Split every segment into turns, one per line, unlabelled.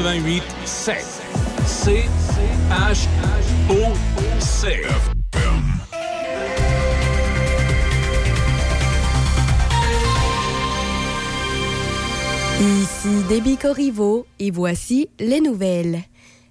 88 7. C H O C.
Ici Déby Corriveau et voici les nouvelles.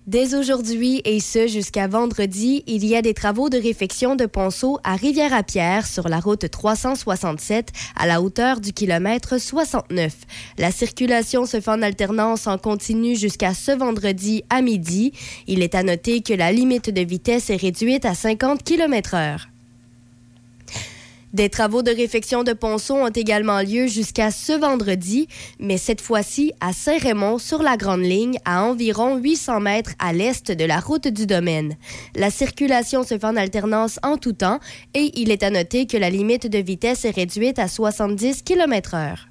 Dès aujourd'hui et ce jusqu'à vendredi, il y a des travaux de réfection de ponceau à Rivière-à-Pierre sur la route 367 à la hauteur du kilomètre 69. La circulation se fait en alternance en continu jusqu'à ce vendredi à midi. Il est à noter que la limite de vitesse est réduite à 50 km heure. Des travaux de réfection de ponceau ont également lieu jusqu'à ce vendredi, mais cette fois-ci à Saint-Raymond sur la Grande Ligne, à environ 800 mètres à l'est de la route du domaine. La circulation se fait en alternance en tout temps et il est à noter que la limite de vitesse est réduite à 70 km heure.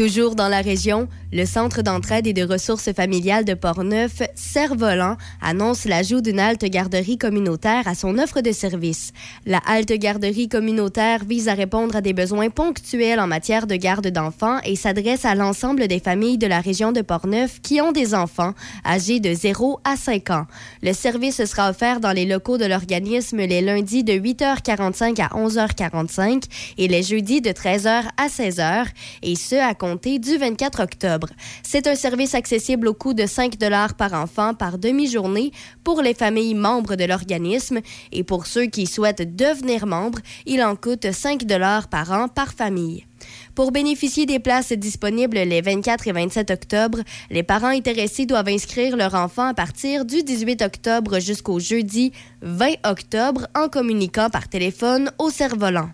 Toujours dans la région, le Centre d'entraide et de ressources familiales de Portneuf, Cerf-Volant, annonce l'ajout d'une halte garderie communautaire à son offre de services. La halte garderie communautaire vise à répondre à des besoins ponctuels en matière de garde d'enfants et s'adresse à l'ensemble des familles de la région de Portneuf qui ont des enfants âgés de 0 à 5 ans. Le service sera offert dans les locaux de l'organisme les lundis de 8h45 à 11h45 et les jeudis de 13h à 16h, et ce à du 24 octobre. C'est un service accessible au coût de 5 par enfant par demi-journée pour les familles membres de l'organisme et pour ceux qui souhaitent devenir membres, il en coûte 5 par an par famille. Pour bénéficier des places disponibles les 24 et 27 octobre, les parents intéressés doivent inscrire leur enfant à partir du 18 octobre jusqu'au jeudi 20 octobre en communiquant par téléphone au cerf-volant.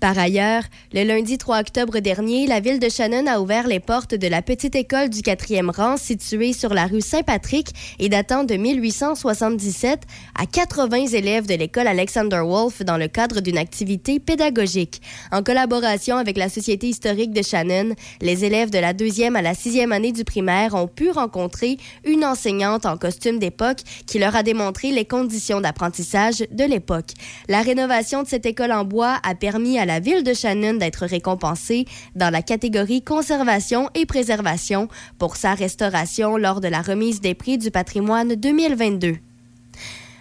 Par ailleurs, le lundi 3 octobre dernier, la ville de Shannon a ouvert les portes de la petite école du quatrième rang située sur la rue Saint-Patrick et datant de 1877 à 80 élèves de l'école Alexander Wolf dans le cadre d'une activité pédagogique. En collaboration avec la Société historique de Shannon, les élèves de la deuxième à la sixième année du primaire ont pu rencontrer une enseignante en costume d'époque qui leur a démontré les conditions d'apprentissage de l'époque. La rénovation de cette école en bois a permis à la ville de Shannon d'être récompensée dans la catégorie conservation et préservation pour sa restauration lors de la remise des prix du patrimoine 2022.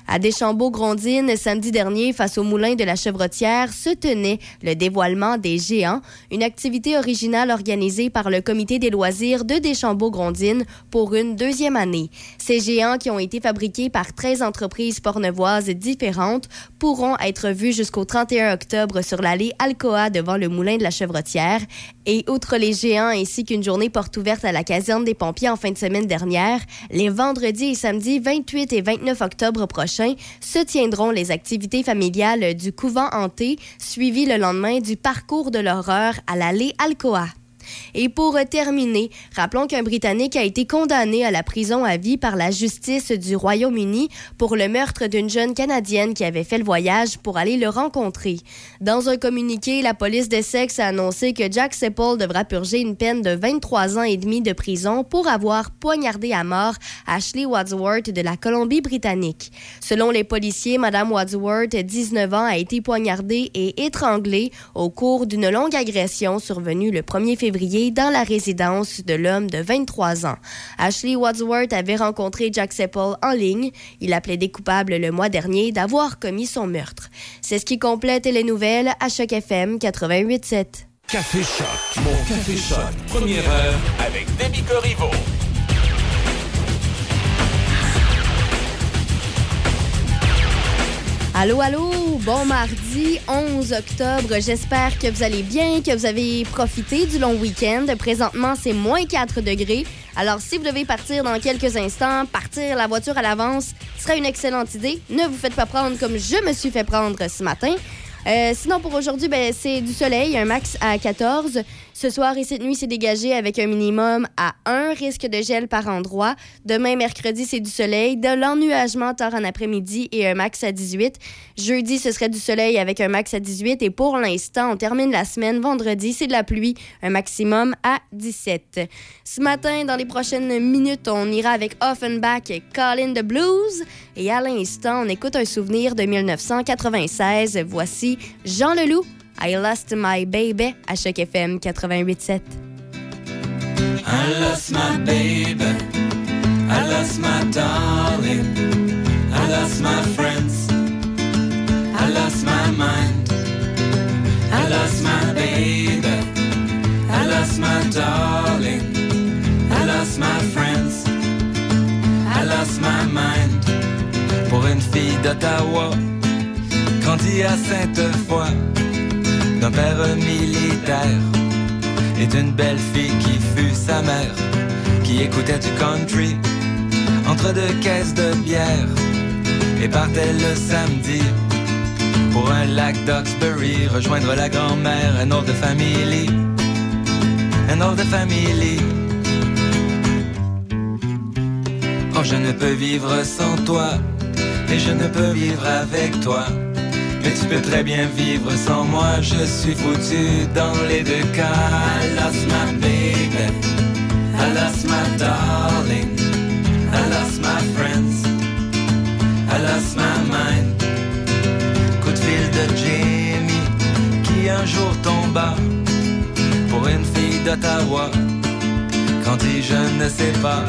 À Deschambault-Grondines, samedi dernier, face au moulin de la Chevrotière, se tenait le dévoilement des géants, une activité originale organisée par le Comité des loisirs de Deschambault-Grondines pour une deuxième année. Ces géants, qui ont été fabriqués par 13 entreprises pornevoises différentes, pourront être vus jusqu'au 31 octobre sur l'allée Alcoa devant le moulin de la Chevrotière. Et outre les géants ainsi qu'une journée porte ouverte à la caserne des pompiers en fin de semaine dernière, les vendredis et samedis 28 et 29 octobre prochains se tiendront les activités familiales du couvent hanté, suivies le lendemain du parcours de l'horreur à l'allée Alcoa. Et pour terminer, rappelons qu'un Britannique a été condamné à la prison à vie par la justice du Royaume-Uni pour le meurtre d'une jeune Canadienne qui avait fait le voyage pour aller le rencontrer. Dans un communiqué, la police d'Essex a annoncé que Jack Sepple devra purger une peine de 23 ans et demi de prison pour avoir poignardé à mort Ashley Wadsworth de la Colombie-Britannique. Selon les policiers, Madame Wadsworth, 19 ans, a été poignardée et étranglée au cours d'une longue agression survenue le 1er février dans la résidence de l'homme de 23 ans. Ashley Wadsworth avait rencontré Jack Sepple en ligne. Il a plaidé coupable le mois dernier d'avoir commis son meurtre. C'est ce qui complète les nouvelles à Choc FM 88.7.
Café Choc. Mon Café Choc. Première heure avec Demi Corriveau.
Allô, allô, bon mardi 11 octobre. J'espère que vous allez bien, que vous avez profité du long week-end. Présentement, c'est moins 4 degrés. Alors, si vous devez partir dans quelques instants, partir la voiture à l'avance serait une excellente idée. Ne vous faites pas prendre comme je me suis fait prendre ce matin. Euh, sinon, pour aujourd'hui, ben, c'est du soleil, un max à 14. Ce soir et cette nuit, c'est dégagé avec un minimum à 1 risque de gel par endroit. Demain, mercredi, c'est du soleil, de l'ennuagement tard en après-midi et un max à 18. Jeudi, ce serait du soleil avec un max à 18. Et pour l'instant, on termine la semaine. Vendredi, c'est de la pluie, un maximum à 17. Ce matin, dans les prochaines minutes, on ira avec Offenbach et Call in the Blues. Et à l'instant, on écoute un souvenir de 1996. Voici Jean Leloup I Lost My Baby à Choc FM 88.7.
I lost my baby. I lost my darling. I lost my friends. I lost my mind. I lost my baby. I lost my darling. I lost my friends. I lost my mind.
Pour une fille d'Ottawa, grandie à Sainte-Foy d'un père militaire et d'une belle fille qui fut sa mère, qui écoutait du country entre deux caisses de bière et partait le samedi pour un lac d'Oxbury, rejoindre la grand-mère, un autre family, un autre family. Oh, je ne peux vivre sans toi, et je ne peux vivre avec toi. Mais tu peux très bien vivre sans moi, je suis foutu dans les deux cas.
Lost my baby. I lost my darling. Lost my friends. I lost my mind.
Coup de fil de Jamie, qui un jour tomba pour une fille d'Ottawa. Quand il je ne sais pas,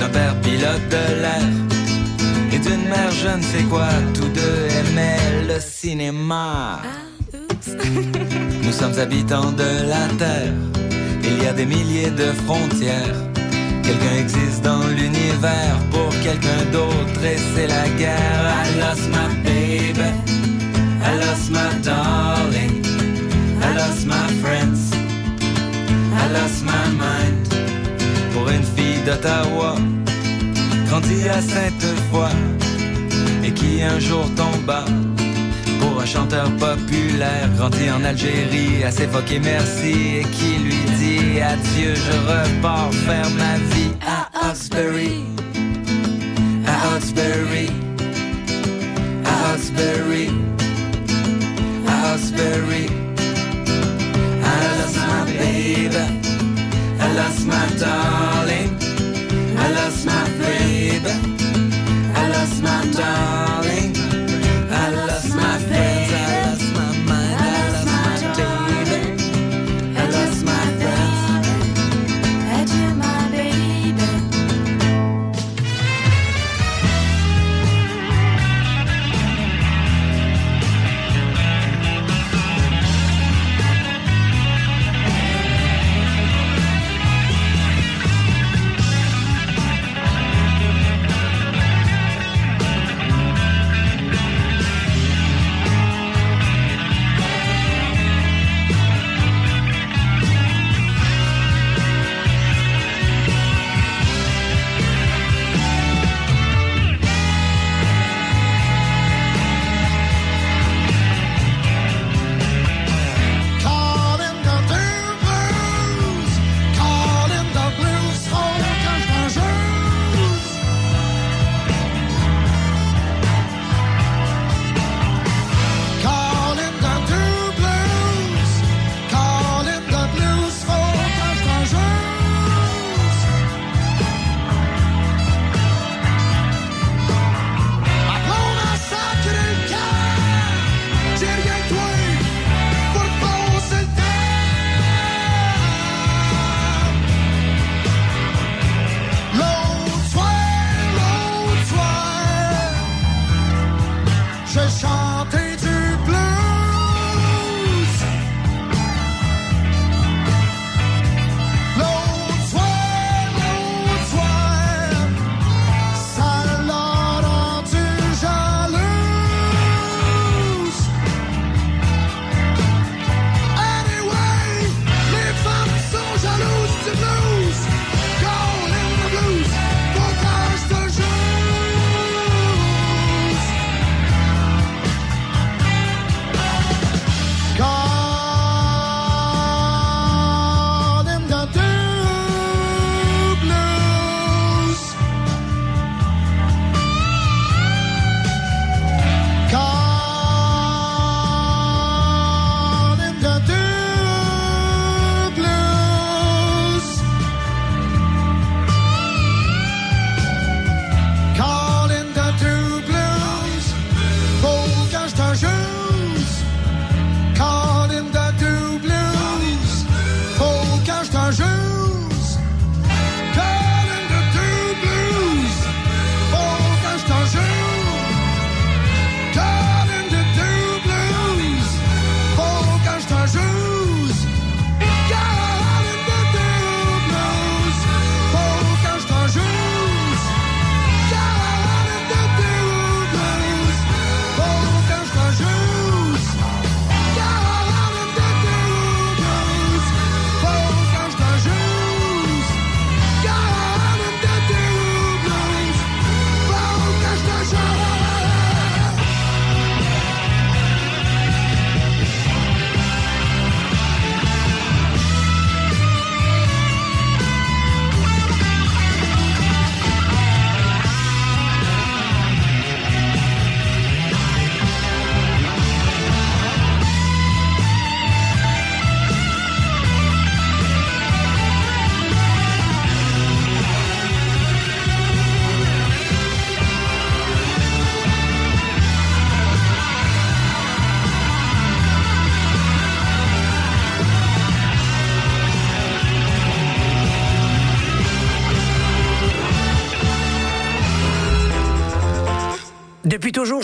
d'un père pilote de l'air d'une mère je ne sais quoi, tous deux aimaient le cinéma. Nous sommes habitants de la Terre, il y a des milliers de frontières. Quelqu'un existe dans l'univers pour quelqu'un d'autre et c'est la guerre.
I lost my baby. I lost my darling. I lost my friends. I lost my mind.
Pour une fille d'Ottawa, grandie à Sainte-Foy et qui un jour tomba pour un chanteur populaire grandi en Algérie, assez foqué merci et qui lui dit adieu, je repars faire ma vie à Hawkesbury, à Hawkesbury, à Hawkesbury, à Hawkesbury.
I lost my baby. I lost my darling. I lost my baby. I lost my darling.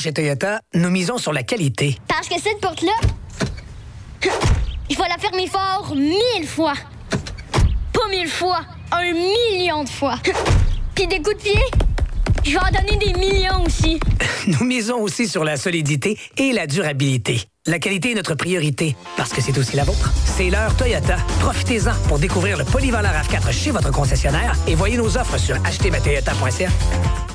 Chez Toyota, nous misons sur la qualité.
Parce que cette porte-là, je vais la fermer fort mille fois. Pas mille fois, un million de fois. Puis des coups de pied, je vais en donner des millions aussi.
Nous misons aussi sur la solidité et la durabilité. La qualité est notre priorité, parce que c'est aussi la vôtre. C'est l'heure Toyota. Profitez-en pour découvrir le polyvalent RAV4 chez votre concessionnaire et voyez nos offres sur achetermatoyota.ca.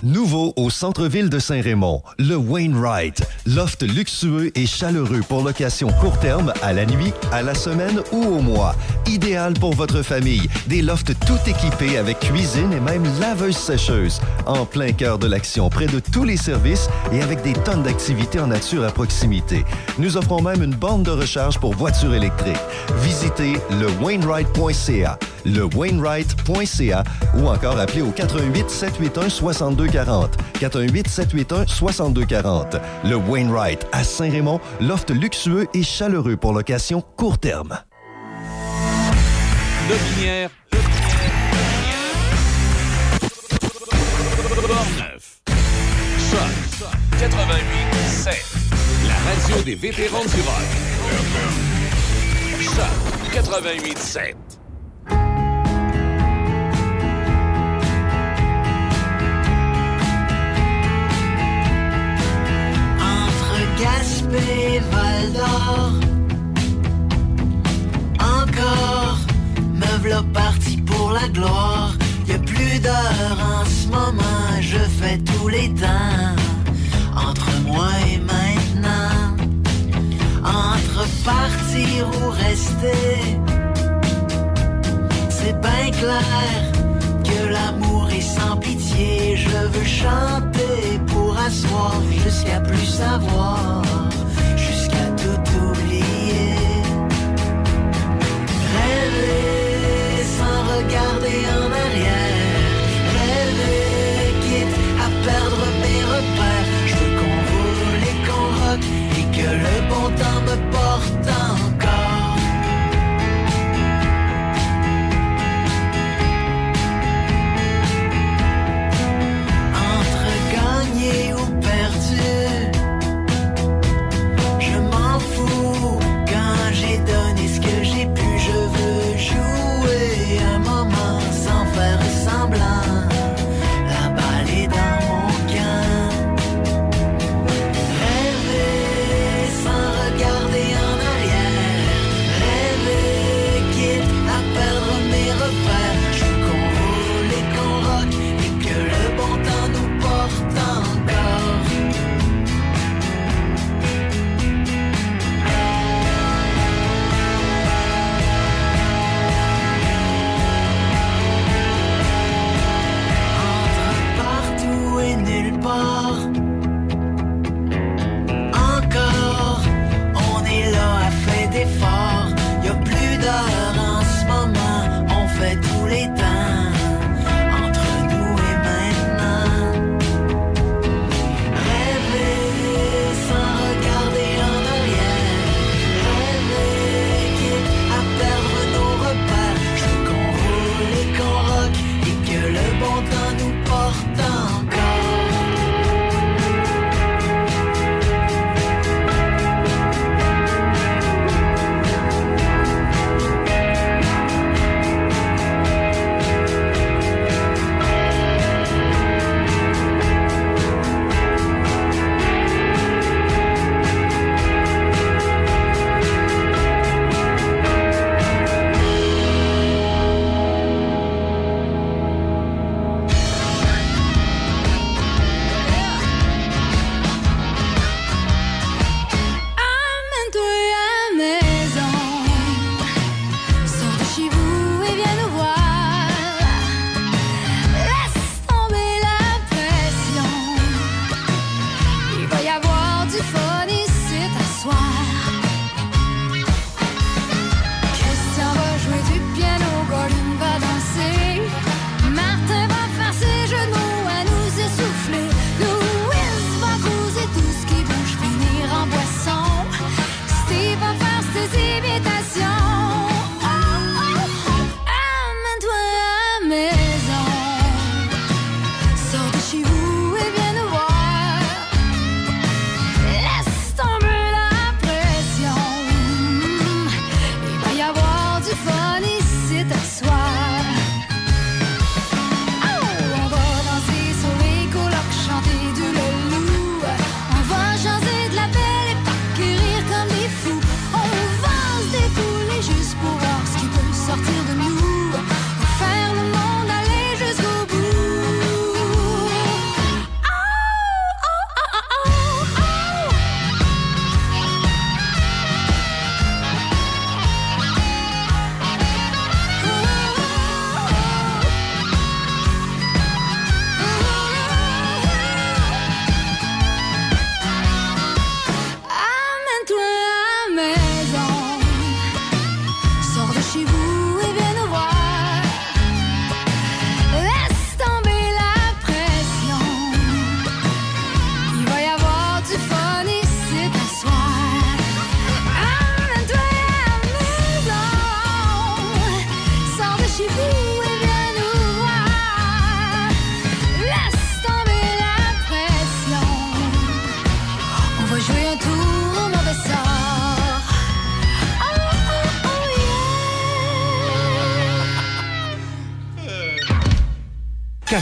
Nouveau au centre-ville de Saint-Raymond, le Wainwright. Loft luxueux et chaleureux pour location court terme, à la nuit, à la semaine ou au mois. Idéal pour votre famille. Des lofts tout équipés avec cuisine et même laveuse sécheuse. En plein cœur de l'action, près de tous les services et avec des tonnes d'activités en nature à proximité. Nous offrons même une borne de recharge pour voitures électriques. Visitez le Wainwright.ca, le Wainwright.ca ou encore appelez au 88 781 6240. 418 781 6240. Le Wainwright à Saint-Raymond, loft luxueux et chaleureux pour location court terme.
Lobinière, Portneuf. Choc 88 7. Radio des vétérans du rock. Choc 88 7.
Entre Gaspé et Val d'Or Encore Me v'là parti pour la gloire Y'a plus d'heures en ce moment Je fais tous les temps Entre moi et maintenant Entre partir ou rester C'est bien clair que l'amour est sans pitié. Je veux chanter pour asseoir jusqu'à plus savoir, jusqu'à tout oublier. Rêver sans regarder en arrière. Que le bon temps me porte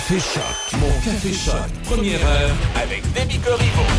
Café Choc. Mon Café Choc. Première heure avec Demi Corriveau.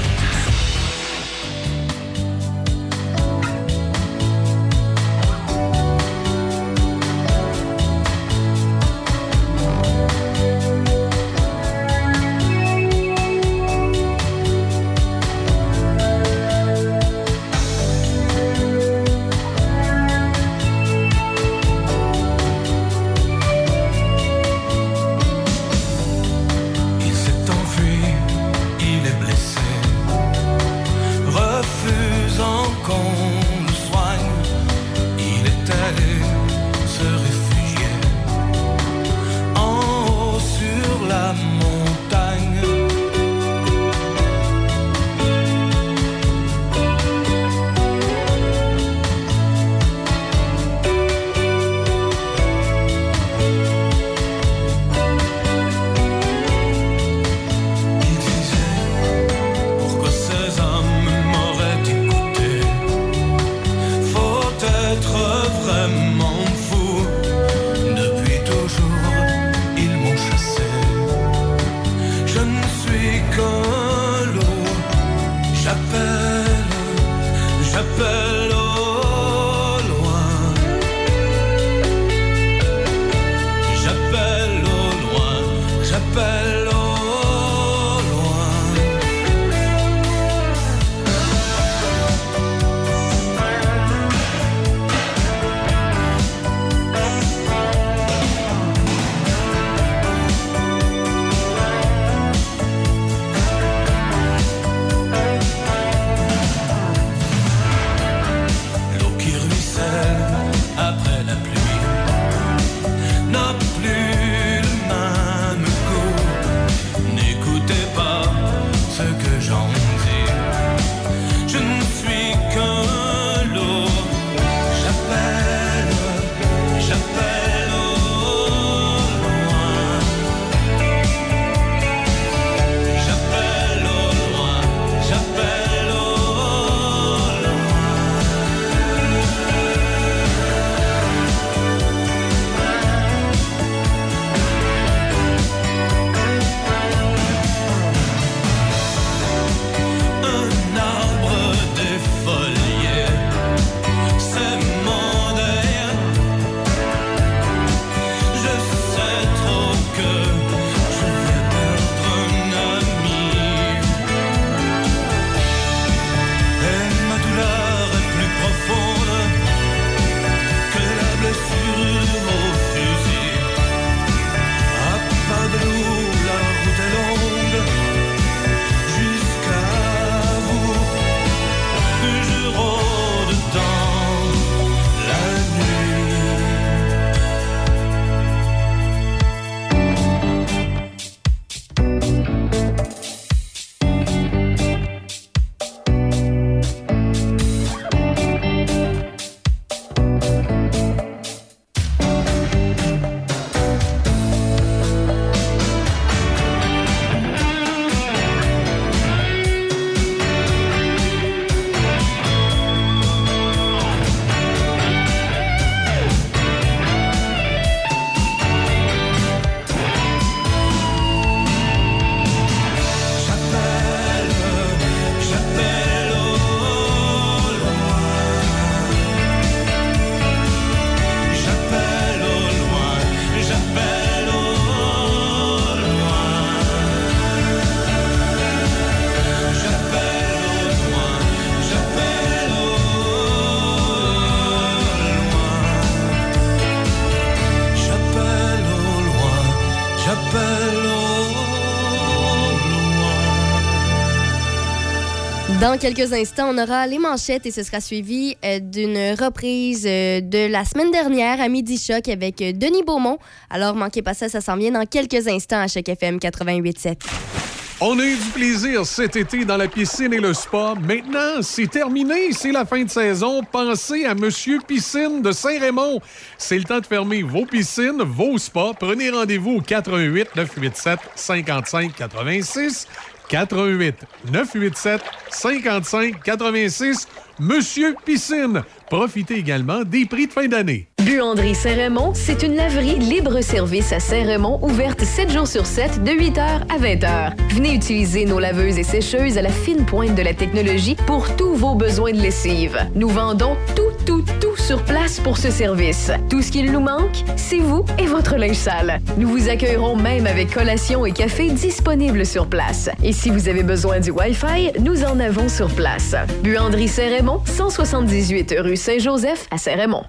Dans
quelques instants, on aura les manchettes et ce sera suivi euh, d'une reprise euh, de la semaine dernière à Midi Choc avec euh, Denis Beaumont. Alors, manquez pas ça, ça s'en vient dans quelques instants à Choc FM 88.7.
On a eu du plaisir cet été dans la piscine et le spa. Maintenant, c'est terminé. C'est la fin de saison. Pensez à Monsieur Piscine de Saint-Raymond. C'est le temps de fermer vos piscines, vos spas. Prenez rendez-vous au 88 987 55 86. 88 987 55 86 Monsieur Piscine. Profitez également des prix de fin d'année.
Buanderie Saint-Raymond, c'est une laverie libre-service à Saint-Raymond, ouverte 7 jours sur 7, de 8h à 20h. Venez utiliser nos laveuses et sécheuses à la fine pointe de la technologie pour tous vos besoins de lessive. Nous vendons tout, tout, tout sur place pour ce service. Tout ce qu'il nous manque, c'est vous et votre linge sale. Nous vous accueillerons même avec collation et café disponibles sur place. Et si vous avez besoin du Wi-Fi, nous en avons sur place. Buanderie Saint-Raymond, 178 rue Saint-Joseph à Saint-Raymond.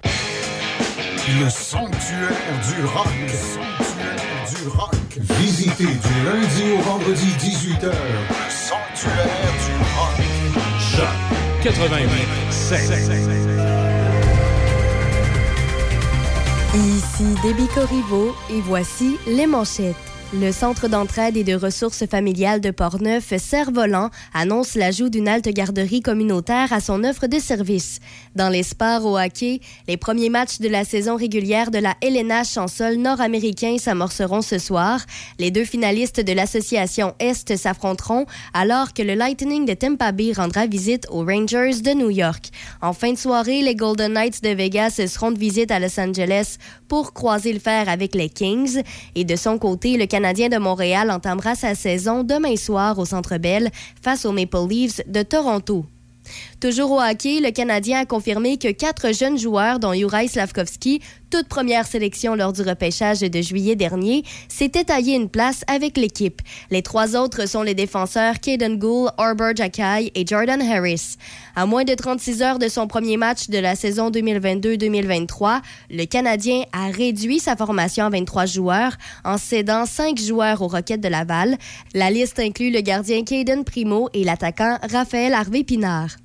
Le sanctuaire du rock. Le sanctuaire du rock. Visitez du lundi au vendredi 18h. Le sanctuaire du rock.
Choc 88
Ici Déby Corriveau et voici les manchettes. Le Centre d'entraide et de ressources familiales de Portneuf, Cerf-Volant, annonce l'ajout d'une halte garderie communautaire à son offre de services. Dans les sports au hockey, les premiers matchs de la saison régulière de la LNH en sol nord-américain s'amorceront ce soir. Les deux finalistes de l'association Est s'affronteront alors que le Lightning de Tampa Bay rendra visite aux Rangers de New York. En fin de soirée, les Golden Knights de Vegas seront de visite à Los Angeles pour croiser le fer avec les Kings. Et de son côté, le Canadien de Montréal entamera sa saison demain soir au Centre Bell face aux Maple Leafs de Toronto. Toujours au hockey, le Canadien a confirmé que quatre jeunes joueurs, dont Juraj Slavkovski, toute première sélection lors du repêchage de juillet dernier, s'étaient taillé une place avec l'équipe. Les trois autres sont les défenseurs Caden Gould, Arbor Jackay et Jordan Harris. À moins de 36 heures de son premier match de la saison 2022-2023, le Canadien a réduit sa formation à 23 joueurs en cédant 5 joueurs aux Roquettes de Laval. La liste inclut le gardien Caden Primo et l'attaquant Raphaël Harvey-Pinard.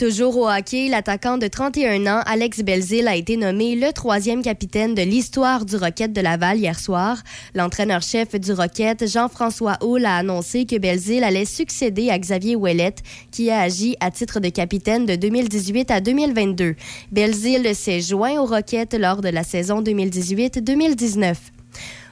Toujours au hockey, l'attaquant de 31 ans, Alex Belzil, a été nommé le troisième capitaine de l'histoire du Rocket de Laval hier soir. L'entraîneur-chef du Rocket, Jean-François Hull, a annoncé que Belzil allait succéder à Xavier Ouellette, qui a agi à titre de capitaine de 2018 à 2022. Belzil s'est joint au Rocket lors de la saison 2018-2019.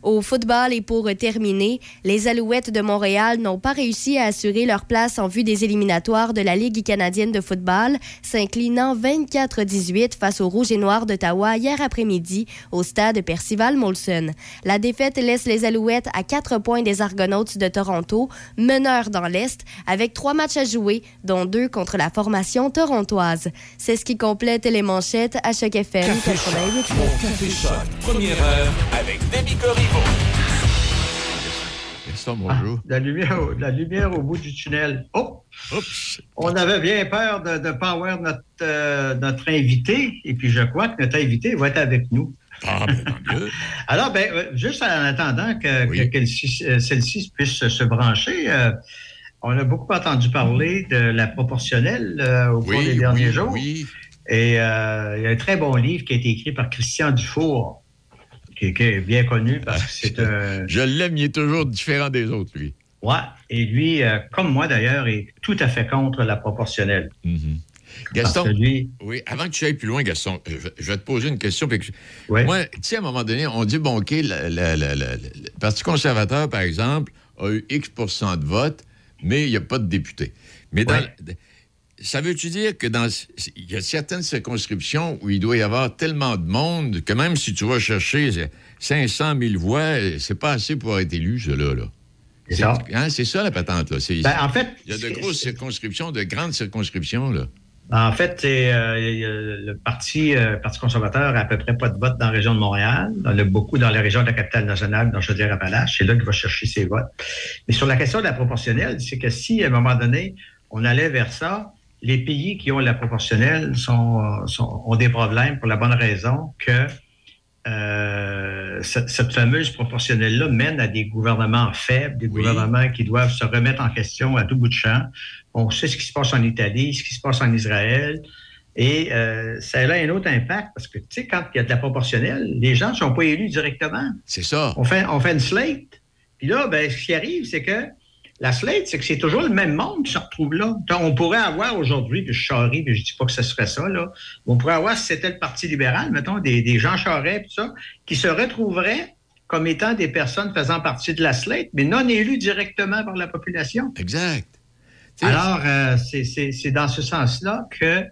Au football et pour terminer, les Alouettes de Montréal n'ont pas réussi à assurer leur place en vue des éliminatoires de la Ligue canadienne de football, s'inclinant 24-18 face aux Rouges et Noirs d'Ottawa hier après-midi au stade Percival Molson. La défaite laisse les Alouettes à 4 points des Argonautes de Toronto, meneurs dans l'Est, avec trois matchs à jouer, dont deux contre la formation torontoise. C'est ce qui complète les manchettes à Choc FM
Café Choc,
88.
mon Café Choc, première heure avec Demi Corriveau.
Bonjour.
La lumière, au- la lumière au bout du tunnel. Oh! On avait bien peur de ne pas avoir notre, euh, notre invité, et puis je crois que notre invité va être avec nous.
Ah, ben, tant mieux.
Alors, ben, euh, juste en attendant que, euh, celle-ci puisse se brancher, euh, on a beaucoup entendu parler de la proportionnelle euh, au cours
Oui,
des derniers
oui,
jours.
oui.
Et euh, il y a un très bon livre qui a été écrit par Christian Dufour, qui, qui est bien connu parce que c'est un.
Je l'aime, il est toujours différent des autres, lui.
Ouais, et lui, euh, comme moi d'ailleurs, est tout à fait contre la proportionnelle.
Gaston,
que lui-
oui, avant que tu ailles plus loin, Gaston, euh, je, je vais te poser une question. que je- Moi, tu sais, à un moment donné, on dit, bon, OK, la- la- la- la- le Parti conservateur, par exemple, a eu X de votes, mais il n'y a pas de députés. Mais dans, ça veut-tu dire que dans il y a certaines circonscriptions où il doit y avoir tellement de monde que même si tu vas chercher 500 000 voix, c'est pas assez pour être élu, cela, là.
C'est ça.
hein, c'est ça, la patente, là.
Ben, en fait,
il y a de grosses circonscriptions, de grandes circonscriptions, là.
En fait, euh, le parti, euh, parti conservateur a à peu près pas de vote dans la région de Montréal. Il y en a beaucoup dans la région de la capitale nationale, dans Chaudière-Appalaches. C'est là qu'il va chercher ses votes. Mais sur la question de la proportionnelle, c'est que si, à un moment donné, on allait vers ça, les pays qui ont la proportionnelle sont, sont- ont des problèmes pour la bonne raison que euh, cette, cette fameuse proportionnelle-là mène à des gouvernements faibles, des gouvernements qui doivent se remettre en question à tout bout de champ. On sait ce qui se passe en Italie, ce qui se passe en Israël. Et euh, ça a un autre impact parce que, tu sais, quand il y a de la proportionnelle, les gens ne sont pas élus directement.
C'est ça.
On fait, on fait une slate. Puis là, ben, ce qui arrive, c'est que la slate, c'est que c'est toujours le même monde qui se retrouve là. On pourrait avoir aujourd'hui, je charrie, puis je dis pas que ce serait ça, là. On pourrait avoir, si c'était le Parti libéral, mettons, des, des gens charrets, tout ça, qui se retrouveraient comme étant des personnes faisant partie de la slate, mais non élues directement par la population.
Exact.
Alors, euh, c'est- dans ce sens-là que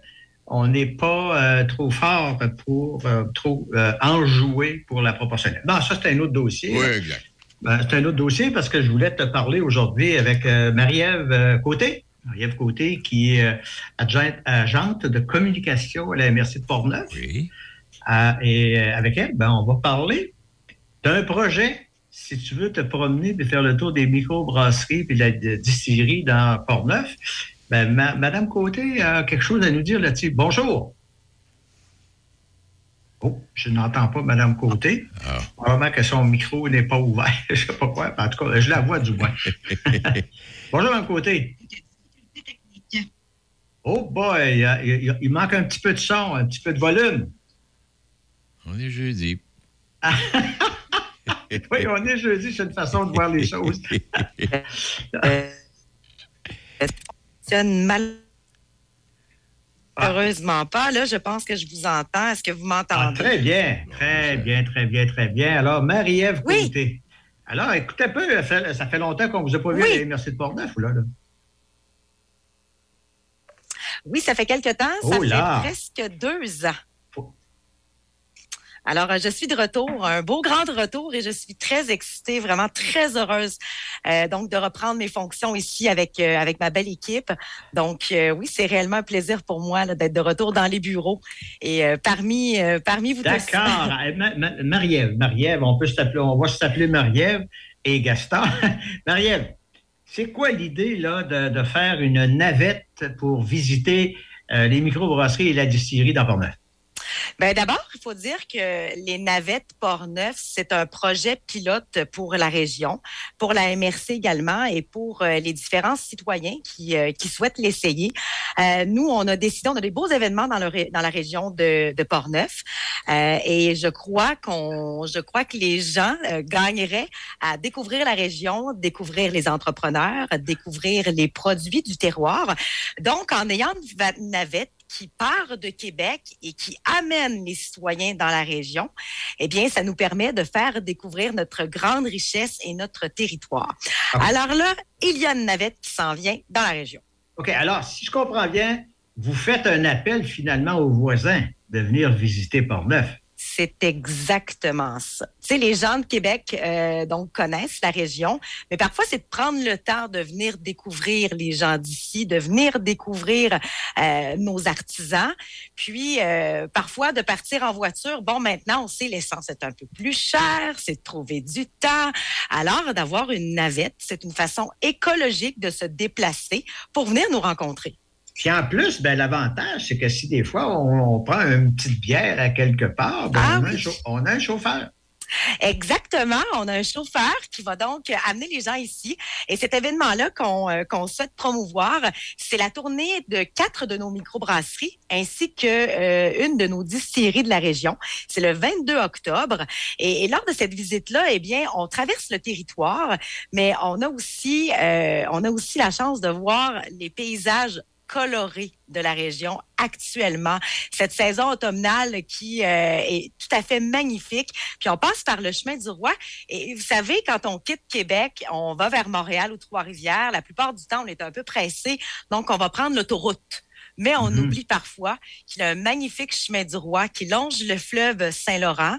on n'est pas euh, trop fort pour euh, trop euh, enjouer pour la proportionnelle. Non, ça, c'est un autre dossier.
Oui, exact.
Ben, c'est un autre dossier parce que je voulais te parler aujourd'hui avec euh, Marie-Ève euh, Côté. Marie-Ève Côté, qui est euh, adjointe, agente de communication à la MRC de Portneuf.
Oui.
Euh, et euh, avec elle, ben, on va parler d'un projet. Si tu veux te promener et faire le tour des microbrasseries et de la distillerie dans Portneuf, ben, ma- Madame Côté a quelque chose à nous dire là-dessus. Bonjour. Oh, je n'entends pas Madame Côté. Probablement que son micro n'est pas ouvert. je ne sais pas quoi. En tout cas, je la vois du moins. Bonjour, Mme Côté. Oh boy, il, il manque un petit peu de son, un petit peu de volume.
On est jeudi.
Oui, on est jeudi, c'est une façon de voir les choses.
fonctionne malheureusement pas. Là, je pense que je vous entends. Est-ce que vous
Ah,
m'entendez?
très bien, très bien, très bien, très bien. Alors, Marie-Ève Côté. Alors, écoutez un peu, ça fait, ça fait longtemps qu'on ne vous a pas vu
Oui.
à l'Université de Portneuf, là. là?
Oui, ça fait quelque temps.
Oh
ça
là!
fait presque deux ans. Alors, euh, je suis de retour, un beau grand retour et je suis très excitée, vraiment très heureuse euh, donc de reprendre mes fonctions ici avec euh, avec ma belle équipe. Donc euh, oui, c'est réellement un plaisir pour moi d'être de retour dans les bureaux et parmi parmi vous tous.
D'accord. Eh, Ma- Ma- Marie-Ève, Marie-Ève, on peut s'appeler, on va s'appeler Marie-Ève et Gaston. Marie-Ève, c'est quoi l'idée là de, de faire une navette pour visiter les microbrasseries et la distillerie dans Portneuf?
Ben d'abord, il faut dire que les navettes Port-Neuf, c'est un projet pilote pour la région, pour la MRC également et pour euh, les différents citoyens qui, euh, qui souhaitent l'essayer. Euh, nous, on a décidé, on a des beaux événements dans, le dans la région de, de Port-Neuf euh, et je crois qu'on, je crois que les gens euh, gagneraient à découvrir la région, découvrir les entrepreneurs, découvrir les produits du terroir. Donc, en ayant une navette qui part de Québec et qui amène les citoyens dans la région, eh bien, ça nous permet de faire découvrir notre grande richesse et notre territoire. Alors là, il y a une navette qui s'en vient dans la région.
OK, alors, si je comprends bien, vous faites un appel finalement aux voisins de venir visiter Portneuf.
C'est exactement ça. Tu sais, les gens de Québec euh, donc connaissent la région, mais parfois c'est de prendre le temps de venir découvrir les gens d'ici, de venir découvrir euh, nos artisans, puis euh, parfois de partir en voiture. Bon, maintenant on sait l'essence est un peu plus cher, c'est de trouver du temps. Alors d'avoir une navette, c'est une façon écologique de se déplacer pour venir nous rencontrer.
Puis en plus, ben, l'avantage, c'est que si des fois on, on prend une petite bière à quelque part, ben,
Ah
on, a un chau- on a un chauffeur.
Exactement. On a un chauffeur qui va donc amener les gens ici. Et cet événement-là qu'on euh, qu'on souhaite promouvoir, c'est la tournée de quatre de nos microbrasseries ainsi que euh, une de nos distilleries de la région. C'est le 22 octobre. Et, et lors de cette visite-là, eh bien, on traverse le territoire, mais on a aussi, euh, on a aussi la chance de voir les paysages colorés de la région actuellement. Cette saison automnale qui euh, est tout à fait magnifique. Puis on passe par le chemin du roi. Et vous savez, quand on quitte Québec, on va vers Montréal ou Trois-Rivières. La plupart du temps, on est un peu pressé. Donc, on va prendre l'autoroute. Mais on
Mhm.
oublie parfois qu'il y a un magnifique chemin du roi qui longe le fleuve Saint-Laurent.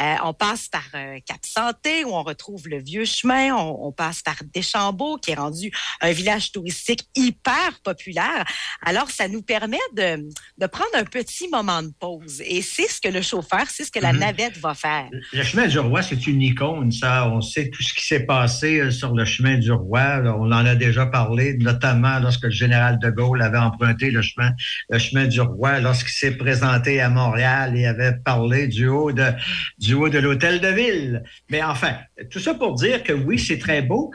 Euh, on passe par euh, Cap-Santé où on retrouve le vieux chemin. On, on passe par Deschambault qui est rendu un village touristique hyper populaire. Alors, ça nous permet de, de prendre un petit moment de pause. Et c'est ce que le chauffeur, c'est ce que la
Mhm.
navette va faire.
Le chemin du roi, c'est une icône, ça. On sait tout ce qui s'est passé euh, sur le chemin du roi. On en a déjà parlé, notamment lorsque le général de Gaulle avait emprunté le chemin, le chemin du roi, lorsqu'il s'est présenté à Montréal et avait parlé du haut de, du haut de l'hôtel de ville. Mais enfin, tout ça pour dire que oui, c'est très beau.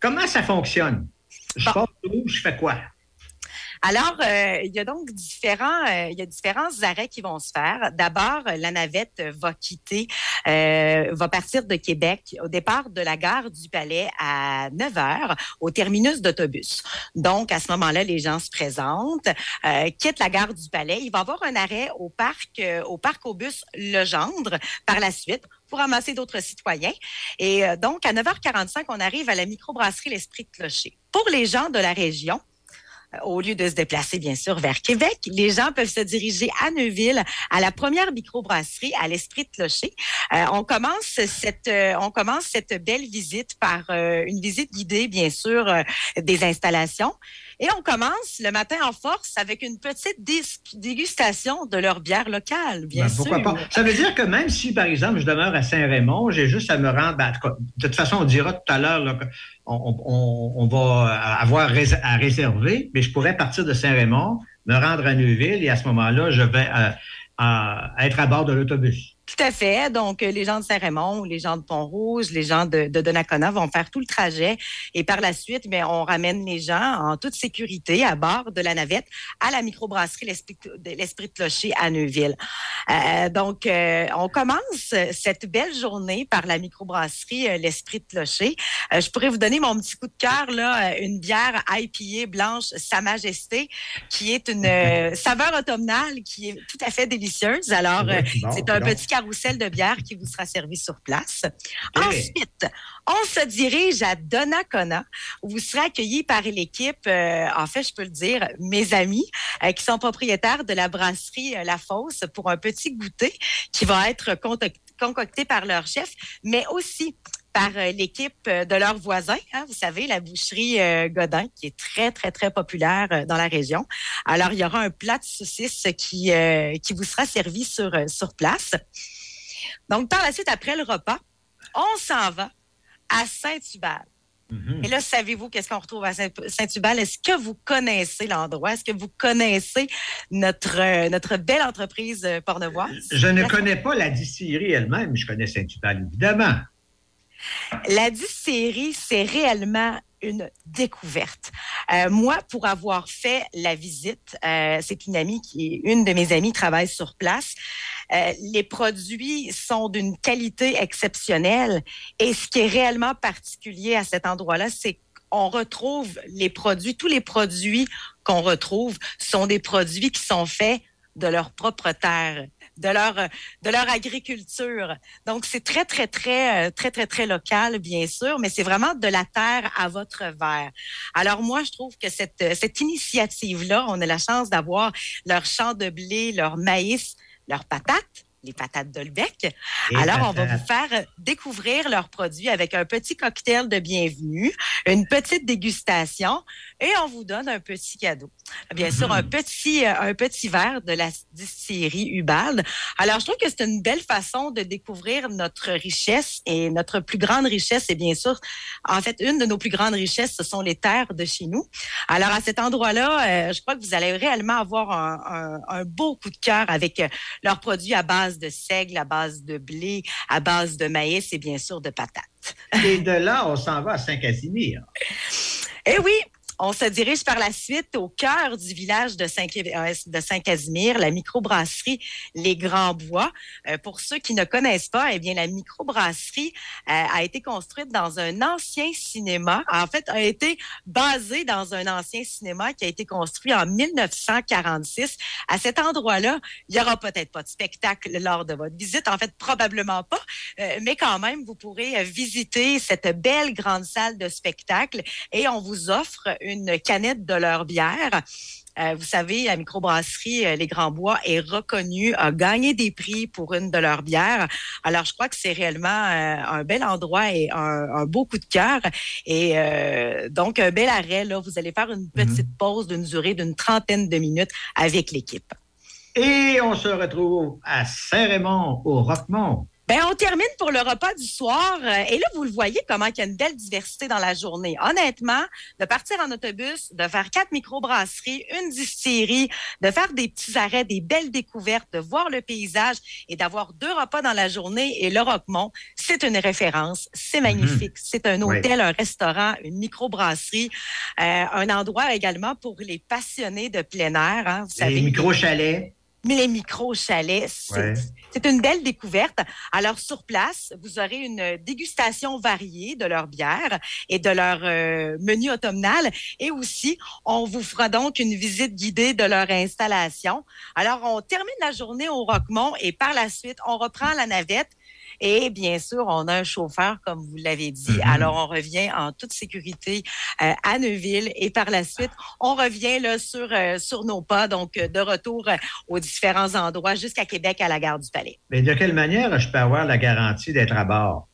Comment ça fonctionne? Je pars où, je fais quoi?
Alors, euh, il y a donc différents, euh, il y a différents arrêts qui vont se faire. D'abord, la navette va quitter, euh, va partir de Québec au départ de la gare du Palais à 9 heures au terminus d'autobus. Donc, à ce moment-là, les gens se présentent, euh, quittent la gare du Palais. Il va y avoir un arrêt au parc, euh, au parc au bus Legendre par la suite pour ramasser d'autres citoyens. Et euh, donc, à 9h45, on arrive à la microbrasserie L'Esprit de Clocher. Pour les gens de la région, au lieu de se déplacer, bien sûr, vers Québec, les gens peuvent se diriger à Neuville, à la première microbrasserie, à l'Esprit de Clocher. Euh, on commence cette, euh, on commence cette belle visite par euh, une visite guidée, bien sûr, euh, des installations. Et on commence le matin en force avec une petite dé- dégustation de leur bière locale, bien
Ben,
sûr.
pourquoi pas? Ça veut dire que même si, par exemple, je demeure à Saint-Raymond, j'ai juste à me rendre. ben, de toute façon, on dira tout à l'heure qu'on on, va avoir à réserver, mais je pourrais partir de Saint-Raymond, me rendre à Neuville et à ce moment-là, je vais euh, être à bord de l'autobus.
Tout à fait. Donc, euh, les gens de Saint-Raymond, les gens de Pont-Rouge, les gens de, de Donnacona vont faire tout le trajet. Et par la suite, mais on ramène les gens en toute sécurité à bord de la navette à la microbrasserie L'Esprit de Clocher à Neuville. Euh, donc, euh, on commence cette belle journée par la microbrasserie euh, L'Esprit de Clocher. Euh, je pourrais vous donner mon petit coup de cœur, là, euh, une bière IPA blanche Sa Majesté, qui est une saveur automnale qui est tout à fait délicieuse. Alors,
Bon,
c'est un petit carrousel de bière qui vous sera servi sur place. Ensuite, on se dirige à Donnacona, où vous serez accueillis par l'équipe, euh, en fait, je peux le dire, mes amis, euh, qui sont propriétaires de la brasserie euh, La Fosse pour un petit goûter qui va être contoc- concocté par leur chef, mais aussi par euh, l'équipe euh, de leurs voisins. hein. vous savez, la boucherie euh, Godin, qui est très, très, très populaire euh, dans la région. Alors, il y aura un plat de saucisses qui, euh, qui vous sera servi sur, sur place. Donc, par la suite, après le repas, on s'en va à Saint-Hubal. Et là, savez-vous qu'est-ce qu'on retrouve à Saint- Saint-Hubal? Est-ce que vous connaissez l'endroit? Est-ce que vous connaissez notre, notre belle entreprise pornevoise?
Je ne connais pas la distillerie elle-même, je connais Saint-Hubal, évidemment.
La distillerie, c'est réellement une découverte. Euh, moi, pour avoir fait la visite, euh, c'est une amie qui une de mes amies travaille sur place. Euh, les produits sont d'une qualité exceptionnelle et ce qui est réellement particulier à cet endroit-là, c'est qu'on retrouve les produits, tous les produits qu'on retrouve sont des produits qui sont faits de leur propre terre, de leur euh, de leur agriculture. Donc c'est très très très euh, très très très local bien sûr, mais c'est vraiment de la terre à votre verre. Alors moi je trouve que cette euh, cette initiative là, on a la chance d'avoir leur champ de blé, leur maïs, leurs patates les patates d'Olbec. Alors, on va vous faire découvrir leurs produits avec un petit cocktail de bienvenue, une petite dégustation et on vous donne un petit cadeau. Bien sûr, un petit, euh, un petit verre de la distillerie Ubald. Alors, je trouve que c'est une belle façon de découvrir notre richesse et notre plus grande richesse, et bien sûr, en fait, une de nos plus grandes richesses, ce sont les terres de chez nous. Alors, à cet endroit-là, euh, je crois que vous allez réellement avoir un, un- un beau coup de cœur avec euh, leurs produits à base de seigle, à base de blé, à base de maïs et bien sûr de patates.
Et de là, on s'en va à Saint-Casimir.
Eh oui, on se dirige par la suite au cœur du village de euh, Saint-Casimir, la microbrasserie Les Grands Bois. Euh, pour ceux qui ne connaissent pas, eh bien, la microbrasserie euh, a été construite dans un ancien cinéma. En fait, a été basée dans un ancien cinéma qui a été construit en 1946. À cet endroit-là, il y aura peut-être pas de spectacle lors de votre visite. En fait, probablement pas. Euh, mais quand même, vous pourrez visiter cette belle grande salle de spectacle et on vous offre canette de leur bière. Euh, vous savez, la microbrasserie euh, Les Grands Bois est reconnue, a gagné des prix pour une de leurs bières. Alors, je crois que c'est réellement euh, un bel endroit et un, un beau coup de cœur. Et donc, un bel arrêt. Là, vous allez faire une petite pause d'une durée d'une trentaine de minutes avec l'équipe.
Et on se retrouve à Saint-Raymond, au Roquemont.
Ben, on termine pour le repas du soir. euh, Et là, vous le voyez comment il y a une belle diversité dans la journée. Honnêtement, de partir en autobus, de faire quatre microbrasseries, une distillerie, de faire des petits arrêts, des belles découvertes, de voir le paysage et d'avoir deux repas dans la journée et le Roquemont, c'est une référence. C'est magnifique. C'est un
Oui.
hôtel, un restaurant, une microbrasserie, euh, un endroit également pour les passionnés de plein air. hein. Vous savez,
Les micro-chalets.
Mais les micro-chalets, c'est
Ouais.
c'est une belle découverte. Alors, sur place, vous aurez une dégustation variée de leur bière et de leur euh, menu automnal. Et aussi, on vous fera donc une visite guidée de leur installation. Alors, on termine la journée au Roquemont et par la suite, on reprend la navette. Et bien sûr, on a un chauffeur, comme vous l'avez dit.
Mhm.
Alors, on revient en toute sécurité euh, à Neuville et par la suite, on revient là, sur, euh, sur nos pas, donc euh, de retour aux différents endroits jusqu'à Québec à la gare du Palais.
Mais de quelle manière je peux avoir la garantie d'être à bord?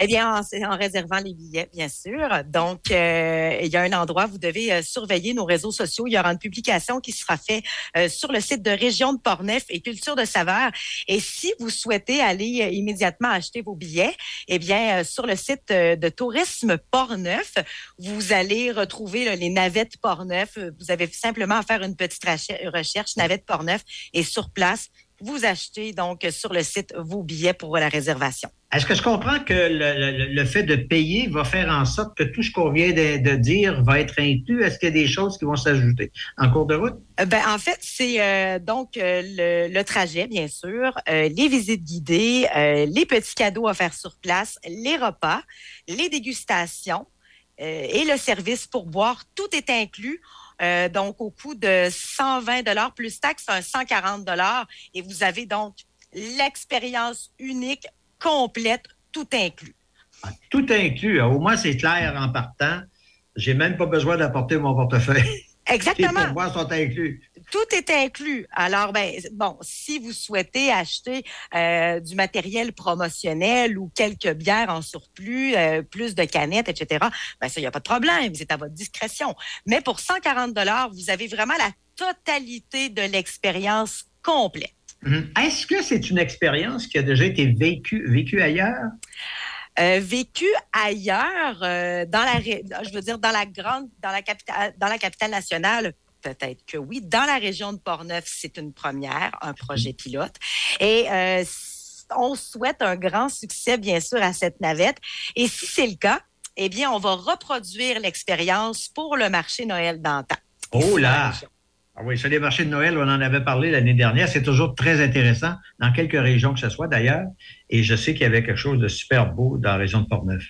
Eh bien, en, réservant les billets, bien sûr. Donc, euh, il y a un endroit, vous devez euh, surveiller nos réseaux sociaux. Il y aura une publication qui sera faite euh, sur le site de Région de Portneuf et Culture de Saveur. Et si vous souhaitez aller immédiatement acheter vos billets, eh bien, sur le site de Tourisme Portneuf, vous allez retrouver les navettes Portneuf. Vous avez simplement à faire une petite recherche, navette Portneuf, et sur place, vous achetez donc sur le site vos billets pour la réservation.
Est-ce que je comprends que le, le- le fait de payer va faire en sorte que tout ce qu'on vient de, de dire va être inclus? Est-ce qu'il y a des choses qui vont s'ajouter? En cours de route?
Euh, Ben, en fait, c'est euh, donc euh, le, le trajet, bien sûr, euh, les visites guidées, les petits cadeaux à faire sur place, les repas, les dégustations et le service pour boire. Tout est inclus. Euh, donc, au coût de 120 dollars plus taxes, un 140 dollars. Et vous avez donc l'expérience unique, complète, tout inclus.
Tout inclus. Au moins, c'est clair en partant. J'ai même pas besoin d'apporter mon portefeuille.
Exactement.
Les pourboires sont inclus.
Tout est inclus. Alors, ben, bon, si vous souhaitez acheter euh, du matériel promotionnel ou quelques bières en surplus, euh, plus de canettes, etc., ben, ça, il n'y a pas de problème. C'est à votre discrétion. Mais pour 140 dollars, vous avez vraiment la totalité de l'expérience complète.
Mhm. Est-ce que c'est une expérience qui a déjà été vécue, ailleurs?
Euh, vécu ailleurs, euh, dans la, je veux dire, dans la grande, dans la capitale, dans la capitale nationale, peut-être que oui. Dans la région de Portneuf, c'est une première, un projet pilote. Et euh, on souhaite un grand succès, bien sûr, à cette navette. Et si c'est le cas, eh bien, on va reproduire l'expérience pour le marché Noël d'antan.
Oh là! Ah oui, sur les marchés de Noël, on en avait parlé l'année dernière. C'est toujours très intéressant, dans quelques régions que ce soit d'ailleurs. Et je sais qu'il y avait quelque chose de super beau dans la région de Portneuf.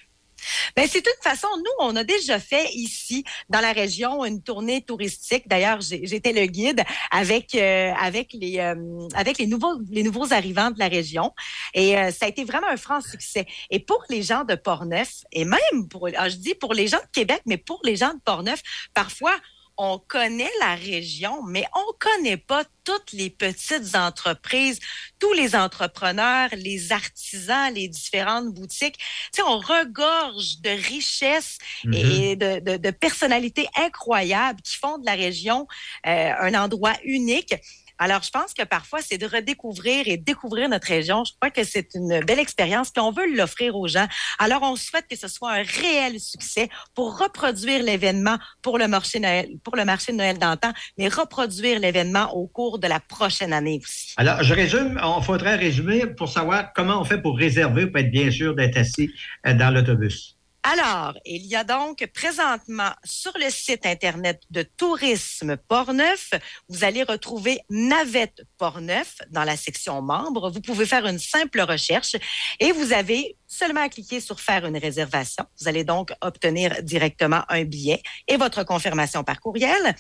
Ben, c'est une façon, nous, on a déjà fait ici, dans la région, une tournée touristique. D'ailleurs, j'étais le guide avec, euh, avec, les, euh, avec les, nouveaux, les nouveaux arrivants de la région. Et euh, ça a été vraiment un franc succès. Et pour les gens de Portneuf, et même pour, ah, je dis pour les gens de Québec, mais pour les gens de Portneuf, parfois, on connaît la région, mais on connaît pas toutes les petites entreprises, tous les entrepreneurs, les artisans, les différentes boutiques. Tu sais, on regorge de richesses
Mhm.
et de, de, de personnalités incroyables qui font de la région euh, un endroit unique. Alors, je pense que parfois, c'est de redécouvrir et découvrir notre région. Je crois que c'est une belle expérience, puis on veut l'offrir aux gens. Alors, on souhaite que ce soit un réel succès pour reproduire l'événement pour le marché Noël, pour le marché de Noël d'antan, mais reproduire l'événement au cours de la prochaine année aussi.
Alors, je résume, on faudrait résumer pour savoir comment on fait pour réserver, pour être bien sûr d'être assis euh, dans l'autobus.
Alors, il y a donc présentement sur le site Internet de Tourisme Portneuf, vous allez retrouver Navette Portneuf dans la section membres. Vous pouvez faire une simple recherche et vous avez seulement à cliquer sur faire une réservation. Vous allez donc obtenir directement un billet et votre confirmation par courriel.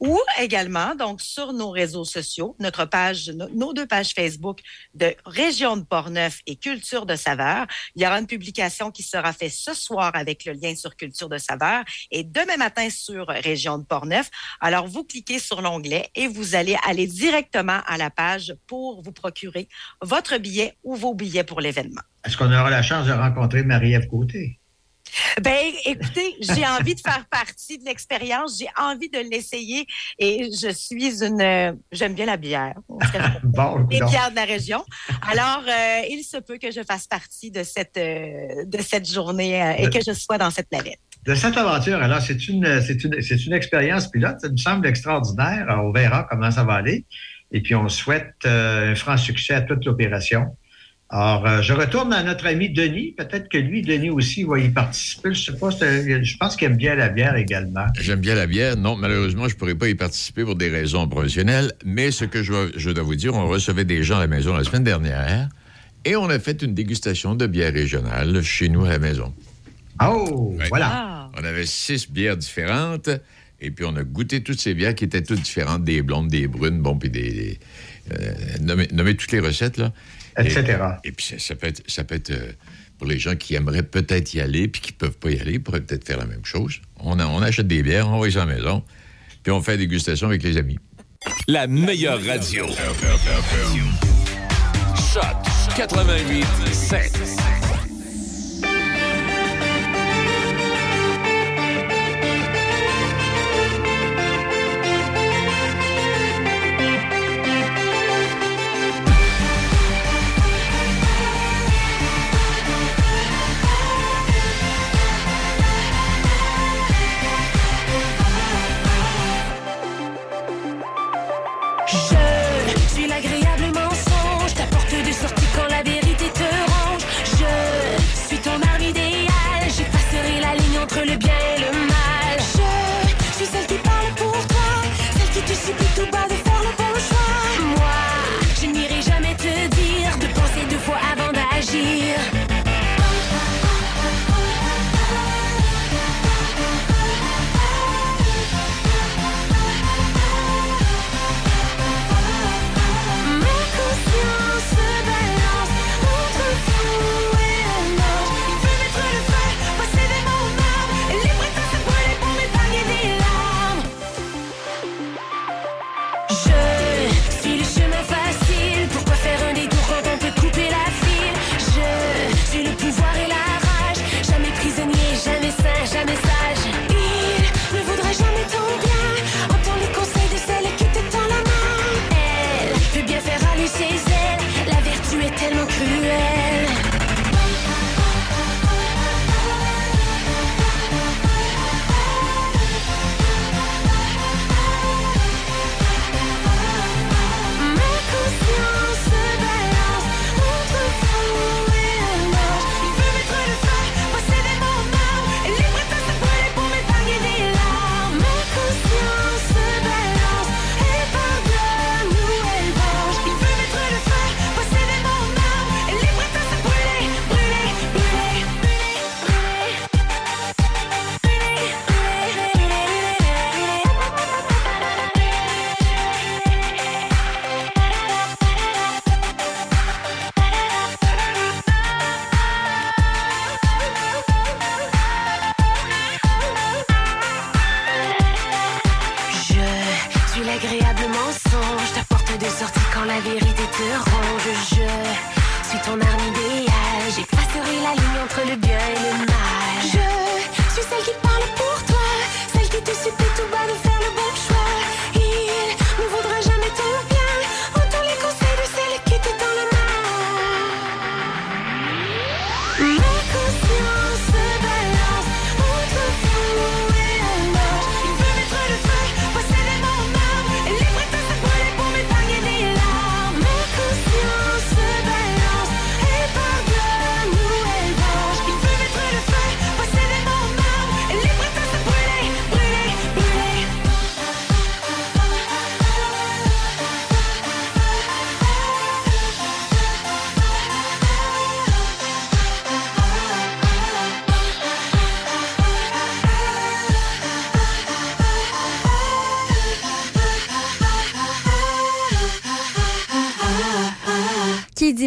Ou également, donc, sur nos réseaux sociaux, notre page, no- nos deux pages Facebook de Région de Portneuf et Culture de Saveur. Il y aura une publication qui sera faite ce soir avec le lien sur Culture de Saveur et demain matin sur Région de Portneuf. Alors, vous cliquez sur l'onglet et vous allez aller directement à la page pour vous procurer votre billet ou vos billets pour l'événement.
Est-ce qu'on aura la chance de rencontrer Marie-Ève Côté?
Ben, écoutez, j'ai envie de faire partie de l'expérience, j'ai envie de l'essayer et je suis une, j'aime bien la bière.
Bon,
Les
donc,
bières de la région. Alors, euh, il se peut que je fasse partie de cette, euh, de cette journée euh, et que je sois dans cette navette.
de cette aventure, alors, c'est une, c'est une, c'est une expérience pilote. Ça me semble extraordinaire. Alors, on verra comment ça va aller. Et puis, on souhaite un franc succès à toute l'opération. Alors, euh, je retourne à notre ami Denis. Peut-être que lui, Denis aussi, va y participer. Je sais pas, je pense qu'il aime bien la bière également.
J'aime bien la bière. Non, malheureusement, je ne pourrais pas y participer pour des raisons professionnelles. Mais ce que je, dois- je dois vous dire, on recevait des gens à la maison la semaine dernière et on a fait une dégustation de bière régionale chez nous à la maison.
Oh,
voilà. On avait six bières différentes et puis on a goûté toutes ces bières qui étaient toutes différentes, des blondes, des brunes, bon, puis des... des- euh, toutes les recettes, là.
Etc.
Et, puis, ça, ça peut être, ça peut être euh, pour les gens qui aimeraient peut-être y aller puis qui ne peuvent pas y aller, ils pourraient peut-être faire la même chose. On, a- on achète des bières, on va ça à la maison, puis on fait la dégustation avec les amis.
La meilleure radio. Choc 88 7.
Te. Je suis ton arme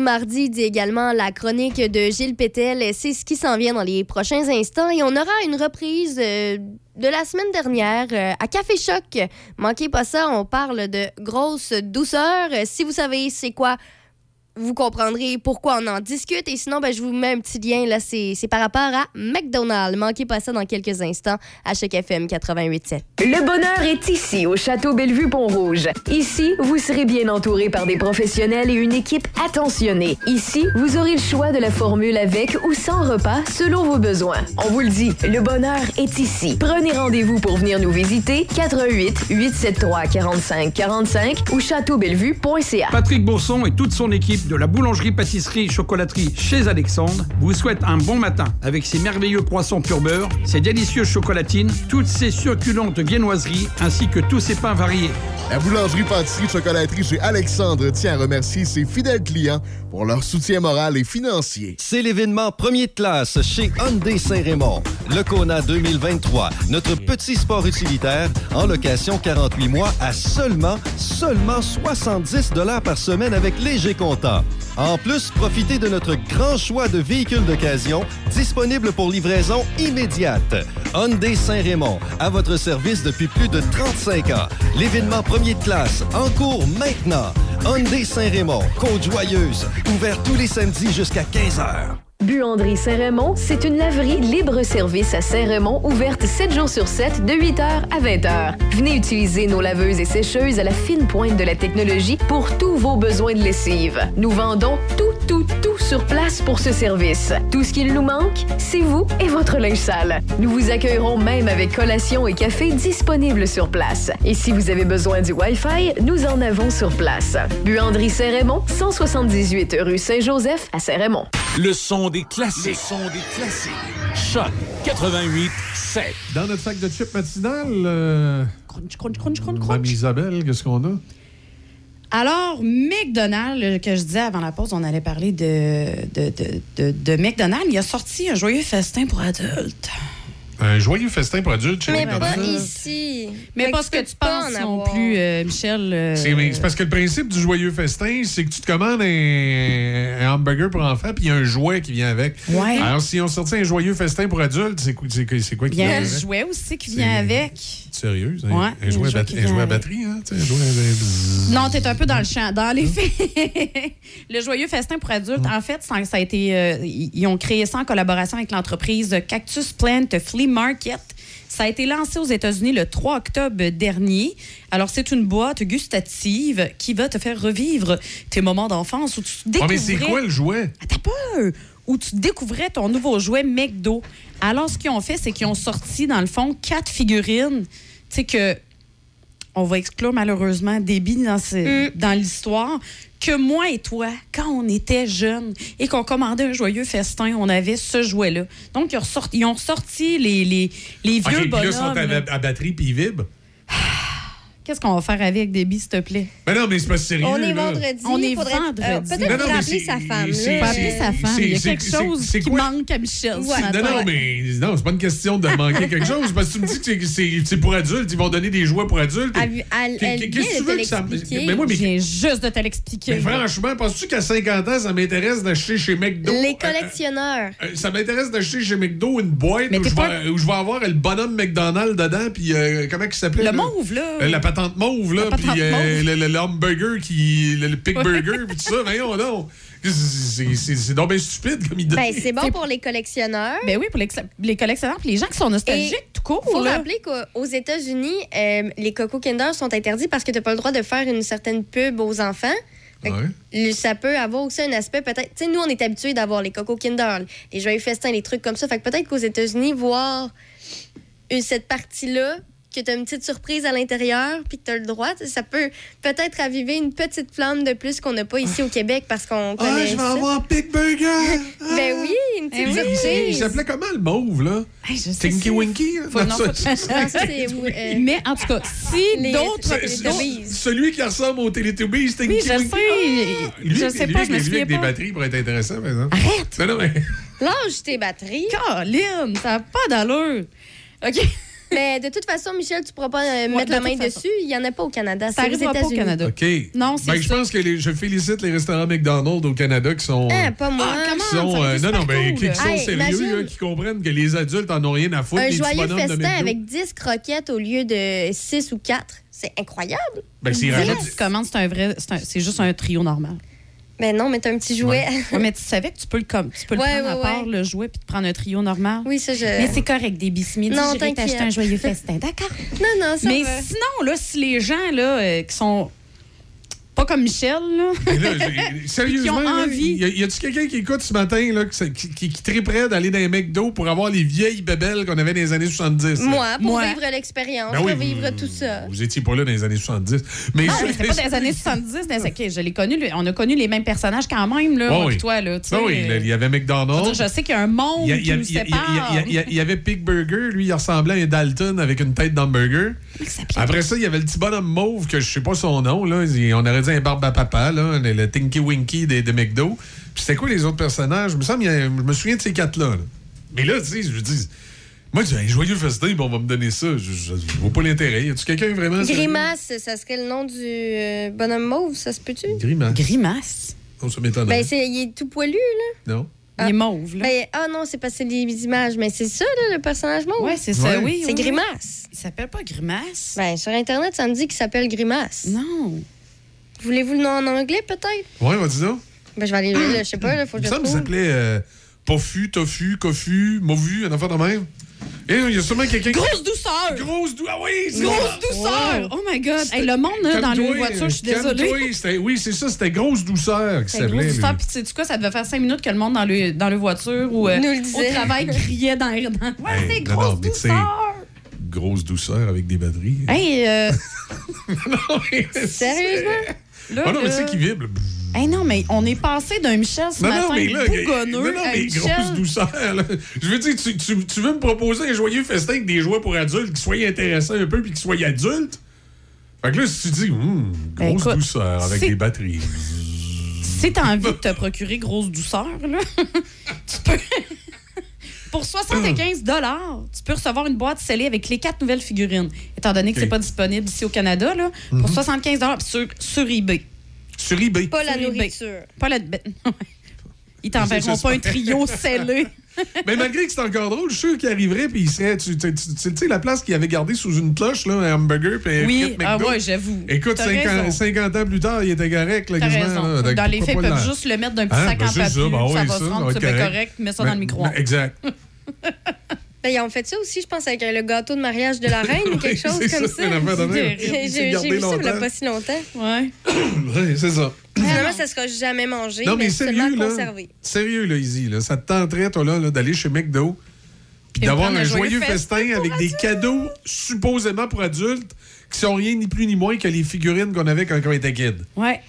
mardi dit également la chronique de Gilles Pétel. C'est ce qui s'en vient dans les prochains instants. Et on aura une reprise euh, de la semaine dernière euh, à Café Choc. Manquez pas ça, on parle de grosse douceur. Si vous savez c'est quoi, vous comprendrez pourquoi on en discute. Et sinon, ben, je vous mets un petit lien. là. C'est c'est par rapport à McDonald's. Manquez pas ça dans quelques instants à Choc FM 88.7.
Le bonheur est ici, au Château Bellevue-Pont-Rouge. Ici, vous serez bien entouré par des professionnels et une équipe attentionnée. Ici, vous aurez le choix de la formule avec ou sans repas selon vos besoins. On vous le dit, le bonheur est ici. Prenez rendez-vous pour venir nous visiter 88 873 45 45 ou châteaubellevue.ca.
Patrick Bourson et toute son équipe de la boulangerie-pâtisserie-chocolaterie chez Alexandre vous souhaitent un bon matin avec ses merveilleux poissons pur beurre, ses délicieuses chocolatines, toutes ses succulentes viennoiseries ainsi que tous ses pains variés.
La boulangerie-pâtisserie-chocolaterie chez Alexandre tient à remercier ses fidèles clients pour leur soutien moral et financier.
C'est l'événement premier de classe chez Hyundai Saint-Raymond. le Kona 2023, notre petit sport utilitaire en location 48 mois à seulement, seulement 70 dollars par semaine avec léger comptant. En plus, profitez de notre grand choix de véhicules d'occasion disponibles pour livraison immédiate. Hyundai Saint-Raymond, à votre service depuis plus de 35 ans. L'événement premier de classe, en cours maintenant. Hyundai Saint-Raymond, Côte-Joyeuse, ouvert tous les samedis jusqu'à 15h.
Buanderie Saint-Raymond, c'est une laverie libre-service à Saint-Raymond, ouverte 7 jours sur 7, de 8h à 20h. Venez utiliser nos laveuses et sécheuses à la fine pointe de la technologie pour tous vos besoins de lessive. Nous vendons tout, tout, tout sur place pour ce service. Tout ce qu'il nous manque, c'est vous et votre linge sale. Nous vous accueillerons même avec collation et café disponibles sur place. Et si vous avez besoin du Wi-Fi, nous en avons sur place. Buanderie Saint-Raymond, 178 rue Saint-Joseph à Saint-Raymond.
Le son des classiques. Le son des classiques. Choc 88 7.
Dans notre sac de chips matinal, euh,
Crunch, crunch, crunch, crunch,
Mme Isabelle, qu'est-ce qu'on a?
Alors, McDonald's, euh, que je disais avant la pause, on allait parler de, de, de, de, de McDonald's. Il a sorti un joyeux festin pour adultes.
Un joyeux festin pour adultes chez
Mais pas ici.
Mais
Fait
pas
que
ce
tu
que tu penses
en
non plus, euh, Michel. euh,
C'est mais c'est parce que le principe du joyeux festin, c'est que tu te commandes un, un hamburger pour enfants, puis il y a un jouet qui vient avec.
Ouais.
Alors, si on sortit un joyeux festin pour adultes, c'est quoi, c'est quoi- c'est quoi qui
Il y a
vient
un
avec?
jouet aussi qui
C'est-
vient avec.
Sérieux? Un,
Ouais,
un jouet, à,
un jouet
bat-
qui
un jouet à
vient
batterie, hein? Tu sais, un jouet à-
Non, t'es un peu dans le champ. Dans les faits, le joyeux festin pour adultes, en fait, ça, ça a été, euh, ils ils ont créé ça en collaboration avec l'entreprise Cactus Plant Flea Market. Ça a été lancé aux États-Unis le 3 octobre dernier. Alors, c'est une boîte gustative qui va te faire revivre tes moments d'enfance où tu découvrais...
mais c'est quoi le jouet?
Attends peu! Où tu découvrais ton nouveau jouet McDo. Alors, ce qu'ils ont fait, c'est qu'ils ont sorti, dans le fond, quatre figurines. Tu sais que on va exclure malheureusement Déby dans, ce- dans l'histoire, que moi et toi, quand on était jeunes et qu'on commandait un joyeux festin, on avait ce jouet-là. Donc, ils ont ressorti, ils ont ressorti les, les, les vieux
là, ils sont
bonhommes.
à, à batterie puis ils vibrent.
Qu'est-ce qu'on va faire avec Déby, s'il te plaît?
Mais non, mais c'est pas sérieux.
On est
là.
vendredi.
On est
faudrait-
vendredi.
euh, Peut-être rappeler sa femme.
c'est-
Faut appeler sa femme. Il y a quelque
c'est-
chose
c'est
qui manque à Michel.
Non, non, mais non, c'est pas une question de manquer quelque chose. Parce que tu me dis que c'est- pour adultes. Ils vont donner des jouets pour adultes. Qu'est-ce que tu veux que ça-
l'expliquer.
Mais moi, mais-
Je viens juste de te l'expliquer.
mais franchement, penses-tu qu'à 50 ans, ça m'intéresse d'acheter chez McDo?
Les
euh,
collectionneurs.
euh, ça m'intéresse d'acheter chez McDo une boîte où je, vais, avoir le bonhomme McDonald dedans, puis euh, comment il s'appelait?
Le mauve, là.
Euh, la patente mauve, là, puis euh, le, le- le hamburger, qui, le, le burger, puis tout ça. Voyons donc. C'est- C'est c'est- c'est donc bien stupide comme idée.
Ben, c'est bon pour les collectionneurs.
Ben oui, pour les, les collectionneurs puis les gens qui sont nostalgiques,
Et
tout court.
faut
là.
rappeler qu'aux États-Unis, euh, les Coco Kinder sont interdits parce que tu n'as pas le droit de faire une certaine pub aux enfants. Ça peut avoir aussi un aspect peut-être. Tu sais, nous, on est habitués d'avoir les Coco Kinder, les joyeux festins, les trucs comme ça. Fait que peut-être qu'aux États-Unis, voir une- cette partie-là, que tu as une petite surprise à l'intérieur, puis que tu as le droit, ça peut peut-être raviver une petite flamme de plus qu'on n'a pas ici au Québec parce qu'on
Ah,
connaît
je vais
ça.
avoir Pig Burger!
ben oui, une petite
Il- il- Il
surprise.
s'appelait comment le mauve, là? Tinky Winky? Non,
non,
ça- ça-
Non, ça, c'est, euh,
Mais en tout cas, si
Les-
d'autres.
Celui qui ressemble au Teletubbies, Tinky
Oui, je
Winky.
sais.
Ah! Lui,
je sais
lui,
pas, je me souviens
avec des batteries pour être intéressant, par exemple.
Arrête!
Non, non, mais...
Lâche tes batteries.
Caroline, ça n'a pas d'allure. OK.
Mais de toute façon, Michel, tu pourras pas euh, mettre
de
la
toute
main
façon.
dessus. Il n'y en a pas au Canada.
Ça arrivera pas au. Canada.
OK.
Non, c'est
ben, je pense que les- je félicite les restaurants McDonald's au Canada qui sont...
Hein, pas moi.
qui sont, euh, non, non, ben, qui, qui sont
Hey,
sérieux,
imagine.
là, qui comprennent que les adultes en ont rien à foutre.
Un joyeux festin avec 10 croquettes au lieu de 6 ou 4. C'est incroyable.
Ben, c'est
c'est un vrai. C'est un- c'est juste un trio normal.
Mais non, mais t'as un petit jouet.
Ouais, mais tu savais que tu peux le, comme, tu peux le
Ouais,
prendre à part,
ouais.
le jouet, puis te prendre un trio normal.
Oui, ça, je.
Mais c'est correct, des bismis.
Non, t'inquiète.
t'acheter un joyeux festin. D'accord?
Non, non, ça
Mais
va.
sinon, là, si les gens là, euh, qui sont pas comme Michel, là,
Mais là, sérieusement,
Qui ont
là,
envie.
y a- y a-tu quelqu'un qui écoute ce matin là, qui, qui, qui, qui triperait d'aller dans un McDo pour avoir les vieilles bébelles qu'on avait dans les années 70? là?
Moi, pour
Moi.
vivre l'expérience,
Ben oui,
pour vivre
vous-
tout ça.
Vous étiez pas là dans les années 70. Mais
non, mais c'était pas dans les années 70. Dans... OK, je l'ai connu. On a connu les mêmes personnages quand même, là, moi
oui.
toi. Là, tu sais,
Ben oui, là, il y avait McDonald's.
je sais qu'il y a un monde
Il y, a- il y a-
qui nous
il y il y
sépare.
a- il y a- il y avait Pig Burger, lui, il ressemblait à un Dalton avec une tête d'hamburger. Après ça, il y avait le petit bonhomme mauve, que je sais pas son nom, là. Il- On aurait dit un barbe à papa, là, le, le Tinky Winky de, de McDo. Puis c'était quoi les autres personnages? Il me semble, il y a- je me souviens de ces quatre-là. là. Mais là, tu sais, je veux dire, Moi, je dis, Hey, joyeux festin, on va me donner ça. Je, je, je vois pas l'intérêt. Y a-tu quelqu'un vraiment? sérieux?
Grimace, ça serait le nom du euh, bonhomme mauve, ça se peut-tu?
Grimace.
Grimace?
Oh, ça m'étonnerait.
Ben, c'est, il est tout poilu, là.
Non.
Il est mauve, là.
Ben, ah non, c'est parce que c'est des images. Mais c'est ça, là, le personnage mauve.
Ouais, c'est ça, oui.
C'est
oui.
Grimace.
Il s'appelle pas Grimace?
Ben, sur Internet, ça me dit qu'il s'appelle Grimace.
Non.
Voulez-vous le nom en anglais, peut-être?
Ouais, vas-y donc.
Ben, je vais aller lire, je sais pas, là, faut que je
me qu'il
trouve.
s'appelait euh, Pofu, Tofu, Kofu, Movu, un affaire de même. Et il y a sûrement quelqu'un qui.
Grosse douceur!
Grosse douceur! Ah oui! c'est
Grosse
ça.
douceur! Oh my God! Hey, le monde, là, dans les
Calme-toi,
voitures, je suis
calme-toi,
désolée.
c'était- Oui, c'est ça, c'était Grosse Douceur qui
C'est grosse
s'appelait.
douceur. Puis, tu sais quoi, ça devait faire cinq minutes que le monde dans le, dans le voiture ou euh,
Nous le
au travail criait dans, dans... Ouais,
Hey,
c'est
non,
grosse
non, mais tu sais,
douceur!
Grosse douceur avec des batteries.
Hey, euh,
Sérieusement?
Là,
Ah non, mais c'est qui vibre.
Hey, non, mais on est passé d'un Michel ce
Non,
matin
non, mais là,
bougonneux
non, non,
à Michel...
grosse douceur. là. Je veux dire, tu, tu- tu veux me proposer un joyeux festin avec des jouets pour adultes qui soient intéressants un peu puis qui soient adultes? Fait que là, si tu dis, hum, grosse
écoute,
douceur avec des batteries.
Si t'as envie de te procurer grosse douceur, là, tu peux... Pour 75 tu peux recevoir une boîte scellée avec les quatre nouvelles figurines. Étant donné que
Ok.
c'est pas disponible ici au Canada, là,
Mhm.
pour 75 puis sur, sur eBay.
Sur eBay.
Pas la
Sur eBay.
nourriture.
Pas la... ben, Ils t'enverront
C'est-
pas un
c'est-
trio scellé.
Mais malgré que c'est encore drôle, je suis sûr qu'il arriverait puis il serait. Tu tu- tu- tu sais, la place qu'il avait gardée sous une cloche, là, un hamburger puis
Oui, ah ouais, j'avoue.
Écoute,
T'as
50,
raison.
50 ans plus tard, il était correct, là, quasiment.
raison.
là. Donc,
Dans les faits, ils peuvent juste le mettre d'un petit
Hein,
sac
ben,
en
c'est
papier.
ça, ben oui,
ça va
ça,
se
ça
rendre,
être correct.
correct, mets ça
Ben,
dans le micro-ondes.
ben, Exact.
Ben, ils ont fait ça aussi, je pense, avec le gâteau de mariage de la reine ou quelque chose
c'est
comme
ça,
ça.
c'est.
J'ai vu ça il y a pas si longtemps.
Ouais.
Ouais, c'est ça.
Finalement, ça sera jamais mangé,
Non, mais
mais
sérieux, là.
conservé.
Sérieux, là, Izzy, là. Ça te tenterait, toi, là, là, d'aller chez McDo puis
Et
d'avoir un joyeux
joyeux
festin avec des cadeaux supposément pour adultes qui sont rien ni plus ni moins que les figurines qu'on avait quand on était kid.
Ouais.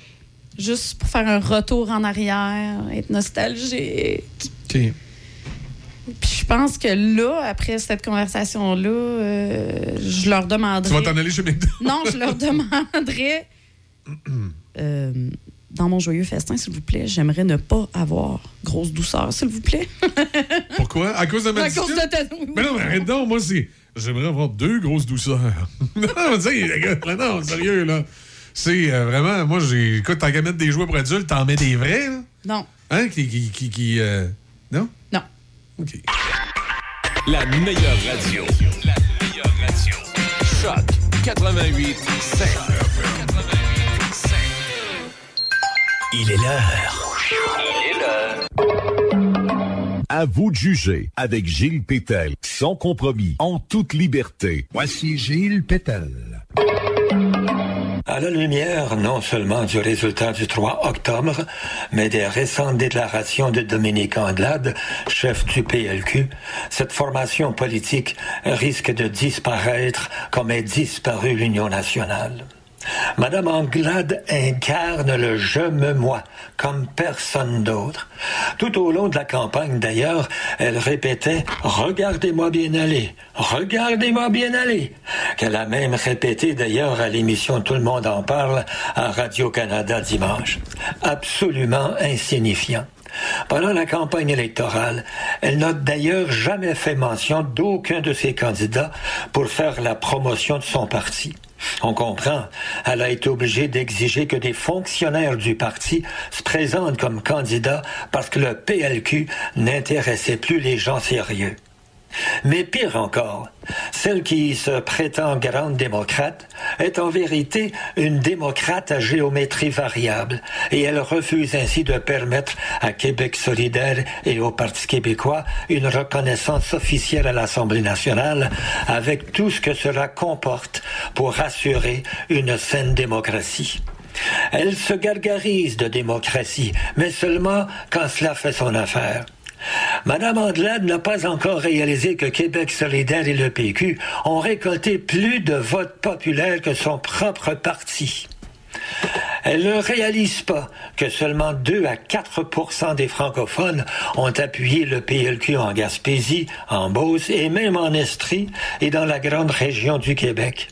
Juste pour faire un retour en arrière, être nostalgique.
OK.
Puis je pense que là, après cette conversation-là, euh, je leur
Tu
demanderais.
vas t'en aller chez McDo?
Non, je leur demanderais. euh, dans mon joyeux festin, s'il vous plaît, j'aimerais ne pas avoir grosse douceur, s'il vous plaît.
Pourquoi? À cause de ma
À cause de ta.
Mais non, mais arrête donc, moi, c'est. J'aimerais avoir deux grosses douceurs. non, tu sais, les gars, là, non, sérieux, là. C'est euh, vraiment, moi, j'ai. Écoute, tant qu'à mettre des jouets pour adultes, t'en mets des vrais, là.
Non.
Hein? Qui. qui, qui, qui, euh, Non?
Non.
OK.
La meilleure radio. La meilleure radio. Choc 88 7.
Il est l'heure.
Il est l'heure.
À vous de juger avec Gilles Pétel, sans compromis, en toute liberté. Voici Gilles Pétel.
À la lumière non seulement du résultat du 3 octobre, mais des récentes déclarations de Dominique Anglade, chef du PLQ, cette formation politique risque de disparaître comme est disparue l'Union nationale. Madame Anglade incarne le je me moi comme personne d'autre. Tout au long de la campagne d'ailleurs, elle répétait Regardez-moi bien aller, regardez-moi bien aller, qu'elle a même répété d'ailleurs à l'émission Tout le monde en parle à Radio-Canada dimanche. Absolument insignifiant. Pendant la campagne électorale, elle n'a d'ailleurs jamais fait mention d'aucun de ses candidats pour faire la promotion de son parti. On comprend, elle a été obligée d'exiger que des fonctionnaires du parti se présentent comme candidats parce que le PLQ n'intéressait plus les gens sérieux. Mais pire encore, celle qui se prétend grande démocrate est en vérité une démocrate à géométrie variable et elle refuse ainsi de permettre à Québec solidaire et au Parti québécois une reconnaissance officielle à l'Assemblée nationale avec tout ce que cela comporte pour assurer une saine démocratie. Elle se gargarise de démocratie, mais seulement quand cela fait son affaire. Madame Andelade n'a pas encore réalisé que Québec solidaire et le PQ ont récolté plus de votes populaires que son propre parti. Elle ne réalise pas que seulement 2 à 4% des francophones ont appuyé le PLQ en Gaspésie, en Beauce et même en Estrie et dans la grande région du Québec.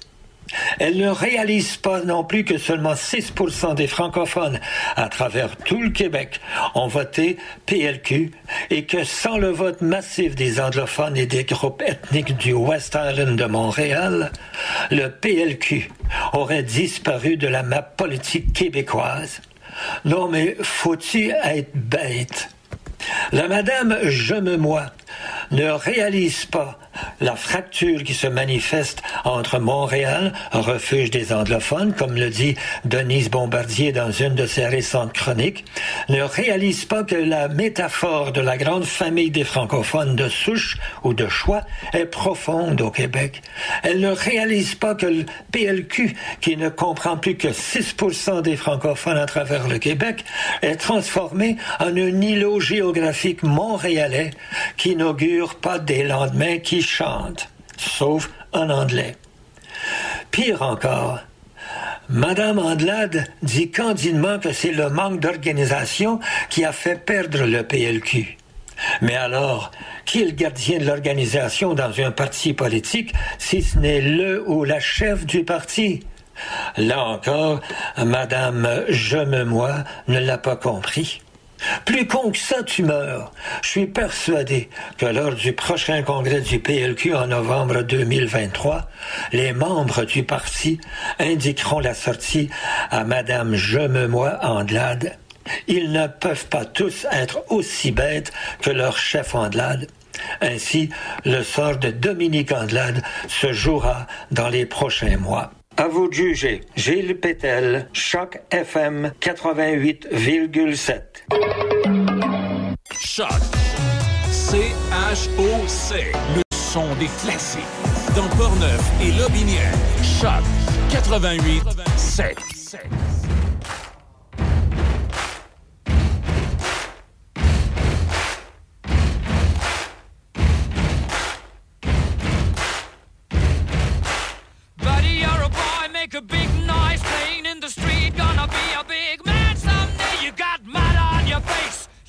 Elle ne réalise pas non plus que seulement 6% des francophones à travers tout le Québec ont voté PLQ et que sans le vote massif des anglophones et des groupes ethniques du West Island de Montréal, le PLQ aurait disparu de la map politique québécoise. Non mais faut-il être bête? La madame Je me moi ne réalise pas la fracture qui se manifeste entre Montréal, refuge des anglophones, comme le dit Denise Bombardier dans une de ses récentes chroniques, ne réalise pas que la métaphore de la grande famille des francophones de souche ou de choix est profonde au Québec. Elle ne réalise pas que le PLQ, qui ne comprend plus que 6% des francophones à travers le Québec, est transformé en un îlot géographique montréalais qui n'augure pas des lendemains qui chantent, sauf en anglais. Pire encore, Madame Andelade dit candidement que c'est le manque d'organisation qui a fait perdre le PLQ. Mais alors, qui est le gardien de l'organisation dans un parti politique si ce n'est le ou la chef du parti? Là encore, Madame Je me moi ne l'a pas compris. Plus con que ça, tu meurs. Je suis persuadé que lors du prochain congrès du PLQ en novembre 2023, les membres du parti indiqueront la sortie à Madame Je me moi Andelade. Ils ne peuvent pas tous être aussi bêtes que leur chef Andelade. Ainsi, le sort de Dominique Andelade se jouera dans les prochains mois. À vous de juger. Gilles Pétel, Choc FM 88,7.
Choc. C-H-O-C. Le son des classiques. Dans Portneuf et Lobinière. Choc 88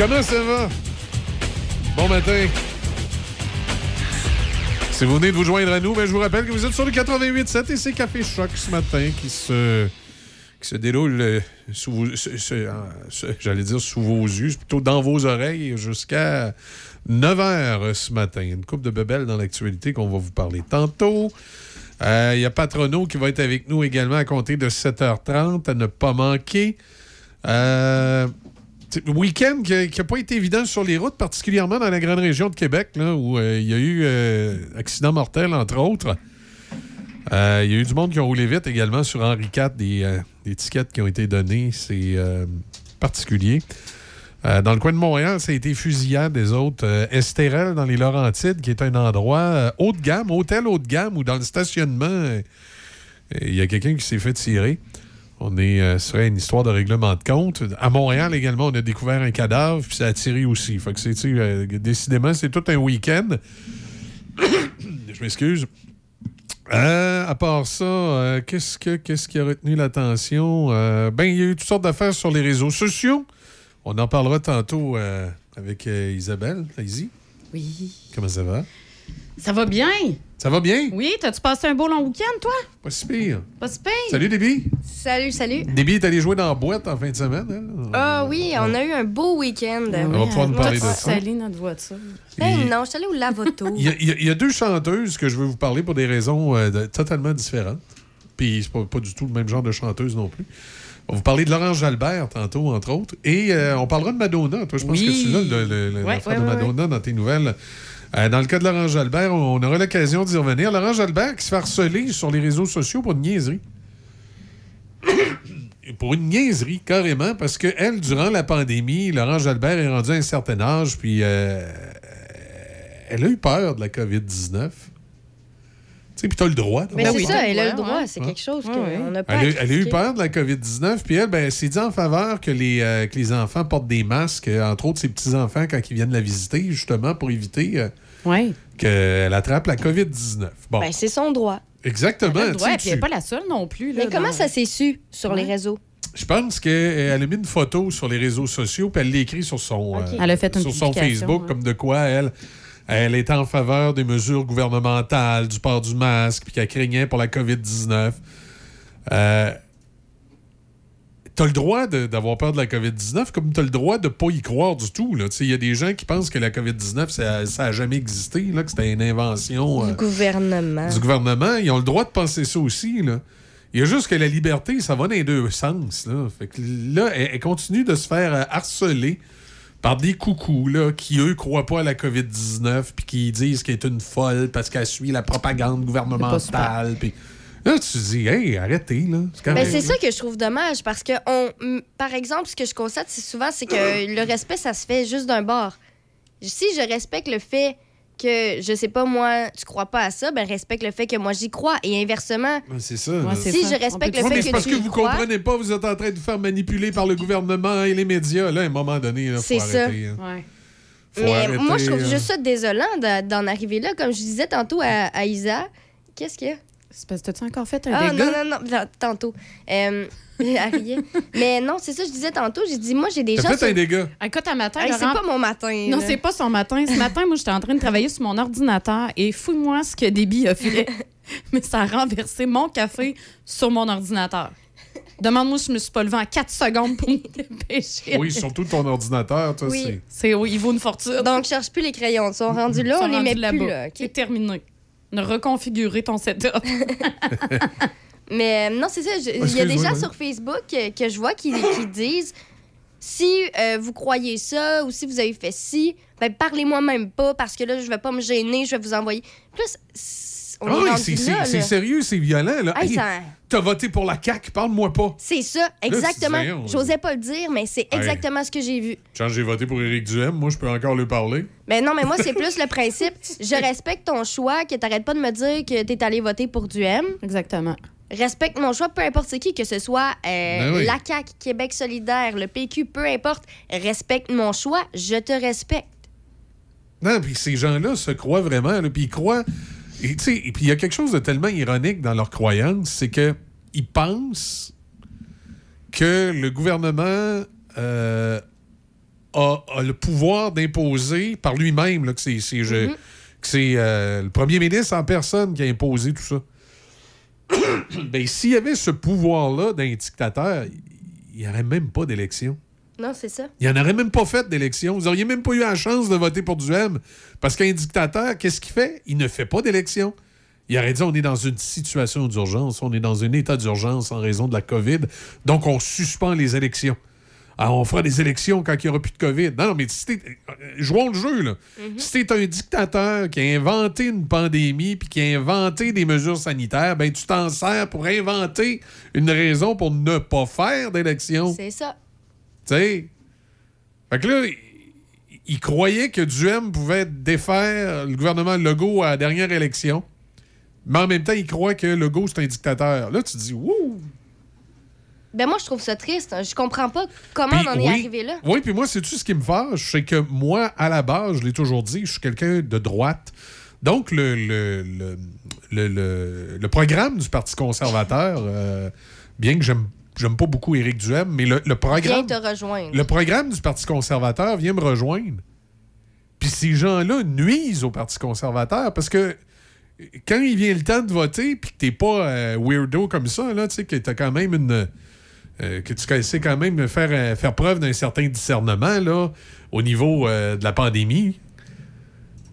Comment ça va? Bon matin. Si vous venez de vous joindre à nous, ben, je vous rappelle que vous êtes sur le 88.7 et c'est Café Choc ce matin qui se, qui se déroule euh, sous vos, se- j'allais dire sous vos yeux, plutôt dans vos oreilles jusqu'à 9 h ce matin. Une coupe de bebelles dans l'actualité qu'on va vous parler tantôt. Euh, Il y a Patrono qui va être avec nous également à compter de 7h30 à ne pas manquer. Euh, week-end qui n'a pas été évident sur les routes, particulièrement dans la grande région de Québec, où euh, il y a eu euh, accident mortel, entre autres. Euh, Il y a eu du monde qui ont roulé vite également sur Henri IV, des, des tickets qui ont été donnés. C'est particulier. Dans le coin de Montréal, ça a été fusillade des autres. Estérel, dans les Laurentides, qui est un endroit haut de gamme, hôtel haut de gamme, où dans le stationnement, il y a quelqu'un qui s'est fait tirer. On est euh, sur une histoire de règlement de compte. À Montréal également, on a découvert un cadavre, puis ça a tiré aussi. Fait que c'est, euh, décidément, c'est tout un week-end. Je m'excuse. Euh, à part ça, euh, qu'est-ce, que, qu'est-ce qui a retenu l'attention? Ben, il y a eu toutes sortes d'affaires sur les réseaux sociaux. On en parlera tantôt avec Isabelle. Daisy,
Oui.
comment ça va?
Ça va bien?
Ça va bien?
Oui, t'as-tu passé un beau long week-end, toi?
Pas si pire.
Pas si pire.
Salut, Déby.
Salut, salut.
Déby est allé jouer dans la boîte en fin de semaine. hein?
Ah oui, on a eu un beau week-end.
On va pouvoir nous parler de ça.
Salut notre voiture.
Ben non, je suis allée au lavoto.
Il y, a, y y deux chanteuses que je veux vous parler pour des raisons euh, de- totalement différentes. Puis c'est pas, pas du tout le même genre de chanteuse non plus. On va vous parler de Laurence Jalbert tantôt, entre autres. Et euh, on parlera de Madonna. Toi, je pense
Oui.
que c'est là le, le- le-
Ouais,
l'affaire
ouais,
de
ouais,
Madonna dans tes nouvelles. Euh, dans le cas de Laurence Jalbert, on aura l'occasion d'y revenir. Laurence Jalbert qui se fait harceler sur les réseaux sociaux pour une niaiserie. Pour une niaiserie, carrément, parce que elle, durant la pandémie, Laurence Jalbert est rendue à un certain âge, puis euh, elle a eu peur de la COVID-19. Tu sais, puis t'as le droit.
Mais
d'avoir
c'est
peur.
ça, elle a le droit. C'est quelque chose qu'on n'a pas
Elle a, elle a eu peur de la COVID-19, puis elle, ben, elle s'est dit en faveur que les, euh, que les enfants portent des masques, euh, entre autres ses petits-enfants, quand ils viennent la visiter, justement, pour éviter euh,
Oui.
qu'elle attrape la COVID-19. Bon,
Ben, c'est son droit.
exactement.
Elle a le
tu
droit,
sais,
puis elle n'est pas la seule non plus. Là,
Mais comment
dans-
ça s'est su sur les réseaux?
Je pense qu'elle a mis une photo sur les réseaux sociaux, puis elle l'a écrit sur son,
Ok.
euh,
Elle a fait une
sur son Facebook,
ouais.
comme de quoi elle, elle était en faveur des mesures gouvernementales, du port du masque, puis qu'elle craignait pour la COVID-19. Euh, T'as le droit d'avoir peur de la COVID-19, comme t'as le droit de pas y croire du tout. Il y a des gens qui pensent que la COVID-19, ça, ça a jamais existé, là, que c'était une invention.
Du
euh,
gouvernement.
du gouvernement, ils ont le droit de penser ça aussi. Là. Il y a juste que la liberté, ça va dans les deux sens. Là, fait que là elle, elle continue de se faire harceler par des coucous là, qui, eux, croient pas à la COVID-19 puis qui disent qu'elle est une folle parce qu'elle suit la propagande gouvernementale. Puis là, tu te dis, hey, arrêtez. Là. C'est
Ben, c'est
là.
ça que je trouve dommage parce que, on, m- par exemple, ce que je constate, c'est souvent, c'est que le respect, ça se fait juste d'un bord. Si je respecte le fait que, je sais pas, moi, tu crois pas à ça, ben respecte le fait que moi, j'y crois. Et inversement,
Ouais, c'est ça.
Ouais,
si
ça.
je respecte le
mais
fait
c'est
que
parce
tu
que vous
crois,
comprenez pas, vous êtes en train de vous faire manipuler par le gouvernement et les médias. Là, à un moment donné, il faut
C'est ça.
arrêter. hein.
Ouais.
Faut
Mais
arrêter,
moi, je trouve
euh.
juste ça désolant d'en arriver là. Comme je disais tantôt à, à Isa. Qu'est-ce qu'il y a?
C'est parce que t'as-tu encore fait un
Ah,
dégât?
non, non, non, non, tantôt. Euh. Mais non, c'est ça, je disais tantôt. J'ai dit, moi, j'ai des gens.
T'as fait
sur-
un dégât.
Écoute, un matin,
Hey, c'est pas mon matin.
Non, c'est pas son matin. Ce matin, moi, j'étais en train de travailler sur mon ordinateur et fouille-moi ce que Déby a fait. Mais ça a renversé mon café sur mon ordinateur. Demande-moi si je me suis pas levé en 4 secondes pour me dépêcher.
Oui, surtout ton ordinateur, toi,
Oui.
c'est.
Oui, il vaut une fortune.
Donc, je cherche plus les crayons. Ils sont rendus là,
Ils sont
on les met
là-bas.
plus là.
C'est terminé. Ne reconfigurer ton setup.
Mais euh, non, c'est ça. Il y a des gens
oui.
sur Facebook que, que je vois qui, qui disent si euh, vous croyez ça ou si vous avez fait ci, ben parlez-moi même pas parce que là, je vais pas me gêner, je vais vous envoyer. Plus, on
Ah oui, c'est- sérieux, c'est violent. Là.
Hey,
Hey,
ça-
T'as voté pour la CAQ, parle-moi pas.
C'est ça, exactement. J'osais pas le dire, mais c'est
Hey.
exactement ce que j'ai vu.
Quand j'ai voté pour Éric Duhem, moi, je peux encore lui parler.
Mais non, mais moi, c'est plus le principe. Je respecte ton choix, que t'arrêtes pas de me dire que t'es allé voter pour du M.
Exactement.
Respecte mon choix, peu importe c'est qui, que ce soit euh,
Ben oui.
la CAQ, Québec solidaire, le PQ, peu importe. Respecte mon choix, je te respecte.
Non, puis ces gens-là se croient vraiment, puis ils croient. Et puis il y a quelque chose de tellement ironique dans leur croyance, c'est que ils pensent que le gouvernement euh, a, a le pouvoir d'imposer par lui-même, que c'est
Mhm.
c'est, euh, le premier ministre en personne qui a imposé tout ça. ben, s'il y avait ce pouvoir-là d'un dictateur, il n'y aurait même pas d'élection.
Non, c'est ça.
Il n'y en aurait même pas fait d'élection. Vous n'auriez même pas eu la chance de voter pour du M. Parce qu'un dictateur, qu'est-ce qu'il fait? Il ne fait pas d'élection. Il aurait dit on est dans une situation d'urgence, on est dans un état d'urgence en raison de la COVID, donc on suspend les élections. Ah, on fera des élections quand il n'y aura plus de COVID. Non, non, mais si euh, jouons le jeu, là. Si t'es un dictateur qui a inventé une pandémie puis qui a inventé des mesures sanitaires, ben tu t'en sers pour inventer une raison pour ne pas faire d'élection.
C'est ça.
Tu sais? Fait que là, il- croyait que Duhem pouvait défaire le gouvernement Legault à la dernière élection. Mais en même temps, il croit que Legault, c'est un dictateur. Là, tu te dis, wouh!
Ben moi, je trouve ça triste. Je comprends pas comment on en est arrivé là.
Oui, puis moi, c'est-tu ce qui me fâche? C'est que moi, à la base, je l'ai toujours dit, je suis quelqu'un de droite. Donc, le, le, le, le- le- le programme du Parti conservateur, euh, bien que j'aime j'aime pas beaucoup Éric Duhem, mais le, le
Viens
programme...
te rejoindre.
Le programme du Parti conservateur vient me rejoindre. Puis ces gens-là nuisent au Parti conservateur parce que quand il vient le temps de voter, puis que t'es pas euh, weirdo comme ça, là, tu sais, que t'as quand même une. euh, que tu sais quand même faire, euh, faire preuve d'un certain discernement, là, au niveau de la pandémie,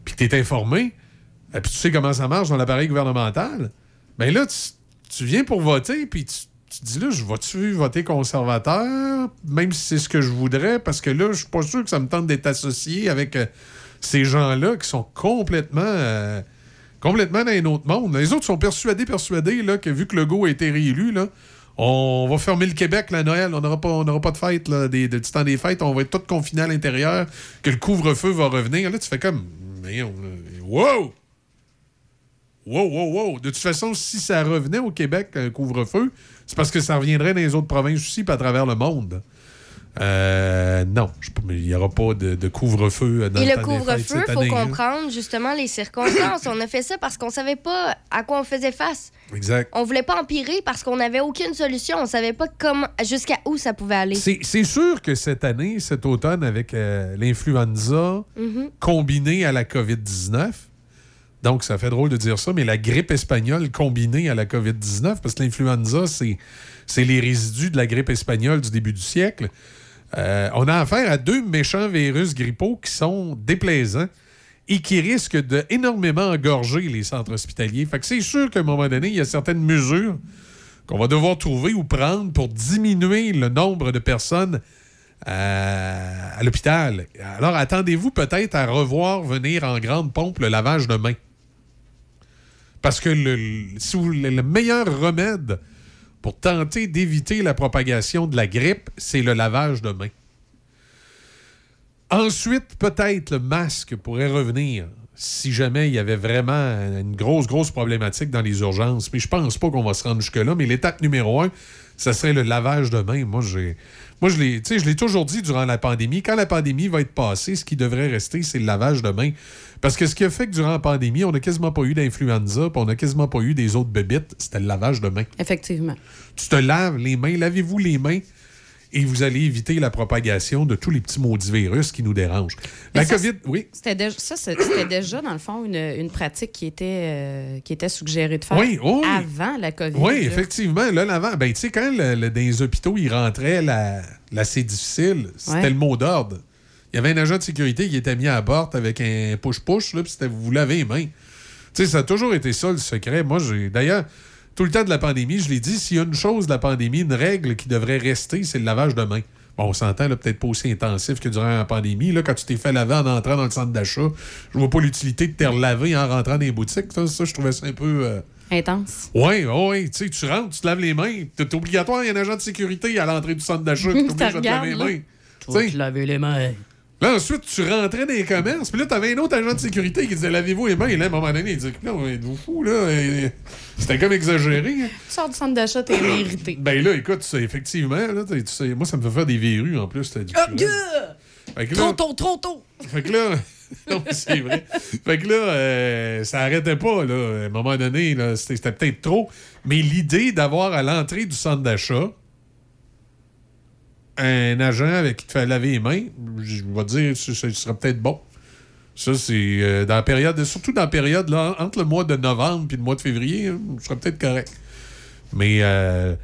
puis que t'es informé, et puis tu sais comment ça marche dans l'appareil gouvernemental, ben là, tu, tu viens pour voter, puis tu, tu te dis là, je vais-tu voter conservateur, même si c'est ce que je voudrais, parce que là, je suis pas sûr que ça me tente d'être associé avec euh, ces gens-là qui sont complètement. euh, complètement dans un autre monde. Les autres sont persuadés, persuadés, là, que vu que Legault a été réélu, là, on va fermer le Québec la Noël. On n'aura pas, pas de fête, là, des, de, du temps des fêtes. On va être tous confinés à l'intérieur, que le couvre-feu va revenir. Là, tu fais comme. là, Wow! Wow, wow, wow! De toute façon, si ça revenait au Québec, un couvre-feu, c'est parce que ça reviendrait dans les autres provinces aussi, puis à travers le monde. Euh, non, il n'y aura pas de, de couvre-feu dans
Et
le
couvre-feu, il faut
année, hein.
comprendre justement les circonstances. on a fait ça parce qu'on savait pas à quoi on faisait face.
Exact.
On voulait pas empirer parce qu'on n'avait aucune solution. On savait pas comment, jusqu'à où ça pouvait aller.
C'est c'est sûr que cette année, cet automne, avec euh, l'influenza
Mhm.
combinée à la COVID-19, donc ça fait drôle de dire ça, mais la grippe espagnole combinée à la COVID-19, parce que l'influenza, c'est les résidus de la grippe espagnole du début du siècle. Euh, on a affaire à deux méchants virus grippaux qui sont déplaisants et qui risquent de énormément engorger les centres hospitaliers. Fait que c'est sûr qu'à un moment donné, il y a certaines mesures qu'on va devoir trouver ou prendre pour diminuer le nombre de personnes euh, à l'hôpital. Alors, attendez-vous peut-être à revoir venir en grande pompe le lavage de mains. Parce que le, meilleur remède pour tenter d'éviter la propagation de la grippe, c'est le lavage de mains. Ensuite, peut-être le masque pourrait revenir si jamais il y avait vraiment une grosse, grosse problématique dans les urgences. Mais je pense pas qu'on va se rendre jusque-là. Mais l'étape numéro un, ça serait le lavage de mains. Moi, j'ai. Moi, je l'ai, je l'ai toujours dit durant la pandémie. Quand la pandémie va être passée, ce qui devrait rester, c'est le lavage de mains. Parce que ce qui a fait que durant la pandémie, on n'a quasiment pas eu d'influenza, puis on n'a quasiment pas eu des autres bébites, c'était le lavage de mains.
Effectivement.
Tu te laves les mains, lavez-vous les mains et vous allez éviter la propagation de tous les petits maudits virus qui nous dérangent. La
ça,
COVID, oui.
C'était déjà, ça, c'était déjà, dans le fond, une, une pratique qui était, euh, qui était suggérée de faire
Oui, oui.
avant la COVID.
Oui,
là.
effectivement. Là, l'avant, ben, tu sais, quand le- le- dans les hôpitaux, il rentrait la, la c'est difficile, c'était
Ouais.
le mot d'ordre. Il y avait un agent de sécurité qui était mis à la porte avec un push-push, là, puis c'était vous lavez les mains. Tu sais, ça a toujours été ça, le secret. Moi, j'ai. D'ailleurs, tout le temps de la pandémie, je l'ai dit, s'il y a une chose de la pandémie, une règle qui devrait rester, c'est le lavage de mains. Bon, on s'entend, là, peut-être pas aussi intensif que durant la pandémie. Là, quand tu t'es fait laver en entrant dans le centre d'achat, je vois pas l'utilité de te relaver en rentrant dans les boutiques. Ça, ça, je trouvais ça un peu. euh,
Intense.
oui, oui, tu sais, tu rentres, tu te laves les mains. C'est obligatoire, il y a un agent de sécurité à l'entrée du centre d'achat qui
Tu
t'oblige à te laver les mains. Tu
laver les mains.
Là, ensuite, tu rentrais dans les commerces, puis là, t'avais un autre agent de sécurité qui disait Lavez-vous les mains. Et là, à un moment donné, il disait Non, êtes-vous fou, là? Et- C'était comme exagéré. hein.
Tu sors du centre d'achat, t'es irrité.
Ben là, écoute, c'est effectivement, là, tu sais, moi, ça me fait faire des verrues en plus. du
Ah, yeah!
Que là-
Trop tôt, trop tôt.
Fait que là, non, c'est vrai. Fait que là, euh, ça arrêtait pas, là. À un moment donné, là, c'était peut-être trop. Mais l'idée d'avoir à l'entrée du centre d'achat un agent avec qui te fait laver les mains, je vais dire, ce, ce serait peut-être bon. Ça, c'est euh, dans la période, surtout dans la période là, entre le mois de novembre et le mois de février, hein, ce serait peut-être correct. Mais euh,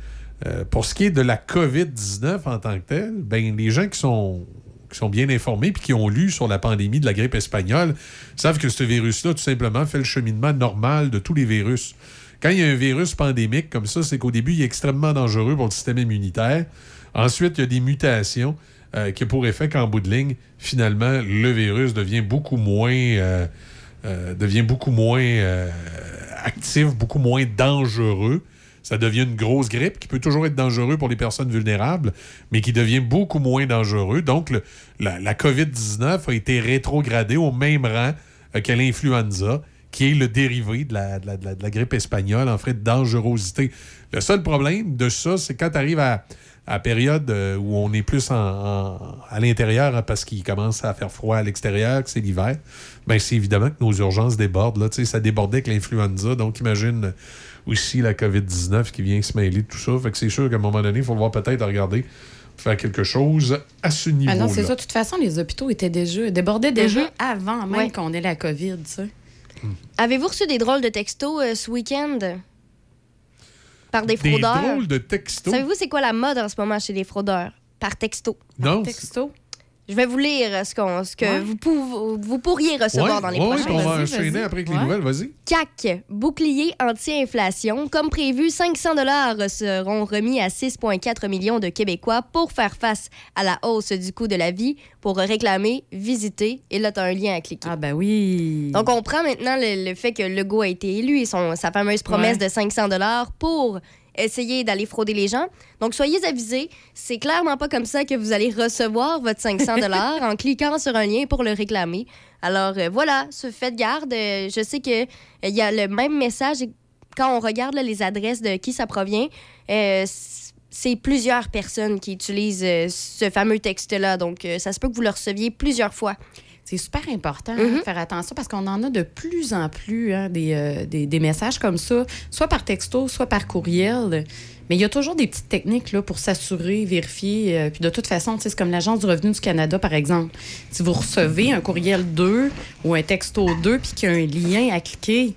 euh, pour ce qui est de la COVID-19 en tant que telle, ben, les gens qui sont, qui sont bien informés puis qui ont lu sur la pandémie de la grippe espagnole savent que ce virus-là, tout simplement, fait le cheminement normal de tous les virus. Quand il y a un virus pandémique comme ça, c'est qu'au début, il est extrêmement dangereux pour le système immunitaire. Ensuite, il y a des mutations euh, qui ont pour effet qu'en bout de ligne, finalement, le virus devient beaucoup moins, euh, euh, devient beaucoup moins actif, beaucoup moins dangereux. Ça devient une grosse grippe qui peut toujours être dangereux pour les personnes vulnérables, mais qui devient beaucoup moins dangereux. Donc, la, la COVID-19 a été rétrogradée au même rang que l'influenza, qui est le dérivé de la, de la- de la- de la grippe espagnole en fait de dangerosité. Le seul problème de ça, c'est quand tu arrives à, à la période euh, où on est plus en- en- à l'intérieur hein, parce qu'il commence à faire froid à l'extérieur, que c'est l'hiver, ben c'est évidemment que nos urgences débordent. Là, Tu sais, ça débordait avec l'influenza, donc imagine aussi la COVID-19 qui vient se mêler de tout ça. Fait que c'est sûr qu'à un moment donné, il faut voir peut-être regarder faire quelque chose à ce
Ah
niveau-là.
non, c'est ça. De toute façon, les hôpitaux étaient déjà débordaient déjà
Mhm.
avant même
Ouais.
qu'on ait la COVID.
Avez-vous reçu des drôles de textos euh, ce week-end? Par des
Des
fraudeurs?
drôles de textos.
Savez-vous c'est quoi la mode en ce moment chez les fraudeurs? Par texto.
Non.
Texto.
Je vais vous lire ce, qu'on- ce que
Ouais.
vous, pou- vous pourriez recevoir
Ouais,
dans les
ouais,
prochains
on va
jours.
enchaîner après avec les nouvelles, vas-y.
CAC, bouclier anti-inflation. Comme prévu, 500 dollars seront remis à 6,4 millions de Québécois pour faire face à la hausse du coût de la vie, pour réclamer, visiter. Et là, tu as un lien à cliquer.
Ah, ben oui.
Donc, on prend maintenant le, le fait que Legault a été élu et son, sa fameuse promesse
Ouais.
de 500 dollars pour essayer d'aller frauder les gens. Donc, soyez avisés, c'est clairement pas comme ça que vous allez recevoir votre 500 dollars en cliquant sur un lien pour le réclamer. Alors, euh, voilà, faites garde. Euh, je sais que euh, y a le même message quand on regarde les adresses de qui ça provient. c'est plusieurs personnes qui utilisent ce fameux texte-là. Donc, ça se peut que vous le receviez plusieurs fois.
C'est super important hein, de faire attention parce qu'on en a de plus en plus hein, des, euh, des, des messages comme ça, soit par texto, soit par courriel. Mais il y a toujours des petites techniques là, pour s'assurer, vérifier. euh, puis de toute façon, c'est comme l'Agence du revenu du Canada, par exemple. Si vous recevez un courriel 2 ou un texto 2 puis qu'il y a un lien à cliquer,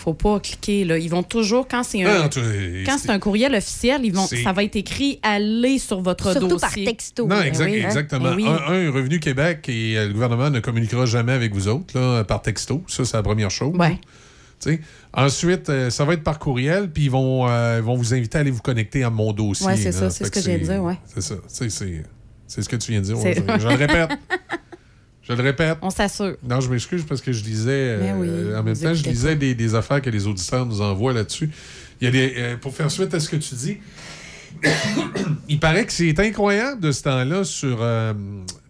faut pas cliquer. Là. Ils vont toujours, quand c'est un,
Ah, tu-
quand c'est un courriel officiel, ils vont, ça va être écrit aller sur votre
Surtout
dossier.
par texto.
Non,
Ben
exact-
oui, hein?
exactement.
Oui.
un, un, Revenu Québec et euh, le gouvernement ne communiquera jamais avec vous autres là, par texto. Ça, c'est la première chose.
Ouais.
Tu sais. Ensuite, euh, ça va être par courriel, puis ils vont, euh, ils vont vous inviter à aller vous connecter à mon dossier.
Ouais, c'est ça, c'est ce que je viens de dire, ouais.
C'est ça. C'est c'est ce que tu viens de dire. Ouais. Je, je le répète. Je le répète.
On s'assure.
Non, je m'excuse parce que je lisais. euh,
Mais oui,
en même temps, je lisais des, des affaires que les auditeurs nous envoient là-dessus. Il y a des, euh, pour faire suite à ce que tu dis, il paraît que c'est incroyable de ce temps-là sur euh,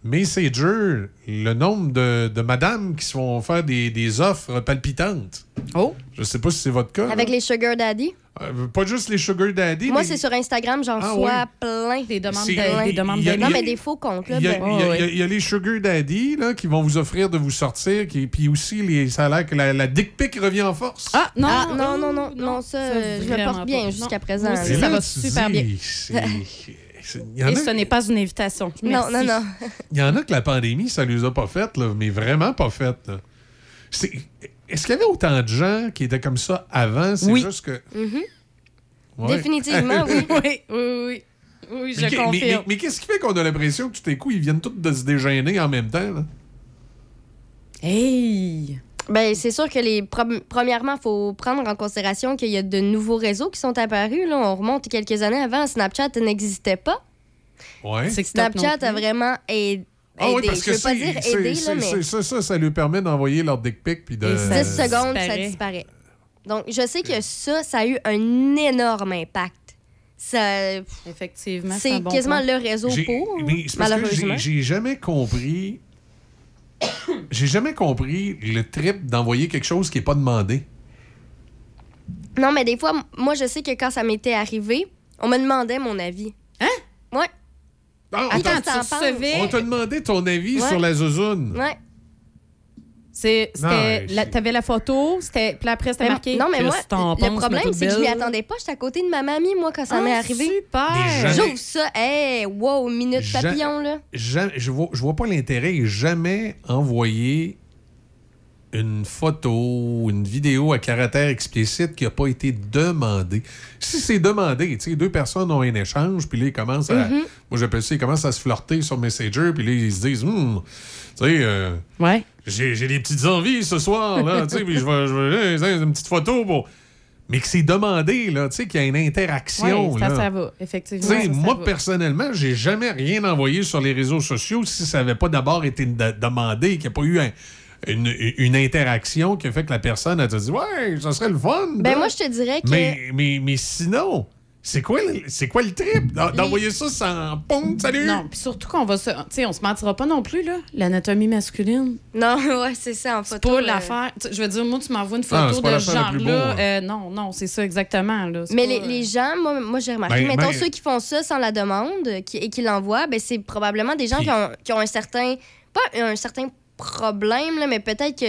Messenger, le nombre de, de madames qui se font faire des, des offres palpitantes.
Oh!
Je sais pas si c'est votre cas.
Avec
là.
les sugar daddy?
Euh, pas juste les sugar daddy.
Moi,
mais
c'est sur Instagram, j'en
Ah,
reçois
ouais.
plein.
Des demandes
C'est-
de- des demandes
a-
de-
Non, mais des faux comptes. Là,
Il y, a,
ben-
y y les sugar daddy là, qui vont vous offrir de vous sortir, qui, puis aussi, les, ça a l'air que la, la dick pic revient en force.
Ah, non,
Ah, non, non, non, non, ça, euh, je le porte bien jusqu'à
Non.
présent.
Aussi, ça
là,
va super
dis,
bien.
y en
Et
a-
ce n'est pas une invitation.
Non,
Merci.
non, non.
Il y en a que la pandémie, ça les a pas faites, là, mais vraiment pas faites. Est-ce qu'il y avait autant de gens qui étaient comme ça avant? C'est
Oui.
juste que. Ouais.
Définitivement, oui.
Oui, oui, oui. Oui, je
Mais,
confirme.
mais- mais qu'est-ce qui fait qu'on a l'impression que tout à coup, ils viennent tous de se dégêner en même temps? là?
Hey!
Ben, c'est sûr que les premièrement, il faut prendre en considération qu'il y a de nouveaux réseaux qui sont apparus. Là. On remonte quelques années avant, Snapchat n'existait pas.
Ouais.
Snapchat a vraiment aidé.
Ah oui, parce
je
que
veux pas
c'est-
dire
c'est-
aider,
c'est-
là, mais
c'est- ça, ça, ça lui permet d'envoyer leur dick pic puis de.
Et ça
10 secondes, ça
disparaît.
Donc, je sais que ça, ça a eu un énorme impact. Ça,
Effectivement,
c'est
bon
quasiment
point.
le réseau pour,
mais
malheureusement.
j'ai- j'ai jamais compris. J'ai jamais compris le trip d'envoyer quelque chose qui n'est pas demandé.
Non, mais des fois, moi, je sais que quand ça m'était arrivé, on me demandait mon avis.
Hein?
Ouais.
Ah, on
Attends,
t'a-
tu
t'en penses?
recevais...
on t'a demandé ton avis
Ouais.
sur la zouzoune.
Ouais.
C'est- C'était...
Non,
la- T'avais la photo, c'était... Puis après, c'était
Mais-
marqué...
non, mais moi, le problème, c'est que je m'y attendais pas. J'étais à côté de ma mamie, moi, quand ça
Ah,
m'est arrivé.
Super!
J'ouvre ça. Hey, wow, minute papillon, là.
Jamais- je vois, je vois pas l'intérêt et jamais envoyer une photo, une vidéo à caractère explicite qui n'a pas été demandée. Si c'est demandé, tu sais, deux personnes ont un échange, puis là, ils commencent à.
Mhm.
Moi, j'appelle ça, ils commencent à se flirter sur Messenger, puis là, ils se disent, Hum, tu sais, euh,
Ouais.
j'ai des petites envies ce soir, là, tu sais, puis je vais, une petite photo pour. mais que c'est demandé, là, tu sais, qu'il y a une interaction.
Oui, ça,
là.
ça va, effectivement. Ça, ça
moi,
va.
personnellement, j'ai jamais rien envoyé sur les réseaux sociaux si ça n'avait pas d'abord été de- demandé, qu'il n'y a pas eu un- une, une interaction qui a fait que la personne a dit Ouais, ça serait le fun.
Ben,
là.
moi, je te dirais que.
mais, mais, mais sinon, c'est quoi, le- c'est quoi le trip? D'en- d'envoyer ça sans pom, salut?
Non, puis surtout qu'on va se. Tu sais, on se mentira pas non plus, là. L'anatomie masculine.
Non, ouais, c'est ça, en
C'est
photo.
pas
euh,
l'affaire. Je veux dire, moi, tu m'envoies une
Ah,
photo
c'est
de ce genre-là.
beau,
euh, non, non, c'est ça exactement. Là. C'est
Mais
pas,
les, les gens, moi, moi j'ai remarqué,
Ben,
mettons
ben-
ceux qui font ça sans la demande euh, qui, et qui l'envoient, ben, c'est probablement des gens qui ont, qui ont un certain, pas un certain problème, là, mais peut-être qu'il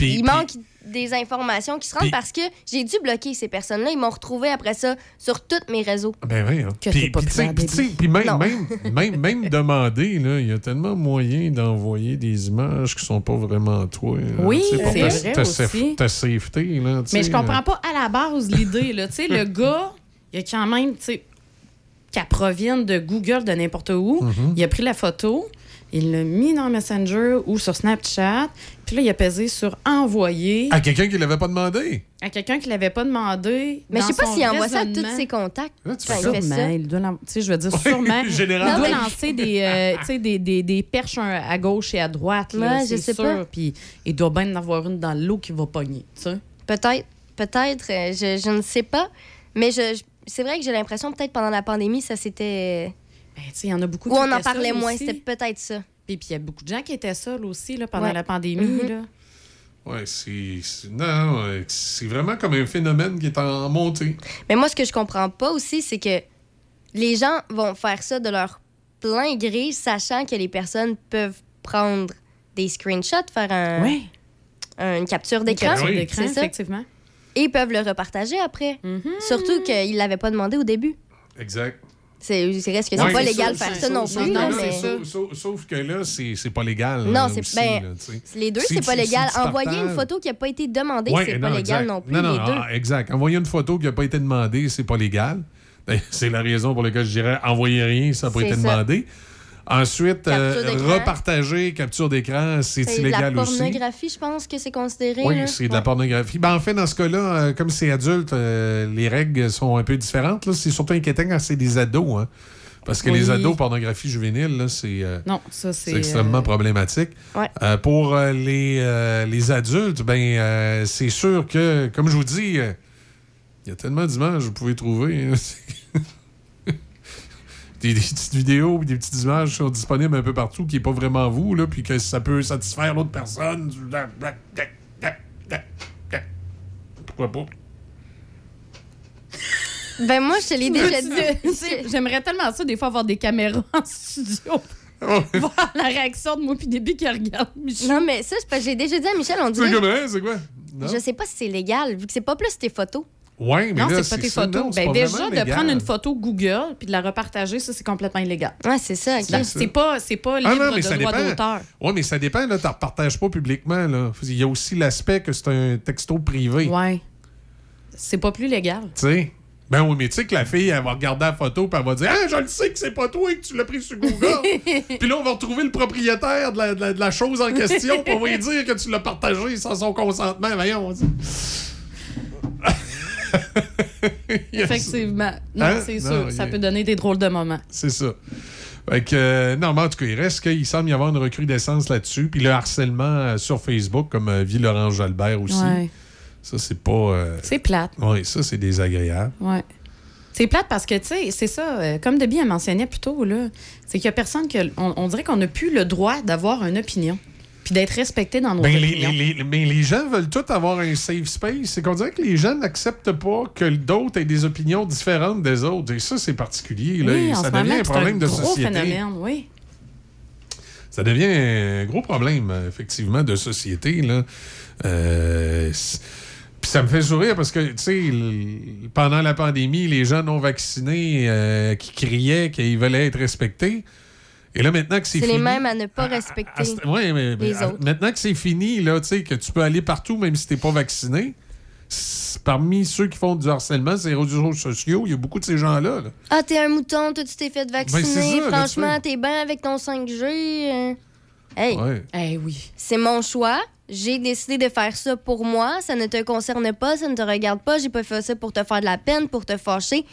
il manque des informations qui se rendent
Puis-
parce que j'ai dû bloquer ces personnes-là. Ils m'ont retrouvé après ça sur tous mes réseaux.
Ben oui. hein.
Que
Puis,
t'es pas
puis, tu sais,
clair,
puis, tu sais, puis même,
Non.
même, même, même demander, là, il y a tellement moyen d'envoyer des images qui sont pas vraiment toi.
Oui,
tu sais, pour
c'est
ta-
vrai
ta,
aussi.
ta safety. Là, tu
Mais
sais,
je comprends
euh,
pas à la base l'idée. là. Tu sais, le gars, il a quand même, tu sais, qu'elle provienne de Google, de n'importe où.
Mhm.
Il a pris la photo, il l'a mis dans Messenger ou sur Snapchat, puis là, il a pesé sur envoyer
À quelqu'un qui l'avait pas demandé.
à quelqu'un qui l'avait pas demandé.
Mais je
dans
sais pas s'il envoie ça à tous ses contacts.
Là, tu
fait
Sûrement,
ça.
il doit l'en- tu sais, je veux dire, sûrement. Il doit
Non, mais-
lancer des, euh, tu sais, des, des, des perches à gauche et à droite. là,
Ouais,
c'est
je sais
sûr.
pas.
Puis il doit bien en avoir une dans l'eau qui va pogner. tu sais.
Peut-être, peut-être, euh, je, je ne sais pas. Mais je, je- c'est vrai que j'ai l'impression, peut-être pendant la pandémie, ça c'était.
Ben, il y en a beaucoup
Ou
qui
on en parlait moins, c'était peut-être ça.
Puis puis il y a beaucoup de gens qui étaient seuls aussi là, pendant
Ouais.
la pandémie.
Mhm.
là.
Ouais, c'est. Non, c'est vraiment comme un phénomène qui est en montée.
Mais moi, ce que je comprends pas aussi, c'est que les gens vont faire ça de leur plein gré, sachant que les personnes peuvent prendre des screenshots, faire un,
Ouais.
une capture
Une
d'écran.
Oui.
effectivement.
Et peuvent le repartager après.
Mhm.
Surtout qu'ils l'avaient pas demandé au début.
Exact.
C'est reste que c'est pas légal faire ça non plus.
sauf- que là, c'est pas légal.
Non, c'est ben, les deux, c'est pas légal. Envoyer une photo qui n'a pas été demandée, c'est pas légal non plus.
Non, non,
les deux.
ah, exact. Envoyer une photo qui n'a pas été demandée, c'est pas légal. C'est la raison pour laquelle je dirais envoyer rien, ça n'a pas été
ça.
Ensuite, euh,
Capture d'écran.
repartager, capture d'écran, c'est
C'est de la
illégal aussi.
pornographie, je pense que c'est considéré.
Oui, c'est de la pornographie. Ben, en fait, dans ce cas-là, euh, comme c'est adulte, euh, les règles sont un peu différentes. là. C'est surtout inquiétant quand c'est des ados. hein. Parce que
Oui.
les ados, pornographie juvénile, là, c'est euh,
Non, ça, c'est.
c'est extrêmement
euh,
problématique.
Ouais.
Euh, pour euh, les, euh, les adultes, ben, euh, c'est sûr que, comme je vous dis, euh, il y a tellement d'images que vous pouvez trouver. hein. des, des petites vidéos des petites images qui sont disponibles un peu partout qui n'est pas vraiment vous, là, puis que ça peut satisfaire l'autre personne. Pourquoi pas?
Ben moi, je te l'ai déjà dit.
J'aimerais tellement ça, des fois, avoir des caméras en studio. Voir la réaction de moi puis début qui regarde Michel.
Non, mais ça, c'est parce que j'ai déjà dit à Michel, on
comment? C'est quoi? Non?
Je sais pas si c'est légal, vu que c'est pas plus tes photos.
Ouais, mais
Non,
là,
c'est pas tes
ça,
photos.
non,
ben,
pas
déjà, de
légal.
prendre une photo Google puis de la repartager, ça, c'est complètement illégal.
Ouais, c'est ça.
C'est pas, c'est pas
Ah
libre
non, mais
de
ça
droit
dépend.
d'auteur.
Oui, mais ça dépend, là. Tu ne repartages pas publiquement, là. Il y a aussi l'aspect que c'est un texto privé.
Ouais. C'est pas plus légal.
Tu sais? Ben oui, mais tu sais que la fille, elle va regarder la photo puis elle va dire Ah, je le sais que c'est pas toi et que tu l'as pris sur Google. puis là, on va retrouver le propriétaire de la, de la- de la chose en question pour lui dire que tu l'as partagé sans son consentement. Voyons. tu sais.
Effectivement. Non,
Hein?
c'est sûr. Ça peut donner des drôles de moments.
C'est ça. Fait que, euh, non, mais en tout cas, il reste qu'il semble y avoir une recrudescence là-dessus. Puis le harcèlement euh, sur Facebook, comme euh, vit Laurent Jalbert aussi.
Ouais.
Ça, c'est pas. euh,
C'est plate.
Oui, ça, c'est désagréable.
Ouais. C'est plate parce que, tu sais, c'est ça, comme Debbie a mentionné plus tôt, là, c'est qu'il y a personne que. On, on dirait qu'on n'a plus le droit d'avoir une opinion. Puis d'être respecté dans nos
Ben,
opinions.
les- les- mais les gens veulent tous avoir un safe space. C'est qu'on dirait que les gens n'acceptent pas que d'autres aient des opinions différentes des autres. Et ça, c'est particulier. Là.
oui,
ça
moment,
devient un problème de
gros
société.
phénomène, oui.
Ça devient un gros problème, effectivement, de société. Là. Euh, Puis ça me fait sourire parce que, tu sais, pendant la pandémie, les gens non vaccinés euh, qui criaient qu'ils veulent être respectés. Et là, maintenant que c'est
C'est
fini...
les mêmes à ne pas respecter
ouais, mais, mais
les
à-
autres.
maintenant que c'est fini, là, tu sais, que tu peux aller partout même si t'es pas vacciné, parmi ceux qui font du harcèlement, ces réseaux sociaux, il y a beaucoup de ces gens-là. là.
Ah, t'es un mouton, toi, tu t'es fait vacciner.
Ben, c'est ça,
Franchement,
tu
t'es bien avec ton 5G. euh. Hey,
Ouais.
Eh oui.
c'est mon choix. J'ai décidé de faire ça pour moi. Ça ne te concerne pas, ça ne te regarde pas. J'ai pas fait ça pour te faire de la peine, pour te fâcher.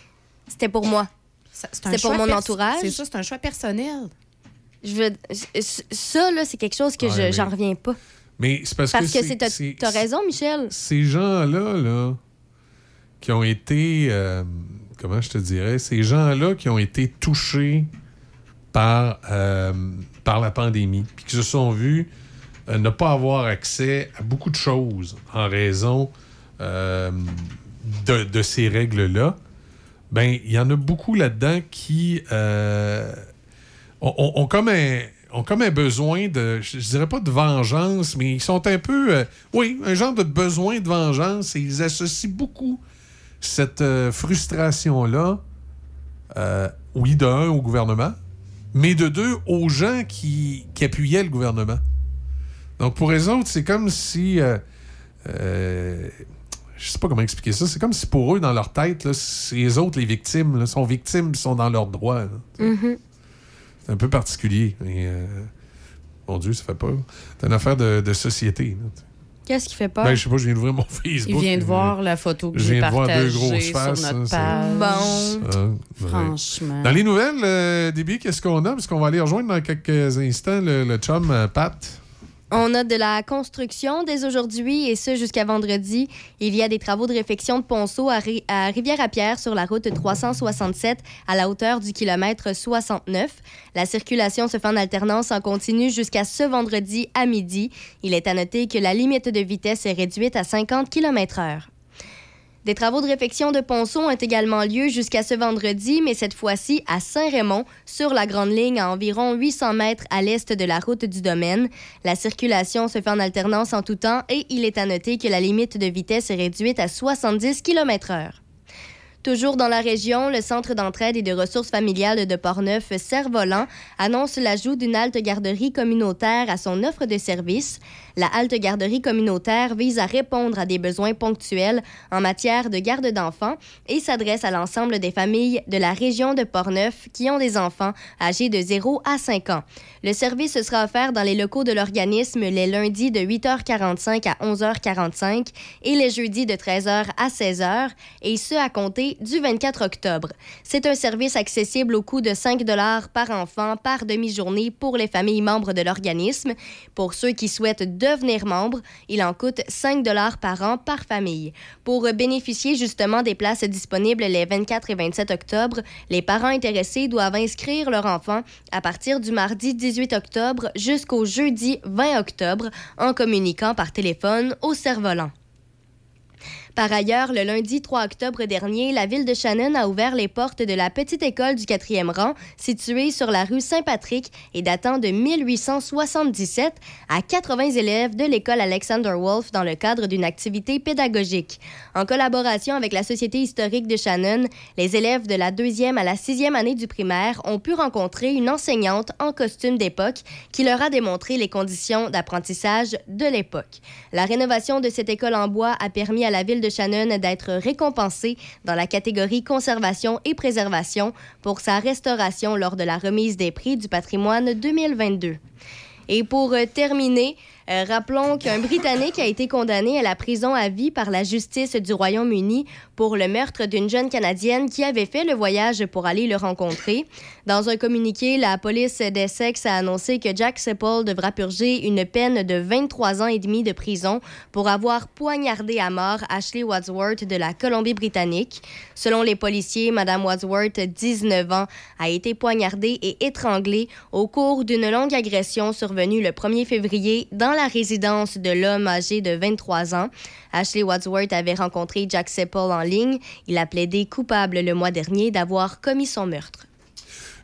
C'était pour moi.
C'est
pour mon entourage.
C'est ça, c'est un choix personnel.
Je veux... Ça, là, c'est quelque chose que
Ouais,
je- j'en reviens pas.
Mais c'est parce,
Parce que
c'est-
c'est... t'as- raison, Michel.
ces gens-là, là, qui ont été, euh, comment je te dirais, ces gens-là qui ont été touchés par, euh, par la pandémie, puis qui se sont vus euh, ne pas avoir accès à beaucoup de choses en raison de, de ces règles-là, ben il y en a beaucoup là-dedans qui ont, comme un besoin de, je, dirais pas de vengeance, mais ils sont un peu, euh, oui, un genre de besoin de vengeance et ils associent beaucoup cette euh, frustration-là, euh, oui, de au gouvernement, mais de deux, aux gens qui, appuyaient le gouvernement. Donc, pour eux autres, c'est comme si. je sais pas comment expliquer ça. C'est comme si pour eux, dans leur tête, les autres, les victimes, sont victimes, sont dans leurs droits. là. C'est un peu particulier. Et, euh, mon Dieu, ça fait peur. C'est une affaire de, de société. là.
Qu'est-ce qui fait peur?
Ben, je sais pas, je viens d'ouvrir mon Facebook.
Il vient de voir la photo que
je
j'ai
viens de voir deux
partagée
grosses
sur
faces,
notre
c'est-
page.
Ah, ouais.
Franchement.
Dans les nouvelles, euh, Déby, qu'est-ce qu'on a? Parce qu'on va aller rejoindre dans quelques instants le, le chum euh, Pat.
On a de la construction dès aujourd'hui et ce jusqu'à vendredi. Il y a des travaux de réfection de ponceau à, à Rivière-à-Pierre sur la route 367 à la hauteur du kilomètre 69. La circulation se fait en alternance en continu jusqu'à ce vendredi à midi. Il est à noter que la limite de vitesse est réduite à 50 km/h. Des travaux de réfection de ponceau ont également lieu jusqu'à ce vendredi, mais cette fois-ci à Saint-Raymond, sur la grande ligne à environ 800 mètres à l'est de la route du domaine. La circulation se fait en alternance en tout temps et il est à noter que la limite de vitesse est réduite à 70 km/h. Toujours dans la région, le Centre d'entraide et de ressources familiales de Portneuf, Cerf-Volant, annonce l'ajout d'une halte garderie communautaire à son offre de services. La halte garderie communautaire vise à répondre à des besoins ponctuels en matière de garde d'enfants et s'adresse à l'ensemble des familles de la région de Portneuf qui ont des enfants âgés de 0 à 5 ans. Le service sera offert dans les locaux de l'organisme les lundis de 8h45 à 11h45 et les jeudis de 13h à 16h, et ce à compter du 24 octobre. C'est un service accessible au coût de 5 par enfant par demi-journée pour les familles membres de l'organisme. Pour ceux qui souhaitent devenir membres, il en coûte 5 par an par famille. Pour bénéficier justement des places disponibles les 24 et 27 octobre, les parents intéressés doivent inscrire leur enfant à partir du mardi 18 octobre jusqu'au jeudi 20 octobre en communiquant par téléphone au cerf-volant. Par ailleurs, le lundi 3 octobre dernier, la ville de Shannon a ouvert les portes de la petite école du quatrième rang, située sur la rue Saint-Patrick et datant de 1877, à 80 élèves de l'école Alexander Wolf dans le cadre d'une activité pédagogique. En collaboration avec la Société historique de Shannon, les élèves de la deuxième à la sixième année du primaire ont pu rencontrer une enseignante en costume d'époque qui leur a démontré les conditions d'apprentissage de l'époque. La rénovation de cette école en bois a permis à la ville de Shannon d'être récompensée dans la catégorie conservation et préservation pour sa restauration lors de la remise des prix du patrimoine 2022. Et pour euh, terminer, euh, rappelons qu'un Britannique a été condamné à la prison à vie par la justice du Royaume-Uni pour le meurtre d'une jeune Canadienne qui avait fait le voyage pour aller le rencontrer. Dans un communiqué, la police d'Essex a annoncé que Jack Sepple devra purger une peine de 23 ans et demi de prison pour avoir poignardé à mort Ashley Wadsworth de la Colombie-Britannique. Selon les policiers, Madame Wadsworth, 19 ans, a été poignardée et étranglée au cours d'une longue agression survenue le 1er février dans la résidence de l'homme âgé de 23 ans. Ashley Wadsworth avait rencontré Jack Sepple en ligne. Il a plaidé coupable le mois dernier d'avoir commis son meurtre.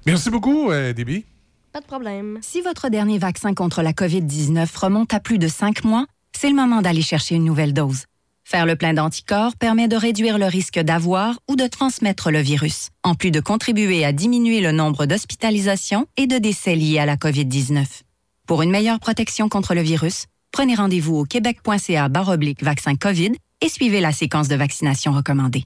Merci beaucoup, euh, Déby.
Pas de problème.
Si votre dernier vaccin contre la COVID-19 remonte à plus de cinq mois, c'est le moment d'aller chercher une nouvelle dose. Faire le plein d'anticorps permet de réduire le risque d'avoir ou de transmettre le virus, en plus de contribuer à diminuer le nombre d'hospitalisations et de décès liés à la COVID-19. Pour une meilleure protection contre le virus, prenez rendez-vous au québec.ca baroblique vaccin COVID et suivez la séquence de vaccination recommandée.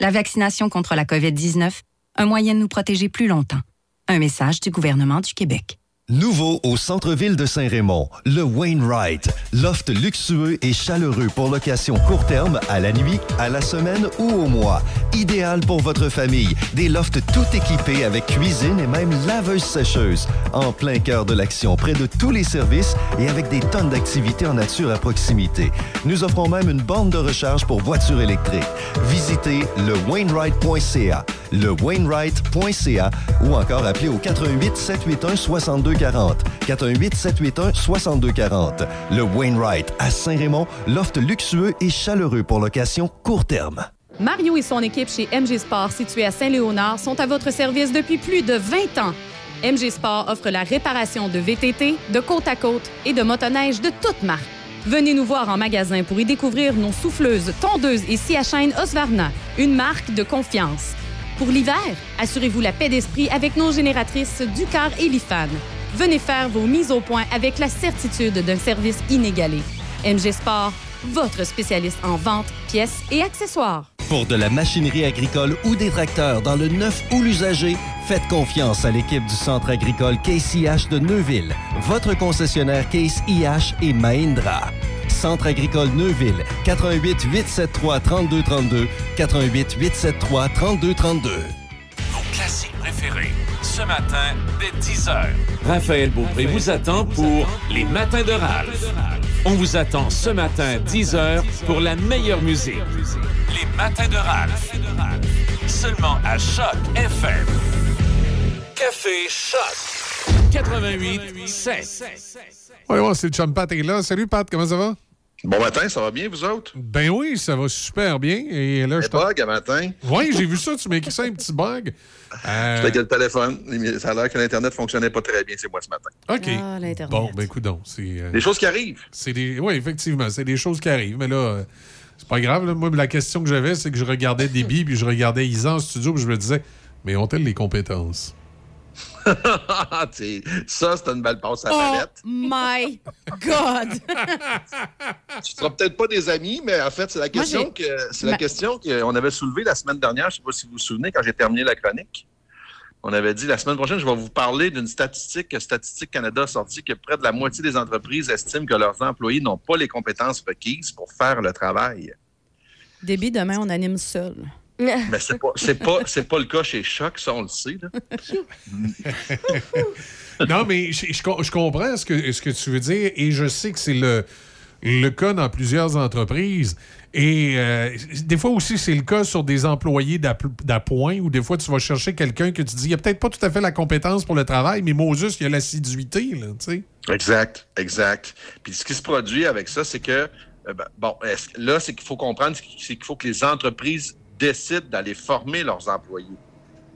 La vaccination contre la COVID-19, un moyen de nous protéger plus longtemps. Un message du gouvernement du Québec.
Nouveau au centre-ville de Saint-Raymond, le Wainwright. Loft luxueux et chaleureux pour location court terme, à la nuit, à la semaine ou au mois. Idéal pour votre famille. Des lofts tout équipés avec cuisine et même laveuse sécheuse. En plein cœur de l'action, près de tous les services et avec des tonnes d'activités en nature à proximité. Nous offrons même une borne de recharge pour voitures électriques. Visitez le Wainwright.ca, le Wainwright.ca ou encore appelez au 88 781 62 40. 418 781 62 40. Le Wainwright à Saint-Raymond, loft luxueux et chaleureux pour location court terme.
Mario et son équipe chez MG Sport, situé à Saint-Léonard, sont à votre service depuis plus de 20 ans. MG Sport offre la réparation de VTT, de côte à côte et de motoneige de toute marque. Venez nous voir en magasin pour y découvrir nos souffleuses, tondeuses et scie à chaîne Osvarna, une marque de confiance. Pour l'hiver, assurez-vous la paix d'esprit avec nos génératrices Ducar et Lifan. Venez faire vos mises au point avec la certitude d'un service inégalé. MG Sport, votre spécialiste en vente, pièces et accessoires.
Pour de la machinerie agricole ou des tracteurs dans le neuf ou l'usager, faites confiance à l'équipe du Centre agricole Case IH de Neuville, votre concessionnaire Case IH et Mahindra. Centre agricole Neuville, 88 873 3232, 88 873 3232.
Vos classiques préférés, ce matin, dès 10h. Raphaël Beaupré vous attend pour Les Matins de Ralph. On vous attend ce matin, 10h, pour la meilleure musique. Les Matins de Ralph. Seulement à Choc FM. Café Choc. 88 7.
Oui, ouais, c'est le chum Pat est là. Salut Pat, comment ça va?
Bon matin, ça va bien, vous autres?
Ben oui, ça va super bien. Et là, je
bug à matin?
Oui, j'ai vu ça. Tu m'as écrit ça, un petit bug. Euh,
avec le téléphone. Ça a l'air que l'Internet fonctionnait pas très bien, c'est moi ce matin.
OK. bon, ben écoute donc. C'est, euh,
Des choses qui arrivent.
C'est des... Oui, effectivement, c'est des choses qui arrivent. Mais là, euh, c'est pas grave. là. Moi, la question que j'avais, c'est que je regardais Déby puis je regardais Isa en studio puis je me disais, mais ont-elles les compétences?
Ça, c'est une belle passe à
Oh
palette.
my God!
Tu seras peut-être pas des amis, mais en fait, c'est la question que c'est la question qu'on avait soulevée la semaine dernière. Je sais pas si vous vous souvenez, quand j'ai terminé la chronique. On avait dit la semaine prochaine, je vais vous parler d'une statistique que Statistique Canada a sortie que près de la moitié des entreprises estiment que leurs employés n'ont pas les compétences requises pour faire le travail.
Débit, demain, on anime seul.
Mais c'est pas, c'est pas, c'est pas le cas chez Choc, ça, on le sait. là.
non, mais je, je com- je comprends ce que, ce que tu veux dire et je sais que c'est le, le cas dans plusieurs entreprises. Et euh, des fois aussi, c'est le cas sur des employés d'app- d'appoint où des fois, tu vas chercher quelqu'un que tu dis, il n'y a peut-être pas tout à fait la compétence pour le travail, mais Moses, il y a l'assiduité, là, tu sais.
Exact, exact. Puis ce qui se produit avec ça, c'est que, euh, ben, bon, là, c'est qu'il faut comprendre, c'est qu'il faut que les entreprises décident d'aller former leurs employés.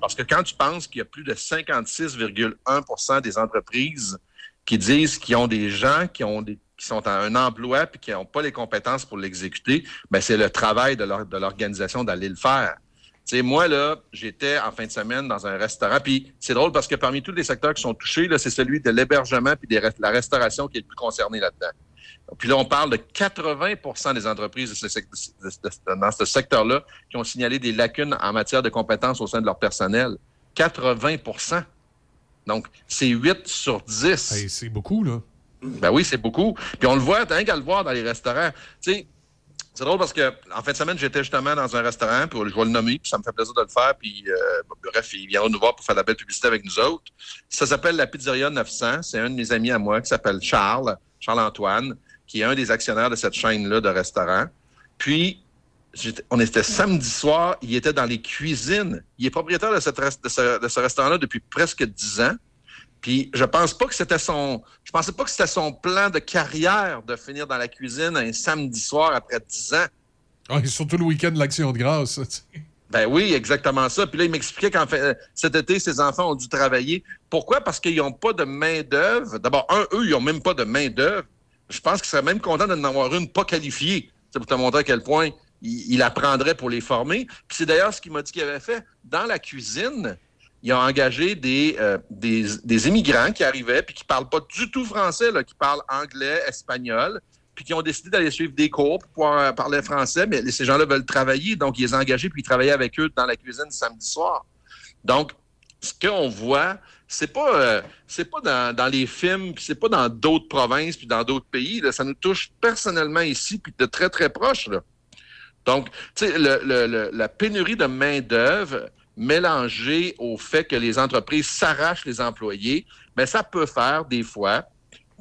Parce que quand tu penses qu'il y a plus de 56,1% des entreprises qui disent qu'ils ont des gens qui ont qui sont à un emploi puis qui n'ont pas les compétences pour l'exécuter, ben c'est le travail de de l'organisation d'aller le faire. Sais, moi, là, j'étais en fin de semaine dans un restaurant, puis c'est drôle parce que parmi tous les secteurs qui sont touchés, c'est celui de l'hébergement puis rest- la restauration qui est le plus concerné là-dedans. Puis là, on parle de 80% des entreprises de ce sec- de- de- dans ce secteur-là qui ont signalé des lacunes en matière de compétences au sein de leur personnel. 80% Donc, c'est 8 sur 10.
c'est beaucoup, là.
Ben oui, c'est beaucoup. Puis on le voit, t'as rien qu'à le voir dans les restaurants. Tu sais, c'est drôle parce que en fin de semaine, j'étais justement dans un restaurant, puis je vais le nommer, puis ça me fait plaisir de le faire. Puis euh, bref, il viendra nous voir pour faire de la belle publicité avec nous autres. Ça s'appelle la Pizzeria 900. C'est un de mes amis à moi qui s'appelle Charles, Charles-Antoine, qui est un des actionnaires de cette chaîne-là de restaurants. Puis, on était samedi soir, il était dans les cuisines. Il est propriétaire de, cette res- de ce, de ce restaurant-là depuis presque 10 ans. Puis je pense pas que c'était son. Je pensais pas que c'était son plan de carrière de finir dans la cuisine un samedi soir après 10 ans.
Ah, et surtout le week-end de l'Action de grâce.
Ben oui, exactement ça. Puis là, il m'expliquait qu'en fait, cet été, ses enfants ont dû travailler. Pourquoi? Parce qu'ils n'ont pas de main-d'œuvre. D'abord, un, eux, ils n'ont même pas de main-d'œuvre. Je pense qu'ils seraient même contents d'en avoir une pas qualifiée. C'est pour te montrer à quel point il, apprendrait pour les former. Puis c'est d'ailleurs ce qu'il m'a dit qu'il avait fait. Dans la cuisine, il a engagé des, euh, immigrants qui arrivaient puis qui parlent pas du tout français, là, qui parlent anglais, espagnol, puis qui ont décidé d'aller suivre des cours pour pouvoir parler français, mais ces gens-là veulent travailler, donc ils les ont engagés puis ils travaillaient avec eux dans la cuisine samedi soir. Donc, ce qu'on voit, c'est pas, euh, c'est pas dans, dans les films, puis c'est pas dans d'autres provinces, puis dans d'autres pays. Ça nous touche personnellement ici, puis de très, très proche. Donc, tu sais, la pénurie de main-d'œuvre mélangée au fait que les entreprises s'arrachent les employés, mais ça peut faire des fois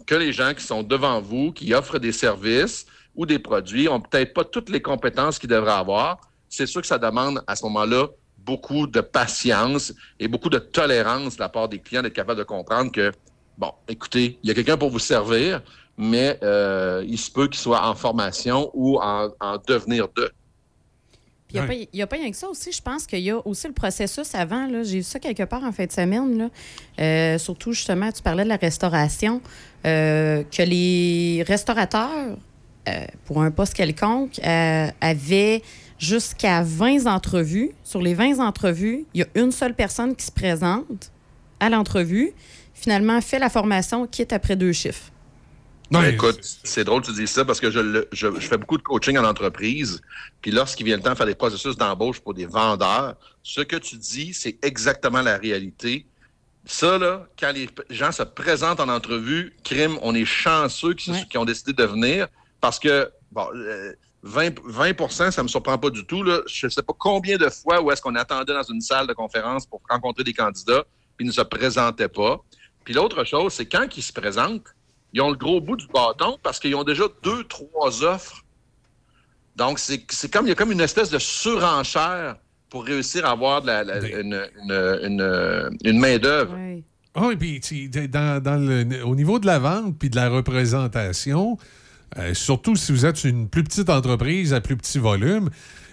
que les gens qui sont devant vous, qui offrent des services ou des produits, ont peut-être pas toutes les compétences qu'ils devraient avoir. C'est sûr que ça demande à ce moment-là beaucoup de patience et beaucoup de tolérance de la part des clients d'être capable de comprendre que, bon, écoutez, il y a quelqu'un pour vous servir, mais euh, il se peut qu'il soit en formation ou en, en devenir de.
Puis il n'y a, pas- il y a pas rien que ça aussi. Je pense qu'il y a aussi le processus avant. là. J'ai vu ça quelque part en fin de semaine. Là. Euh, surtout, justement, tu parlais de la restauration. euh, que les restaurateurs, euh, pour un poste quelconque, euh, avaient jusqu'à 20 entrevues. Sur les 20 entrevues, il y a une seule personne qui se présente à l'entrevue, finalement fait la formation, quitte après deux chiffres.
Ben, écoute, c'est drôle que tu dis ça parce que je, le- je, je fais beaucoup de coaching en entreprise. Puis lorsqu'il vient le temps de faire des processus d'embauche pour des vendeurs, ce que tu dis, c'est exactement la réalité. Ça, là, quand les gens se présentent en entrevue, crime, on est chanceux qui ont décidé de venir parce que, bon, euh, 20, 20 ça me surprend pas du tout. Là. Je ne sais pas combien de fois où est-ce qu'on attendait dans une salle de conférence pour rencontrer des candidats, puis ils ne se présentaient pas. Puis l'autre chose, c'est quand ils se présentent, ils ont le gros bout du bâton parce qu'ils ont déjà deux, trois offres. Donc, c'est c'est comme, il y a comme une espèce de surenchère pour réussir à avoir de la- la- une, une- une- une main-d'œuvre.
Ah, et puis tu sais, dans, dans le- au niveau de la vente puis de la représentation, euh, surtout si vous êtes une plus petite entreprise à plus petit volume,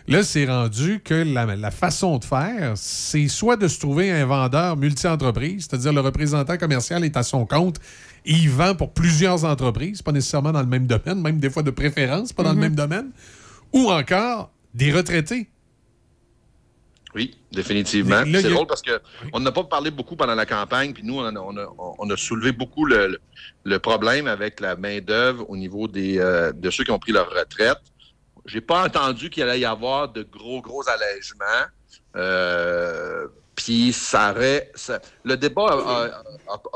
là, c'est rendu que la, la façon de faire, c'est soit de se trouver un vendeur multi-entreprise, c'est-à-dire le représentant commercial est à son compte et il vend pour plusieurs entreprises, pas nécessairement dans le même domaine, même des fois de préférence, pas dans le
Mhm.
même domaine, ou encore des retraités.
Oui, définitivement. C'est
a-
drôle parce que on n'a pas parlé beaucoup pendant la campagne, puis nous, on a, on a- on a soulevé beaucoup le, problème avec la main-d'œuvre au niveau des, euh, de ceux qui ont pris leur retraite. J'ai pas entendu qu'il allait y avoir de gros, gros allègements. Euh, puis ça aurait. ça- le débat a-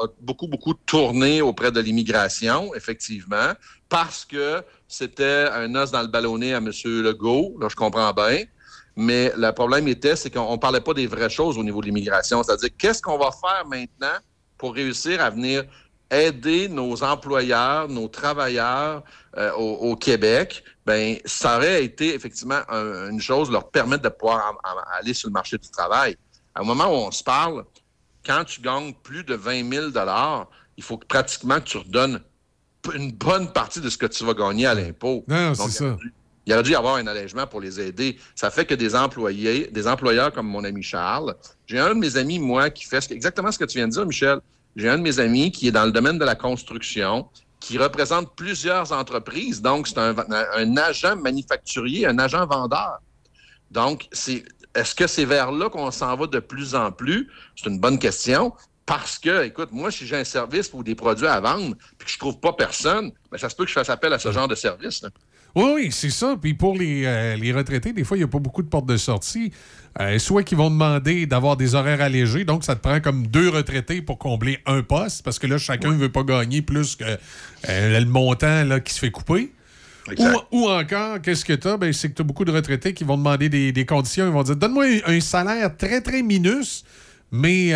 a beaucoup, beaucoup tourné auprès de l'immigration, effectivement, parce que c'était un os dans le ballonnet à M. Legault. Là, je comprends bien. Mais le problème était, c'est qu'on ne parlait pas des vraies choses au niveau de l'immigration. C'est-à-dire, qu'est-ce qu'on va faire maintenant pour réussir à venir aider nos employeurs, nos travailleurs euh, au, au Québec? Ben, ça aurait été effectivement un- une chose, leur permettre de pouvoir en- en- aller sur le marché du travail. À un moment où on se parle, quand tu gagnes plus de 20 000 il faut que pratiquement que tu redonnes une bonne partie de ce que tu vas gagner à l'impôt.
Non, c'est ça.
Il aurait dû y avoir un allègement pour les aider. Ça fait que des employés, des employeurs comme mon ami Charles, j'ai un de mes amis, moi, qui fait exactement ce que tu viens de dire, Michel. J'ai un de mes amis qui est dans le domaine de la construction, qui représente plusieurs entreprises. Donc, c'est un, un agent manufacturier, un agent vendeur. Donc, c'est, est-ce que c'est vers là qu'on s'en va de plus en plus? C'est une bonne question. Parce que, écoute, moi, si j'ai un service ou des produits à vendre, puis que je trouve pas personne, ben, ça se peut que je fasse appel à ce genre de service. là.
Oui, oui, c'est ça. Puis pour les, euh, les retraités, des fois, il n'y a pas beaucoup de portes de sortie. Euh, soit qu'ils vont demander d'avoir des horaires allégés, donc ça te prend comme deux retraités pour combler un poste, parce que là, chacun ne veut pas gagner plus que euh, le montant là, qui se fait couper. Ou, ou encore, qu'est-ce que tu as? Ben, c'est que tu as beaucoup de retraités qui vont demander des, des conditions. Ils vont dire Donne-moi un, un salaire très, très minus, mais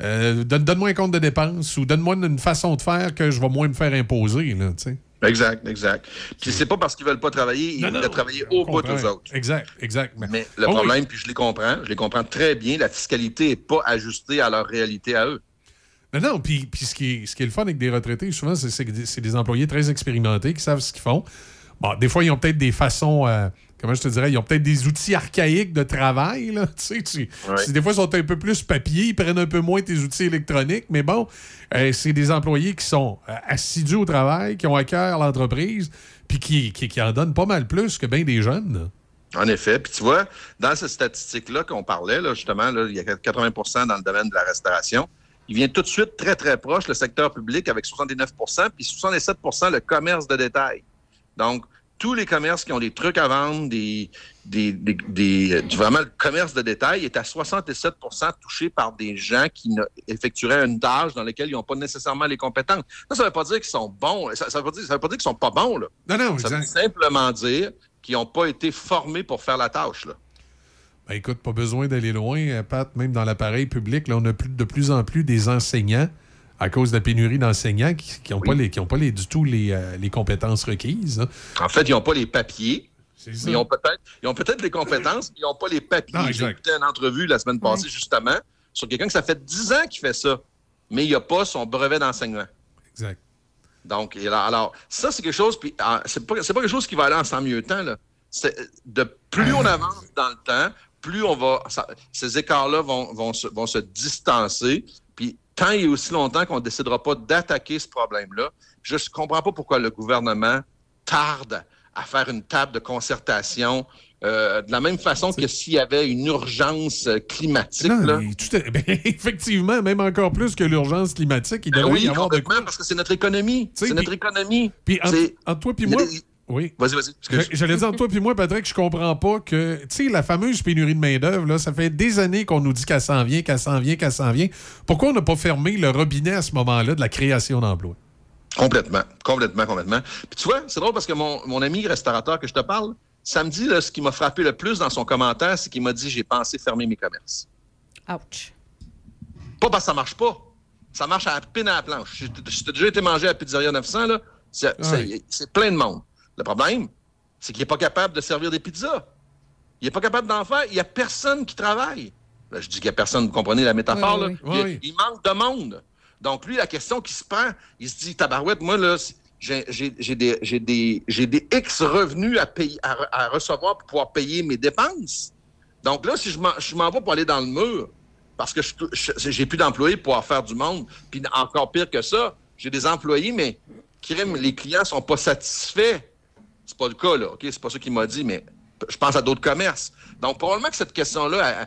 donne- donne-moi un compte de dépenses ou donne-moi une façon de faire que je vais moins me faire imposer. Là.
Exact, exact. Puis c'est pas parce qu'ils veulent pas travailler, ils
Non,
veulent
non,
travailler au bout d'eux autres.
Exact, exact.
Mais le
Oh oui.
problème, puis je les comprends, je les comprends très bien, la fiscalité n'est pas ajustée à leur réalité à eux.
Non, non, puis, puis ce, qui est, ce qui est le fun avec des retraités, souvent, c'est que c'est des employés très expérimentés qui savent ce qu'ils font. Bon, des fois, ils ont peut-être des façons, euh, comment je te dirais, ils ont peut-être des outils archaïques de travail, là, tu sais, tu- si des fois, ils sont un peu plus papier, ils prennent un peu moins tes outils électroniques, mais bon, euh, c'est des employés qui sont euh, assidus au travail, qui ont à cœur l'entreprise, puis qui, qui, qui en donnent pas mal plus que bien des jeunes.
En effet. Puis tu vois, dans cette statistique-là qu'on parlait, là, justement, là, il y a 80% dans le domaine de la restauration. Il vient tout de suite très, très proche, le secteur public, avec 69% puis 67% le commerce de détail. Donc, tous les commerces qui ont des trucs à vendre, des, des, des, des- euh, vraiment le commerce de détail est à 67% touché par des gens qui effectueraient une tâche dans laquelle ils n'ont pas nécessairement les compétences. Ça, ça ne veut pas dire qu'ils sont bons. Ça ne veut, pas dire- ça veut pas dire qu'ils sont pas bons. Là.
Non, non,
ça veut simplement dire qu'ils n'ont pas été formés pour faire la tâche. Là.
Ben, écoute, pas besoin d'aller loin, euh, Pat, même dans l'appareil public, là, on a plus, de plus en plus des enseignants, à cause de la pénurie d'enseignants, qui n'ont pas, les, qui ont pas les, du tout les, euh, les compétences requises. hein.
En fait, ils n'ont pas les papiers.
ça.
Ils ont peut-être ils ont peut-être les compétences, mais ils n'ont pas les papiers. J'ai écouté une entrevue la semaine passée, justement, sur quelqu'un que ça fait 10 ans qu'il fait ça, mais il n'a pas son brevet d'enseignement.
Exact.
Donc, alors, ça, c'est quelque chose, puis ah, c'est pas, c'est pas quelque chose qui va aller en sans mieux temps. Là. C'est- De plus on avance dans le temps, plus on va. ça- ces écarts-là vont, vont, se, vont se distancer. Puis, tant et aussi longtemps qu'on ne décidera pas d'attaquer ce problème-là, je ne comprends pas pourquoi le gouvernement tarde à faire une table de concertation. euh, de la même façon que s'il y avait une urgence euh, climatique.
Non,
là.
tout ben, effectivement, même encore plus que l'urgence climatique, il
Ben
devrait
oui,
y avoir de
complètement, parce que c'est notre économie. C'est notre économie.
Puis entre,
C'est-
entre toi puis moi.
des-
Oui.
Vas-y, vas-y.
J'allais dire toi puis moi, Patrick, je comprends pas que, tu sais, la fameuse pénurie de main-d'œuvre, là, ça fait des années qu'on nous dit qu'elle s'en vient, qu'elle s'en vient, qu'elle s'en vient. Pourquoi on n'a pas fermé le robinet à ce moment-là de la création d'emplois?
Complètement, complètement, complètement. Puis tu vois, c'est drôle parce que mon, mon ami restaurateur que je te parle, samedi, là, ce qui m'a frappé le plus dans son commentaire, c'est qu'il m'a dit j'ai pensé fermer mes commerces.
Ouch.
Pas parce que ça marche pas. Ça marche à la pine à la planche. T'as déjà été mangé à la Pizzeria 900, là, c'est c'est-
Ouais.
c'est plein de monde. Le problème, c'est qu'il n'est pas capable de servir des pizzas. Il n'est pas capable d'en faire. Il n'y a personne qui travaille. Là, je dis qu'il n'y a personne, vous comprenez la métaphore,
Oui,
là?
oui,
Il,
oui.
il manque de monde. Donc, lui, la question qui se prend, il se dit, tabarouette, moi, là, j'ai des, j'ai des, j'ai des X revenus à, payer, à, re- à recevoir pour pouvoir payer mes dépenses. Donc là, si je m'en je m'en vais pour aller dans le mur, parce que j'ai plus d'employés pour pouvoir faire du monde, puis encore pire que ça, j'ai des employés, mais crime, les clients sont pas satisfaits. C'est pas le cas, là, OK? C'est pas ça qu'il m'a dit, mais je pense à d'autres commerces. Donc, probablement que cette question-là,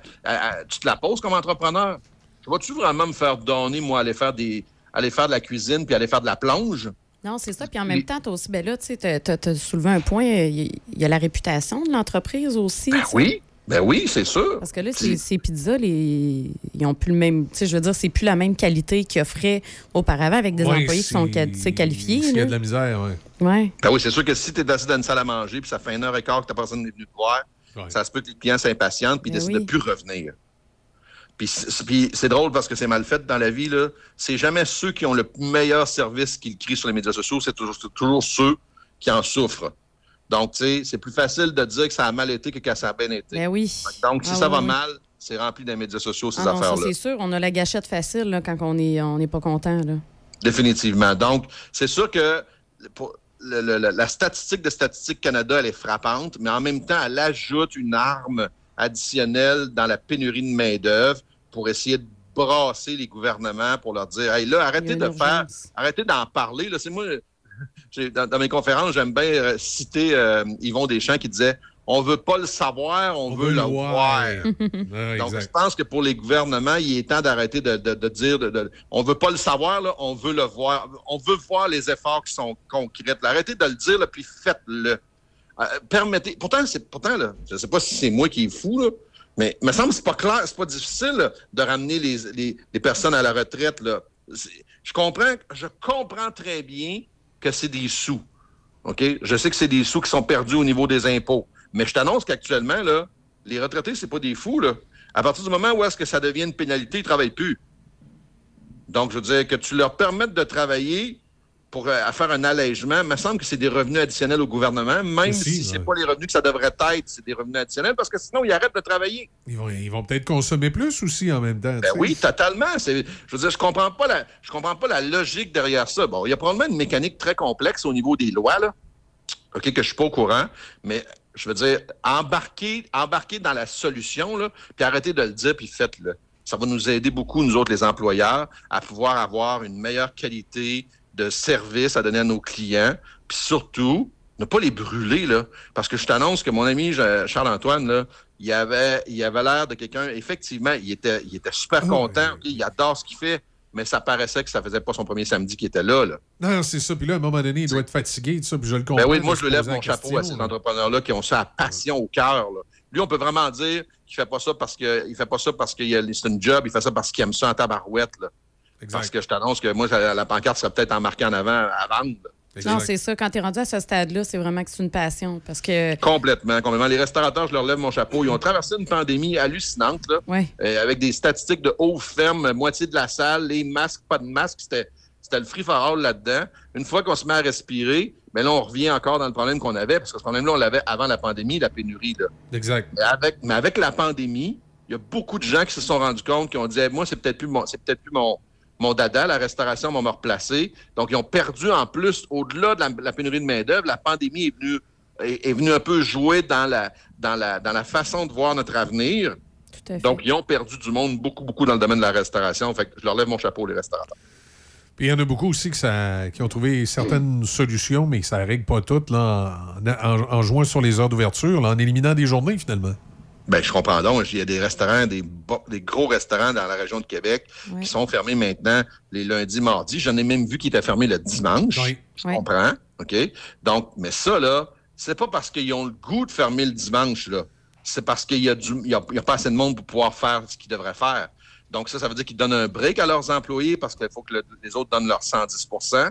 tu te la poses comme entrepreneur. Vas-tu vraiment me faire donner, moi, aller faire des aller faire de la cuisine puis aller faire de la plonge?
Non, c'est ça. Puis en même temps, tu aussi, ben là, tu sais, tu as, soulevé un point. Il y a la réputation de l'entreprise aussi. sais.
Oui, ben oui, c'est sûr.
Parce que là, ces, ces pizzas, les, ils ont plus le même. Tu sais, je veux dire, c'est plus la même qualité qu'ils offraient auparavant avec des
Ouais,
employés qui sont qualifiés.
S'il y a de la misère, oui.
Ouais.
Ben oui, c'est sûr que si tu es assis dans une salle à manger puis ça fait une heure et quart que ta personne n'est venue te voir, ça se peut que les clients s'impatientent puis
Ben
décident
oui.
de plus revenir. Puis c'est puis c'est drôle parce que c'est mal fait dans la vie. là. C'est jamais ceux qui ont le meilleur service qui le crient sur les médias sociaux, c'est toujours, c'est toujours ceux qui en souffrent. Donc, tu sais, c'est plus facile de dire que ça a mal été que que ça a bien été.
Ben oui.
Donc, si
Ah
ça
oui,
va
oui.
mal, c'est rempli des médias sociaux, ces
Ah
affaires-là.
c'est sûr. On a la gâchette facile là, quand on n'est on est pas content. Là.
Définitivement. Donc, c'est sûr que pour- le- la statistique de Statistique Canada, elle est frappante, mais en même temps, elle ajoute une arme additionnelle dans la pénurie de main-d'œuvre pour essayer de brasser les gouvernements pour leur dire Hey, là, arrêtez de faire, arrêtez d'en parler. Là, c'est moi, dans, dans mes conférences, j'aime bien euh, citer euh, Yvon Deschamps qui disait On veut pas le savoir, on, veut, le voir. Donc, je pense que pour les gouvernements, il est temps d'arrêter de, de- de dire, de, on veut pas le savoir, là, on veut le voir. On veut voir les efforts qui sont concrets. Arrêtez de le dire, là, puis faites-le. Euh, permettez. Pourtant, c'est pourtant, là, je sais pas si c'est moi qui est fou, là, mais il me semble que c'est pas clair, c'est pas difficile là, de ramener les, les- les personnes à la retraite. Là. Je comprends, je comprends très bien que c'est des sous. OK? Je sais que c'est des sous qui sont perdus au niveau des impôts. Mais je t'annonce qu'actuellement, les retraités, c'est pas des fous. À partir du moment où est-ce que ça devient une pénalité, ils travaillent plus. Donc, je veux dire, que tu leur permettes de travailler pour euh, à faire un allègement, il me semble que c'est des revenus additionnels au gouvernement, même
Aussi,
si c'est
ouais.
pas les revenus que ça devrait être, c'est des revenus additionnels, parce que sinon, ils arrêtent de travailler.
Ils vont, ils vont peut-être consommer plus aussi en même temps.
Ben oui, totalement. Je veux dire, je comprends pas la, je comprends pas la logique derrière ça. Bon, il y a probablement une mécanique très complexe au niveau des lois, là. OK, que je suis pas au courant, mais je veux dire, embarquer, embarquer dans la solution, là, puis arrêtez de le dire, puis faites-le. Ça va nous aider beaucoup, nous autres, les employeurs, à pouvoir avoir une meilleure qualité de service à donner à nos clients, puis surtout, ne pas les brûler, là. Parce que je t'annonce que mon ami Charles-Antoine, là, il avait, il avait l'air de quelqu'un, effectivement, il était, il était super content, OK, il adore ce qu'il fait, mais ça paraissait que ça faisait pas son premier samedi qui était là. là.
Non, c'est ça. Puis là, à un moment donné, il doit être fatigué, ça, puis je le comprends.
Ben oui, moi, je lève
poser la
mon chapeau
question,
à ces
là.
entrepreneurs-là qui ont ça à passion au cœur. là. Lui, on peut vraiment dire qu'il fait pas ça parce que il fait pas ça parce que c'est une job, il fait ça parce qu'il aime ça en tabarouette. Là. Parce que je t'annonce que moi, la pancarte serait peut-être en marqué en avant à vendre.
Non, c'est ça. Quand tu es rendu à ce stade-là, c'est vraiment que c'est une passion. Parce que.
Complètement, complètement. Les restaurateurs, je leur lève mon chapeau. Ils ont traversé une pandémie hallucinante, là,
Ouais.
euh, avec des statistiques de haut ferme, moitié de la salle, les masques, pas de masques. C'était, c'était le free for all là-dedans. Une fois qu'on se met à respirer, mais là, on revient encore dans le problème qu'on avait, parce que ce problème-là, on l'avait avant la pandémie, la pénurie. Là.
Exact.
Mais avec, mais avec la pandémie, il y a beaucoup de gens qui se sont rendus compte, qui ont dit, moi, c'est peut-être plus mon, c'est peut-être plus mon, mon dada, la restauration va me replacer. Donc, ils ont perdu en plus, au-delà de la, la pénurie de main-d'œuvre, la pandémie est venue, est, est venue un peu jouer dans la, dans la, dans la façon de voir notre avenir.
Tout à fait.
Donc, ils ont perdu du monde beaucoup, beaucoup dans le domaine de la restauration. Fait que je leur lève mon chapeau, les restaurateurs.
Puis il y en a beaucoup aussi que ça, qui ont trouvé certaines solutions, mais ça ne règle pas toutes là, en, en- en jouant sur les heures d'ouverture, là, en éliminant des journées finalement.
Ben, je comprends donc. Il y a des restaurants, des, gros restaurants dans la région de Québec qui sont fermés maintenant les lundis, mardis. J'en ai même vu qui étaient fermés le dimanche. Je comprends. OK? Donc, mais ça, là, c'est pas parce qu'ils ont le goût de fermer le dimanche, là. C'est parce qu'il y, a du- il y a, il y a pas assez de monde pour pouvoir faire ce qu'ils devraient faire. Donc, ça, ça veut dire qu'ils donnent un break à leurs employés parce qu'il faut que le- les autres donnent leur 110%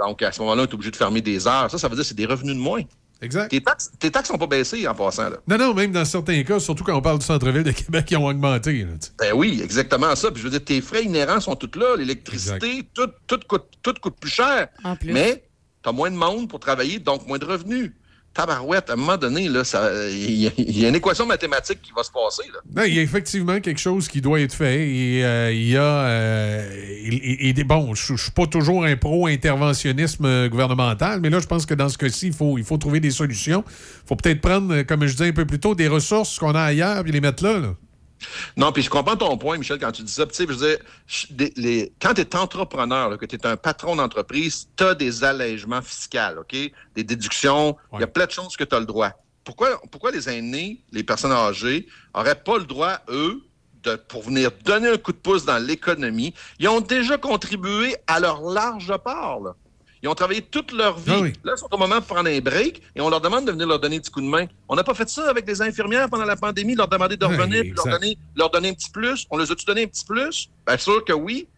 Donc, à ce moment-là, on est obligé de fermer des heures. Ça, ça veut dire que c'est des revenus de moins.
Exact.
Tes taxes, tes taxes sont pas baissées en passant, là.
Non, non, même dans certains cas, surtout quand on parle du centre-ville de Québec, ils ont augmenté. là.
Ben oui, exactement ça. Puis je veux dire, tes frais inhérents sont tous là. L'électricité, tout, tout, coûte, tout coûte plus cher.
En plus.
Mais tu as moins de monde pour travailler, donc moins de revenus. Tabarouette, à un moment donné, il y, a- une équation mathématique qui va se passer.
Il y a effectivement quelque chose qui doit être fait. Euh, il y a. euh, bon, je ne suis pas toujours un pro-interventionnisme gouvernemental, mais là, je pense que dans ce cas-ci, il faut, il faut trouver des solutions. Il faut peut-être prendre, comme je disais un peu plus tôt, des ressources qu'on a ailleurs et les mettre là.
Non, puis je comprends ton point, Michel, quand tu dis ça. Tu sais, je veux dire, les- quand tu es entrepreneur, là, que tu es un patron d'entreprise, tu as des allègements fiscaux, OK? Des déductions, il y a plein de choses que tu as le droit. Pourquoi, pourquoi les aînés, les personnes âgées, n'auraient pas le droit, eux, de, pour venir donner un coup de pouce dans l'économie? Ils ont déjà contribué à leur large part. là. Ils ont travaillé toute leur vie. Là, ils sont au moment de prendre un break et on leur demande de venir leur donner un petit coup de main. On n'a pas fait ça avec les infirmières pendant la pandémie, leur demander de
Oui,
revenir puis leur donner, leur donner un petit plus. On les a-tu donné un petit plus? Bien sûr que oui.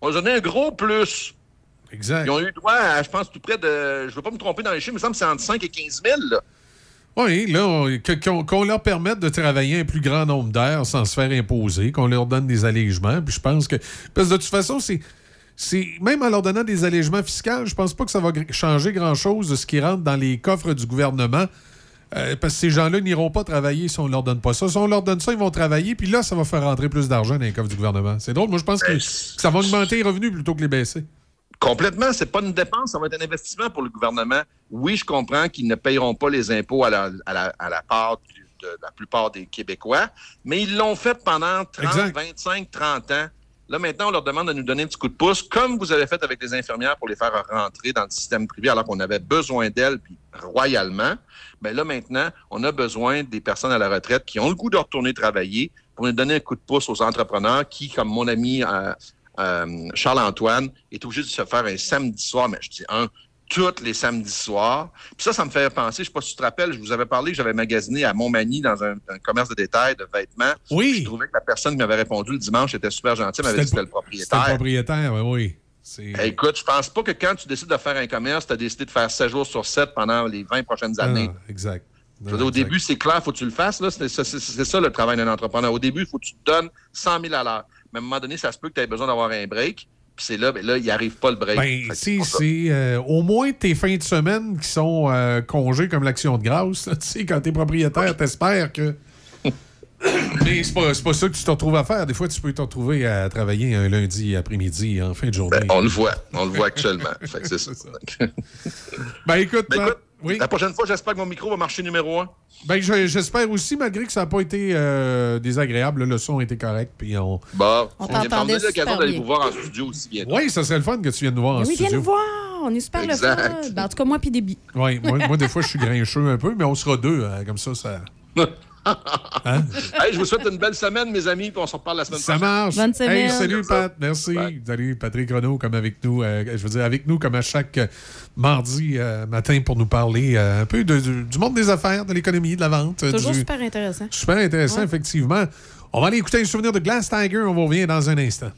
On les a donné un gros plus.
Exact.
Ils ont eu droit à, je pense, tout près de. Je ne veux pas me tromper dans les chiffres, mais il me semble que c'est entre 5 et 15 000. là.
Oui, là, qu'on leur permette de travailler un plus grand nombre d'heures sans se faire imposer, qu'on leur donne des allégements. Puis je pense que. Parce que de toute façon, c'est. C'est Même en leur donnant des allégements fiscaux, je pense pas que ça va changer grand-chose de ce qui rentre dans les coffres du gouvernement. Euh, parce que ces gens-là n'iront pas travailler si on ne leur donne pas ça. Si on leur donne ça, ils vont travailler, puis là, ça va faire rentrer plus d'argent dans les coffres du gouvernement. C'est drôle. Moi, je pense que, que ça va augmenter les revenus plutôt que les baisser.
Complètement, c'est pas une dépense, ça va être un investissement pour le gouvernement. Oui, je comprends qu'ils ne payeront pas les impôts à la, à la- à la part du- de la plupart des Québécois, mais ils l'ont fait pendant 30,
Exact.
25, 30 ans. Là, maintenant, on leur demande de nous donner un petit coup de pouce, comme vous avez fait avec les infirmières pour les faire rentrer dans le système privé alors qu'on avait besoin d'elles, puis royalement. Mais là, maintenant, on a besoin des personnes à la retraite qui ont le goût de retourner travailler pour nous donner un coup de pouce aux entrepreneurs qui, comme mon ami euh, euh, Charles-Antoine, est obligé de se faire un samedi soir, mais je dis un, tous les samedis soirs. Puis ça, ça me fait penser, je sais pas si tu te rappelles, je vous avais parlé que j'avais magasiné à Montmagny dans un, un commerce de détail de vêtements.
Oui.
Je trouvais que la personne qui m'avait répondu le dimanche était super gentille, m'avait dit que c'était le
C'était
propriétaire.
le propriétaire, oui,
Eh, Écoute, je pense pas que quand tu décides de faire un commerce, tu as décidé de faire 7 jours sur 7 pendant les 20 prochaines années.
Ah, exact.
Veux dire, au début, c'est clair, faut que tu le fasses. c'est ça le travail d'un entrepreneur. Au début, il faut que tu te donnes 100 000 à l'heure. Mais à un moment donné, ça se peut que tu aies besoin d'avoir un break. Puis c'est là, ben là, il arrive pas le break.
Ben, c'est c'est, euh, au moins tes fins de semaine qui sont euh, congés comme l'action de grâce. Tu sais, quand t'es propriétaire, t'espères que. Mais c'est pas, pas ça que tu te retrouves à faire. Des fois, tu peux te retrouver à travailler un lundi après-midi en fin de journée.
Ben, on le voit. On le voit actuellement. Fait que c'est ça.
Ben écoute,
Ben, écoute,
oui.
la prochaine fois, j'espère que mon micro va marcher numéro un.
Ben, je- j'espère aussi, malgré que ça n'a pas été euh, désagréable, le son a été correct. Puis on...
Bon,
On t'entendait
de l'occasion d'aller vous voir en studio aussi bientôt.
Oui, ça serait le fun que tu viennes nous voir en
oui, viens
studio.
nous voir. On est super
Exact.
le fun. Ben, en tout cas, moi puis Déby.
Oui, moi, moi, des fois, je suis grincheux un peu, mais on sera deux. hein, comme ça, ça.
Hey, je vous souhaite une belle semaine, mes amis, puis on se reparle la semaine
Ça
prochaine.
marche. Hey, salut, Pat. Merci. Salut, Patrick Renaud, comme avec nous. euh, je veux dire, avec nous, comme à chaque euh, mardi euh, matin, pour nous parler euh, un peu de- du, du monde des affaires, de l'économie, de la vente.
Toujours
du-
super intéressant.
Super intéressant,
Ouais.
effectivement. On va aller écouter un souvenir de Glass Tiger. On vous revient dans un instant.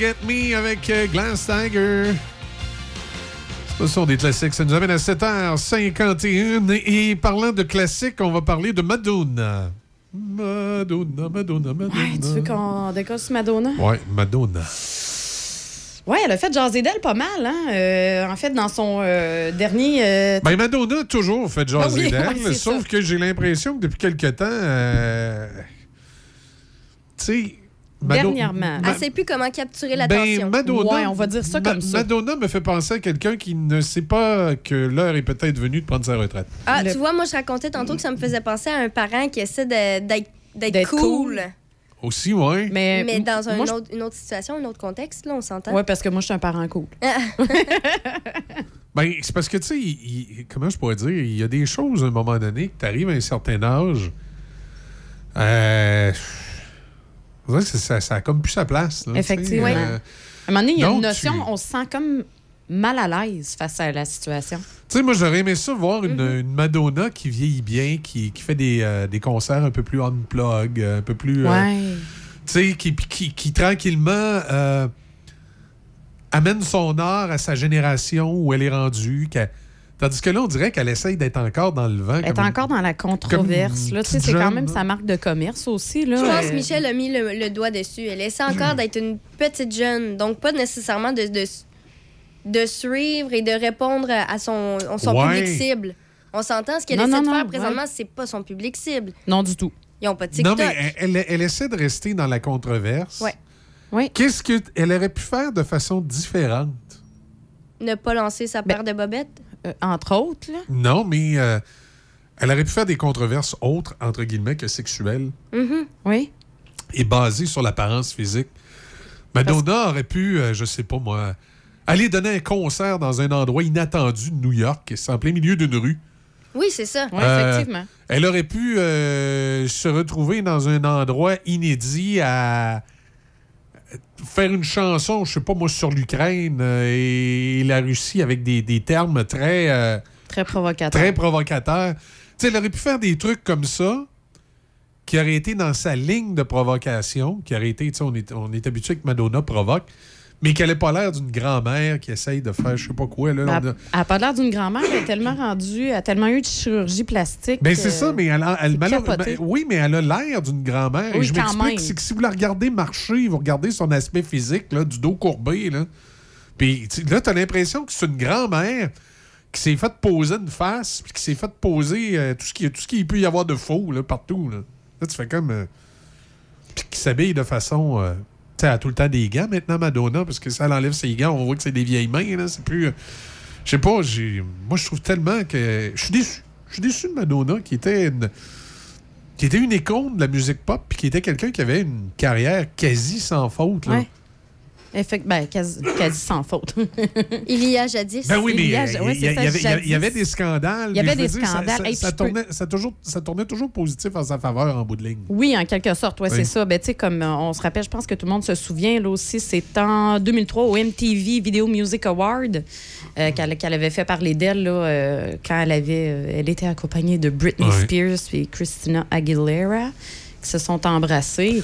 Forget Me avec euh, Glass Tiger. Ce sont des classiques. Ça nous amène à 7h51. Et parlant de classiques, on va parler de Madonna. Madonna, Madonna, Madonna.
Ouais, tu veux qu'on décosse Madonna?
Ouais, Madonna.
Ouais, elle a fait jaser d'elle pas mal, hein? Euh, en fait, dans son euh, dernier. euh,
Ben, Madonna a toujours fait jaser
Ah oui,
d'elle,
ouais,
sauf
ça.
que j'ai l'impression que depuis quelque temps, tu sais, Mado-
Dernièrement.
Ma-
Elle sait plus comment capturer
Ben,
l'attention.
Madonna,
Ouais, on va dire ça
Ma-
comme ça.
Madonna me fait penser à quelqu'un qui ne sait pas que l'heure est peut-être venue de prendre sa retraite.
Ah,
Le-
tu vois, moi, je racontais tantôt que ça me faisait penser à un parent qui essaie d'être cool.
cool.
Aussi, ouais.
Mais,
Mais dans un
moi, je-
autre- une autre situation, un autre contexte, là, on s'entend.
Ouais, parce que moi, je suis un parent cool.
Ben, c'est parce que, tu sais, comment je pourrais dire, il y a des choses à un moment donné que tu arrives à un certain âge. Euh, on dirait que ça, ça a comme plus sa place. là,
Effectivement.
euh,
À un moment donné, il y a une notion,
tu-
on se sent comme mal à l'aise face à la situation.
Tu sais, moi, j'aurais aimé ça voir une,
Mm-hmm.
une Madonna qui vieillit bien, qui, qui fait des, euh, des concerts un peu plus unplug, un peu plus. euh,
Ouais.
tu sais, qui, qui, qui tranquillement euh, amène son art à sa génération où elle est rendue. qu'elle- Tandis que là, on dirait qu'elle essaye d'être encore dans le vent.
Elle est
comme
encore dans la controverse.
une
Là, tu sais,
petite
c'est quand même sa marque de commerce aussi. Là.
Je pense
Euh,
que Michel a mis le, le doigt dessus. Elle essaie encore d'être une petite jeune, donc pas nécessairement de, de, de suivre et de répondre à son, à son
Ouais.
public cible. On s'entend, ce qu'elle
Non,
essaie
non,
de
non,
faire présentement,
ouais.
c'est pas son public cible.
Non, du tout.
Ils ont pas de
Non,
TikTok.
mais elle, elle- elle essaie de rester dans la controverse.
Ouais.
Oui.
Qu'est-ce qu'elle aurait pu faire de façon différente?
Ne pas lancer sa
Ben,
paire de bobettes?
Euh, entre autres, là.
Non, mais euh, elle aurait pu faire des controverses autres, entre guillemets, que sexuelles
Mhm.
Oui.
et basées sur l'apparence physique. Madonna aurait pu, euh, je sais pas moi, aller donner un concert dans un endroit inattendu de New York, c'est en plein milieu d'une rue.
Oui, c'est ça.
Oui,
Euh,
effectivement.
Elle aurait pu se retrouver dans un endroit inédit à faire une chanson, je sais pas moi, sur l'Ukraine euh, et la Russie avec des, des termes très, euh,
Très provocateur.
très provocateurs. Tu sais, elle aurait pu faire des trucs comme ça qui auraient été dans sa ligne de provocation, qui aurait été, tu sais, on est, on est habitué que Madonna provoque, mais qu'elle n'ait pas l'air d'une grand-mère qui essaye de faire je sais pas quoi. Là,
Elle
a-
elle a pas l'air d'une grand-mère. Elle est tellement rendue, elle a tellement eu de chirurgie plastique.
Ben c'est ça, mais elle, a- elle-
capoté.
ben, oui, mais elle a l'air d'une grand-mère.
Oui,
et je m'explique, c'est que si vous la regardez marcher, vous regardez son aspect physique, là, du dos courbé, là. Puis tu- là, t'as l'impression que c'est une grand-mère qui s'est fait poser une face, puis qui s'est fait poser euh, tout ce qui tout ce qu'il peut y avoir de faux là, partout. Là, Là, tu fais comme. euh, puis qui s'habille de façon. Elle a tout le temps des gants maintenant, Madonna, parce que si elle enlève ses gants, on voit que c'est des vieilles mains. là, C'est plus. euh, je sais pas. Moi, je trouve tellement que. Je suis déçu. Je suis déçu de Madonna, qui était une. qui était une icône de la musique pop, puis qui était quelqu'un qui avait une carrière quasi sans faute. Là.
Effect- ben, quasi, quasi sans faute.
Il y a jadis.
Ben oui, mais
Il y a-
il y, a-
c'est
il y avait-
ça,
il y avait- il y avait
jadis.
des scandales.
Il y avait des
dire,
scandales.
Ça,
Hey,
ça
puis je peux-
tournait, ça toujours, ça tournait toujours positif en sa faveur en bout de ligne.
Oui, en quelque sorte, ouais,
Oui.
c'est ça. Ben, tu sais, comme euh, on se rappelle, je pense que tout le monde se souvient, là aussi, c'est en 2003 au MTV Video Music Award euh, qu'elle avait fait parler d'elle là, euh, quand elle avait, euh, elle était accompagnée de Britney
Ouais.
Spears et Christina Aguilera qui se sont embrassés.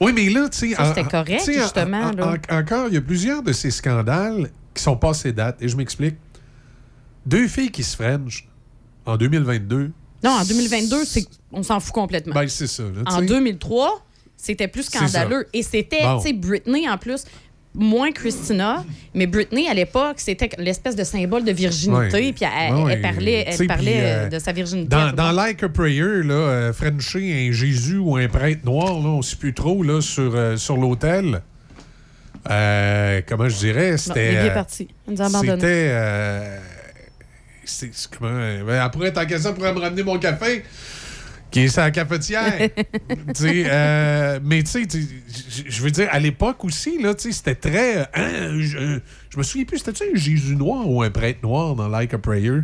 Oui, mais là, tu sais.
C'était correct, justement,
en-
là.
en- encore, il y a plusieurs de ces scandales qui sont passés date. Et je m'explique. Deux filles qui se frenchent en 2022.
Non, en 2022, c'est on s'en fout complètement.
Ben, c'est ça. là,
en
sais.
2003, c'était plus scandaleux. Et c'était,
Bon.
tu sais, Britney en plus, moins Christina, mais Britney à l'époque, c'était l'espèce de symbole de virginité. Puis elle,
Ouais, ouais.
elle parlait, elle parlait euh,
euh,
de sa virginité.
Dans, dans. Like a Prayer, là, euh, Frencher, un Jésus ou un prêtre noir, là, on ne sait plus trop, là, sur, euh, sur l'autel. Euh, comment je dirais? C'était.
il est parti. Il nous a.
C'était. comment. ben, elle pourrait, tant qu'à ça, pourrait me ramener mon café. Qui est sa cafetière. Euh, mais tu sais, je- veux dire, à l'époque aussi, là, c'était très. euh, hein, je, je me souviens plus, c'était-tu un Jésus noir ou un prêtre noir dans Like a Prayer?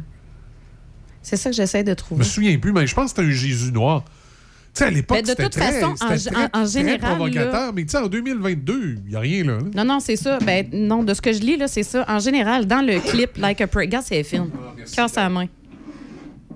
C'est ça que j'essaie de
Je me
trouver.
souviens plus, mais je pense que c'était un Jésus noir. Tu sais, à l'époque,
de
c'était
toute
très,
façon, en
très,
en- en
très
général,
provocateur.
là-
Mais tu sais, en 2022, il n'y a rien là.
Non, non, c'est ça. Ben, non, de ce que je lis, là, c'est ça. En général, dans le clip Like a Prayer, regarde, c'est film. Casse à la main.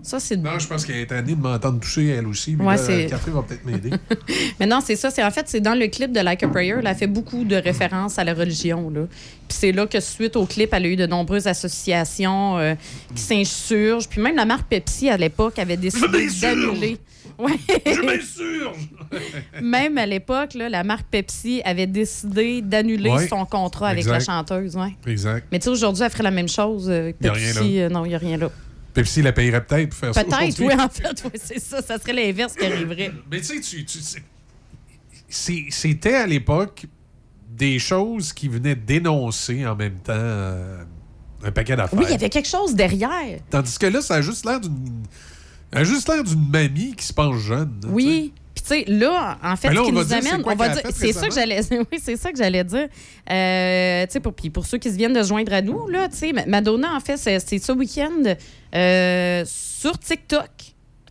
Ça, c'est.
Non, je pense qu'elle est tannée de m'entendre toucher, elle aussi. Mais
Ouais,
là, café va peut-être m'aider.
Mais non, c'est ça. C'est en fait, c'est dans le clip de Like a Prayer, elle a fait beaucoup de références à la religion. Là. Puis c'est là que suite au clip, elle a eu de nombreuses associations euh, qui s'insurgent. Puis même la marque Pepsi à l'époque avait décidé d'annuler. Ouais.
Je m'insurge!
Même à l'époque, là, la marque Pepsi avait décidé d'annuler
Ouais.
son contrat avec
Exact.
la chanteuse. Ouais.
Exact.
Mais tu sais, aujourd'hui, elle ferait la même chose. euh,
Y a rien
Pepsi,
là.
euh, non, il n'y a rien là.
Pepsi la payerait peut-être pour faire ça.
Peut-être, oui, en fait, oui, c'est ça. Ça serait l'inverse qui arriverait.
Mais tu sais, tu- tu- c'était à l'époque des choses qui venaient dénoncer en même temps euh, un paquet d'affaires.
Oui, il y avait quelque chose derrière.
Tandis que là, ça a juste l'air d'une. ça a juste l'air d'une mamie qui se pense jeune.
Oui. Puis tu sais, là, en fait,
là,
ce qui nous amène, on va dire, c'est ça que j'allais, oui, c'est ça que j'allais dire. Euh, tu sais, pour, puis pour ceux qui se viennent de se joindre à nous, là, tu sais, Ma- Madonna, en fait, c'est, c'est ce week-end euh, sur TikTok.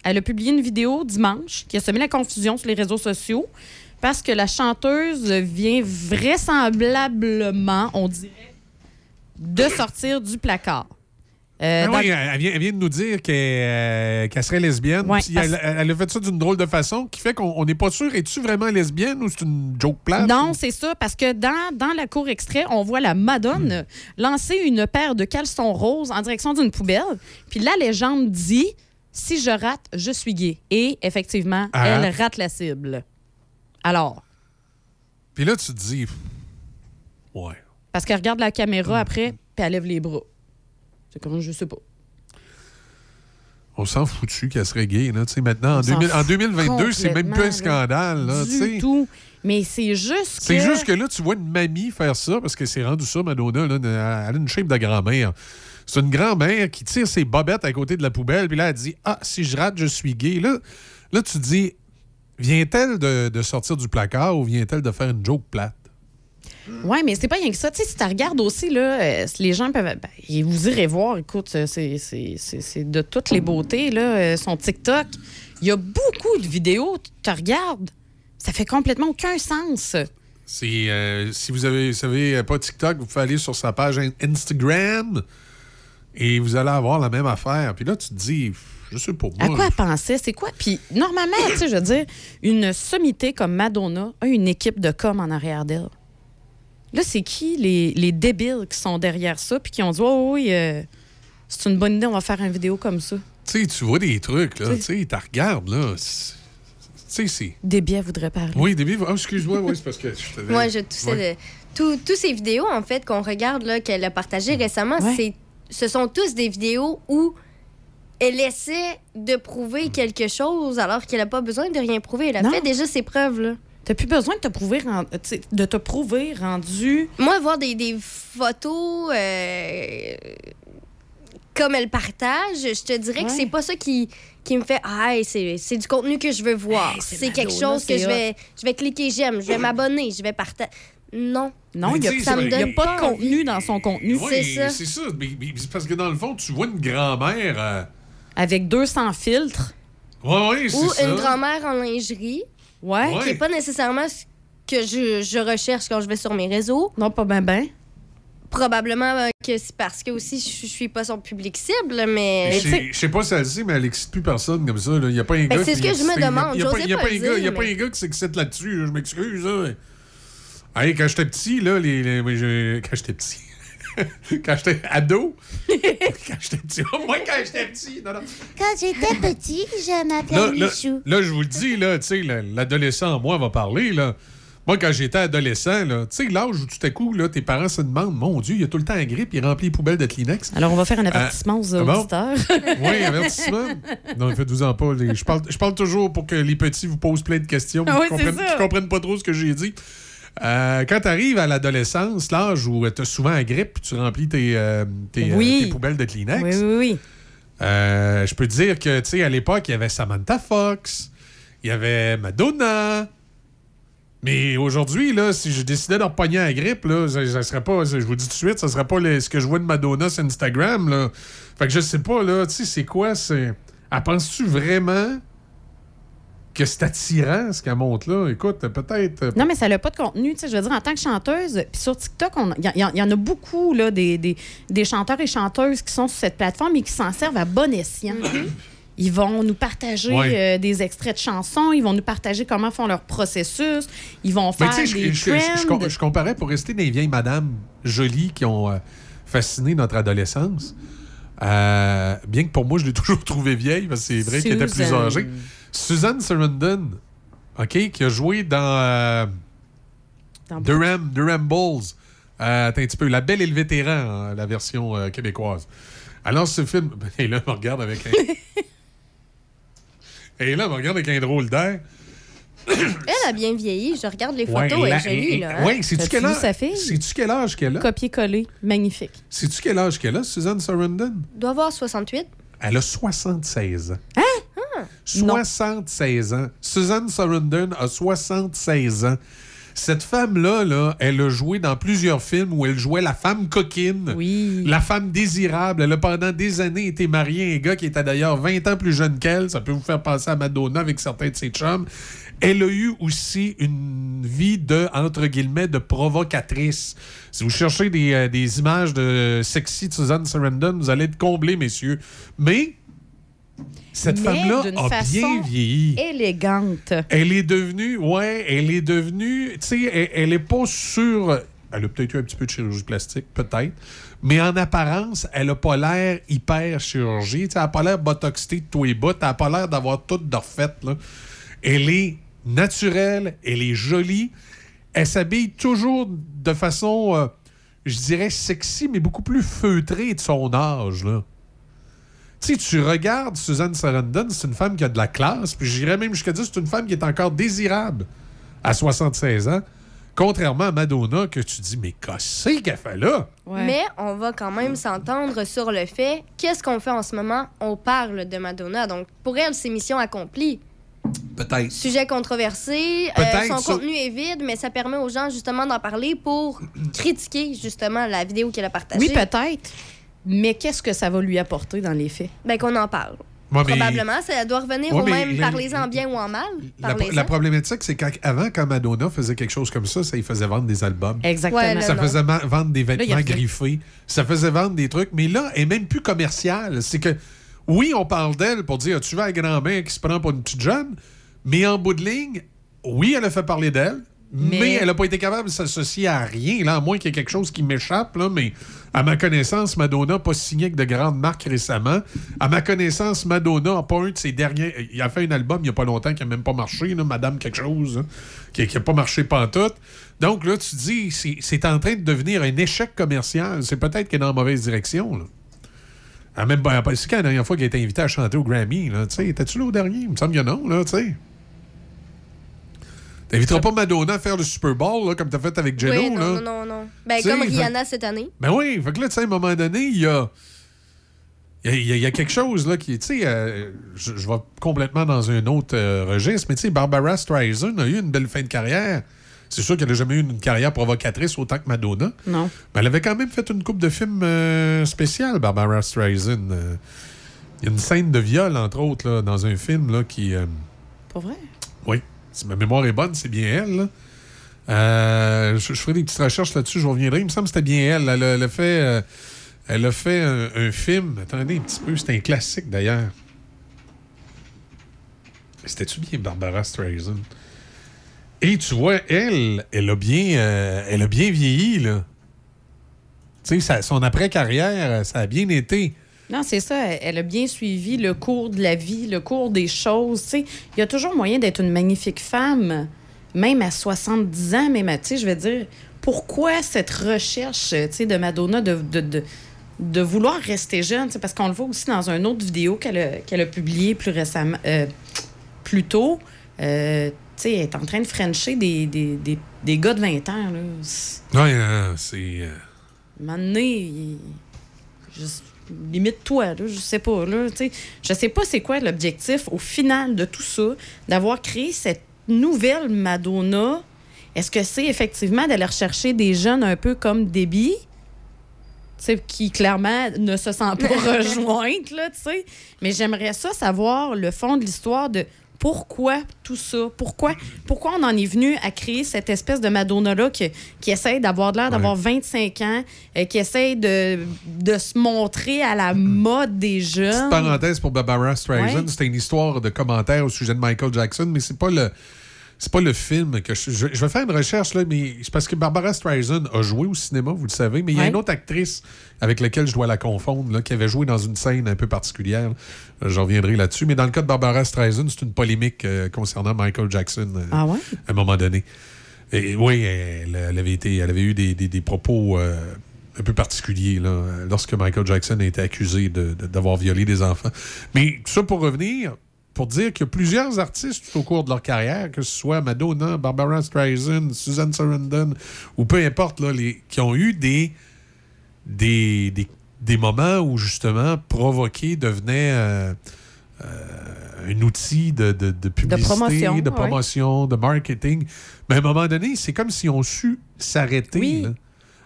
Elle a publié une vidéo dimanche qui a semé la confusion sur les réseaux sociaux parce que la chanteuse vient vraisemblablement, on dirait, de sortir du placard. Euh,
Ah
dans-
oui, elle, vient, elle vient de nous dire qu'elle euh, qu'elle serait lesbienne.
Ouais,
puis
parce-
elle, elle a fait ça d'une drôle de façon qui fait qu'on on n'est pas sûr, es-tu vraiment lesbienne ou c'est une joke plate?
Non, c'est ça, parce que dans, dans la cour extrait, on voit la Madone lancer une paire de caleçons roses en direction d'une poubelle. Puis la légende dit Si je rate, je suis gay. Et effectivement,
Ah.
elle rate la cible. Alors,
Puis là, tu te dis, ouais.
parce qu'elle regarde la caméra après, puis elle lève les bras. C'est comme, je sais pas.
On s'en foutu qu'elle serait gay. Là. Maintenant, en,
On s'en
2000 en
fout
2022, c'est même plus un scandale. Là,
tout. Mais c'est juste que.
C'est juste que là, tu vois une mamie faire ça, parce que c'est rendu ça, Madonna. Là, elle a une shape de grand-mère. C'est une grand-mère qui tire ses bobettes à côté de la poubelle, puis là, elle dit Ah, si je rate, je suis gay. Là, là tu te dis Vient-elle de, de sortir du placard ou vient-elle de faire une joke plate
Oui, mais c'est pas rien que ça. Tu sais, si tu regardes aussi, là, euh, les gens peuvent. ben, et vous irez voir, écoute, euh, c'est- de toutes les beautés, là, euh, son TikTok. Il y a beaucoup de vidéos, tu regardes. Ça fait complètement aucun sens.
C'est, euh, si vous avez, savez pas TikTok, vous pouvez aller sur sa page in- Instagram et vous allez avoir la même affaire. Puis là, tu te dis, je sais pas.
À
moi,
quoi elle pensait? C'est quoi? Puis normalement, tu sais, je veux dire, une sommité comme Madonna a une équipe de com en arrière d'elle. Là, c'est qui les, les débiles qui sont derrière ça puis qui ont dit, oh oui, euh, c'est une bonne idée, on va faire une vidéo comme ça.
Tu sais, tu vois des trucs, là. Tu sais, là. c'est- Tu sais,
biais voudraient parler.
Oui, début. Oh, excuse-moi, oui, c'est parce que je te
Moi, je toussais
Ouais.
de- tout- Tous ces vidéos, en fait, qu'on regarde, là, qu'elle a partagées récemment, c'est, ce sont tous des vidéos où elle essaie de prouver quelque chose alors qu'elle n'a pas besoin de rien prouver. Elle a
Non.
fait déjà ses preuves, là.
T'as plus besoin de te prouver, sais, de te prouver rendu.
Moi, voir des, des photos euh, comme elle partage, je te dirais que
Ouais.
c'est pas ça qui, qui me fait Ah, hey, c'est c'est du contenu que je veux voir.
Hey, c'est
quelque chose que je vais, je vais cliquer j'aime, je vais m'abonner, je vais partager. Non.
Non, il n'y a,
ça me
il y a
donne
pas de contenu dans son contenu.
Oui, c'est ça. Mais, mais c'est parce que dans le fond, tu vois une grand-mère. euh,
Avec 200 filtres.
Ouais,
Ou
ça.
une grand-mère en lingerie.
Ouais.
Qui n'est pas nécessairement ce que je, je recherche quand je vais sur mes réseaux.
Non, pas ben ben.
Probablement euh, que c'est parce que aussi je, je suis pas son public cible, mais.
Je sais- pas si elle le sait, mais elle excite plus personne comme ça. Il n'y a pas un
Ben,
gars
c'est
qui
ce que je me
il y a-
demande,
Il n'y a, pas- y a
pas
pas
le
un gars-
dire,
y a pas
mais-
un gars qui s'excite là-dessus. Je m'excuse. là. Hey, quand j'étais petit, là, les, les- quand j'étais petit. quand j'étais ado. quand j'étais petit. Moi, quand j'étais petit. Non, non.
Quand j'étais petit, je
Là,
m'appelais Michou.
là, je vous le dis, là, tu sais, la- l'adolescent en moi va parler, là. Moi, quand j'étais adolescent, là, tu sais, l'âge où tout à coup, là, tes parents se demandent, mon Dieu, il y a tout le temps la grippe, il remplit les poubelles de Kleenex.
Alors, on va faire un
Euh,
avertissement aux
ah bon?
auditeurs.
Oui, avertissement. Non, faites-vous en pas. Je parle, je parle toujours pour que les petits vous posent plein de questions
Ah oui,
comprennent, qu'ils comprennent pas trop ce que j'ai dit. Euh, quand tu arrives à l'adolescence, l'âge où tu as souvent la grippe tu remplis tes, euh, tes, euh,
Oui.
tes poubelles de Kleenex,
Oui, oui, oui.
je peux te dire que, tu sais, à l'époque, il y avait Samantha Fox, il y avait Madonna. Mais aujourd'hui, là, si je décidais de repogner la grippe, là, ça, ça serait pas, je vous dis tout de suite, ça serait pas les- ce que je vois de Madonna sur Instagram, là. Fait que je sais pas, là, tu sais, c'est quoi, c'est... Ah, penses-tu vraiment que c'est attirant, ce qu'elle montre là? Écoute, peut-être... euh,
Non, mais ça n'a pas de contenu. tu sais, Je veux dire, en tant que chanteuse, puis sur TikTok, il y, en a beaucoup, là, des, des- des chanteurs et chanteuses qui sont sur cette plateforme et qui s'en servent à bon escient. Ils vont nous partager
Ouais.
euh, des extraits de chansons, ils vont nous partager comment font leur processus, ils vont
Mais
faire
tu sais,
des
je, je- je- je-
trends.
je- comparais pour rester des vieilles madames jolies qui ont euh, fasciné notre adolescence. Euh, bien que pour moi, je l'ai toujours trouvée vieille, parce que c'est vrai qu'elle était plus âgée. Suzanne Sarandon, OK, qui a joué dans, euh, Durham, Durham Bulls. Euh, attends un petit peu. La Belle et le Vétéran, hein, la version euh, québécoise. Alors, ce film... Et là, elle me regarde avec un... Et là, elle me regarde avec un drôle d'air.
Elle a bien vieilli. Je regarde les
Ouais,
photos, elle
la-
est jolie, là. hein?
Ouais, sais-tu
T'as-tu
quel âge? quel qu'elle a?
Copier-coller. Magnifique.
Sais-tu quel âge qu'elle a, Suzanne Sarandon?
doit avoir 68.
Elle a 76 ans.
Ah,
Non.
76 ans. Susan Sarandon a 76 ans. Cette femme-là, là, elle a joué dans plusieurs films où elle jouait la femme coquine, la femme désirable. Elle a pendant des années été mariée à un gars qui était d'ailleurs 20 ans plus jeune qu'elle. Ça peut vous faire penser à Madonna avec certains de ses chums. Elle a eu aussi une vie de, entre guillemets, de provocatrice. Si vous cherchez des, euh, des images de sexy de Susan Sarandon, vous allez être comblés, messieurs. Mais cette femme-là a
façon
bien vieilli.
élégante.
Elle est devenue, ouais, elle est devenue, tu sais, elle, elle est pas sur. Elle a peut-être eu un petit peu de chirurgie plastique, peut-être. Mais en apparence, elle a pas l'air hyper chirurgie. Tu sais, elle a pas l'air botoxée de tous les bouts. Elle a pas l'air d'avoir tout de refait, là. Elle est naturelle, elle est jolie. Elle s'habille toujours de façon, euh, je dirais, sexy, mais beaucoup plus feutrée de son âge, là. Tu sais, tu regardes Suzanne Sarandon, c'est une femme qui a de la classe, puis j'irais même jusqu'à dire c'est une femme qui est encore désirable à 76 ans, contrairement à Madonna que tu dis, mais qu'est-ce qu'elle fait là?
Mais on va quand même s'entendre sur le fait qu'est-ce qu'on fait en ce moment? On parle de Madonna. Donc, pour elle, c'est mission accomplie.
Peut-être.
Sujet controversé, euh, son
ça-
contenu est vide, mais ça permet aux gens justement d'en parler pour critiquer justement la vidéo qu'elle a partagée.
Oui, peut-être. Mais qu'est-ce que ça va lui apporter dans les faits?
Ben qu'on en parle.
Ouais, mais-
Probablement, ça doit revenir
Ouais,
au même
les-
parlez-en bien ou en mal.
La, problématique, c'est qu'avant, quand Madonna faisait quelque chose comme ça, ça lui faisait vendre des albums.
Exactement.
Ouais, là,
ça
non.
faisait vendre des vêtements griffés. Ça faisait vendre des trucs. Mais là, elle est même plus commerciale. C'est que, oui, on parle d'elle pour dire, tu vas à grand-mère qui se prend pour une petite jeune, mais en bout de ligne, oui, elle a fait parler d'elle, mais,
Mais-
elle n'a pas été capable de s'associer à rien, là, à moins qu'il y ait quelque chose qui m'échappe, là, mais à ma connaissance, Madonna n'a pas signé avec de grandes marques récemment. À ma connaissance, Madonna n'a pas un de ses derniers... Il a fait un album il n'y a pas longtemps qui n'a même pas marché, Madame quelque chose, hein, qui n'a pas marché pantoute. Donc là, tu dis, c'est en train de devenir un échec commercial. C'est peut-être qu'elle est dans la mauvaise direction, là. Ah, même, c'est quand la dernière fois qu'elle a été invitée à chanter au Grammy, là, tu sais, étais-tu là au dernier? Il me semble que non, là, tu sais. T'inviteras pas Madonna à faire le Super Bowl, là, comme t'as fait avec Jello,
Oui, non,
là?
non, non, non. Ben,
T'sais,
comme
fait-
Rihanna cette année.
Ben oui, fait que là, tu sais, à un moment donné, il y a. Il y a, y y quelque chose là qui, tu sais, euh, je, je vais complètement dans un autre euh, registre, mais tu sais, Barbara Streisand a eu une belle fin de carrière. C'est sûr qu'elle n'a jamais eu une carrière provocatrice autant que Madonna.
Non.
Mais elle avait quand même fait une coupe de films euh, spéciales, Barbara Streisand. Euh, Il y a une scène de viol, entre autres, là, dans un film là, qui. euh,
Pas vrai?
oui, ma mémoire est bonne, c'est bien elle. Euh, je, ferai des petites recherches là-dessus, je reviendrai. Il me semble que c'était bien elle. Elle, a- fait, euh, un, film. Attendez un petit peu, c'était un classique d'ailleurs. C'était-tu bien Barbara Streisand? Et tu vois, elle, elle a bien, euh, elle a bien vieilli, là. Tu sais, son après-carrière, ça a bien été.
Non, c'est ça. Elle- a bien suivi le cours de la vie, le cours des choses. Il y a toujours moyen d'être une magnifique femme, même à 70 ans, même à, je veux dire, pourquoi cette recherche, de Madonna de, de, de, de vouloir rester jeune? Parce qu'on le voit aussi dans une autre vidéo qu'elle a, qu'elle a publiée plus récemment, euh, plus tôt. Euh, tu sais, elle est en train de frencher des, des, des, des gars de 20 ans. Là.
Ouais, euh, c'est. euh,
un moment donné, il- limite toi, là, je sais pas. Là, tu sais. je sais pas c'est quoi l'objectif au final de tout ça, d'avoir créé cette nouvelle Madonna. Est-ce que c'est effectivement d'aller rechercher des jeunes un peu comme Debbie? qui clairement ne se sent pas rejointe, là, tu sais? Mais j'aimerais ça savoir le fond de l'histoire de pourquoi tout ça? Pourquoi, pourquoi on en est venu à créer cette espèce de Madonna-là qui, qui essaye d'avoir l'air d'avoir 25 ans, euh, qui essaye de, de se montrer à la mode des jeunes?
Petite parenthèse pour Barbara Streisand,
Ouais.
c'était une histoire de commentaires au sujet de Michael Jackson, mais c'est pas le c'est pas le film que je, je, je vais faire une recherche là, mais c'est parce que Barbara Streisand a joué au cinéma, vous le savez, mais il y a
Ouais.
une autre actrice avec laquelle je dois la confondre, là, qui avait joué dans une scène un peu particulière. Euh, Je reviendrai là-dessus, mais dans le cas de Barbara Streisand, c'est une polémique euh, concernant Michael Jackson. euh,
Ah ouais?
à un moment donné. Et, oui, elle, elle avait été, elle avait eu des, des- des propos euh, un peu particuliers là, lorsque Michael Jackson a été accusé de- de- d'avoir violé des enfants. Mais tout ça pour revenir, pour dire que plusieurs artistes tout au cours de leur carrière, que ce soit Madonna, Barbara Streisand, Susan Sarandon, ou peu importe, là, les, qui ont eu des, des, des, des moments où justement provoquer devenait euh, euh, un outil de, de, de publicité,
promotion,
de,
ouais.
promotion, de marketing. Mais à un moment donné, c'est comme si on su s'arrêter. là.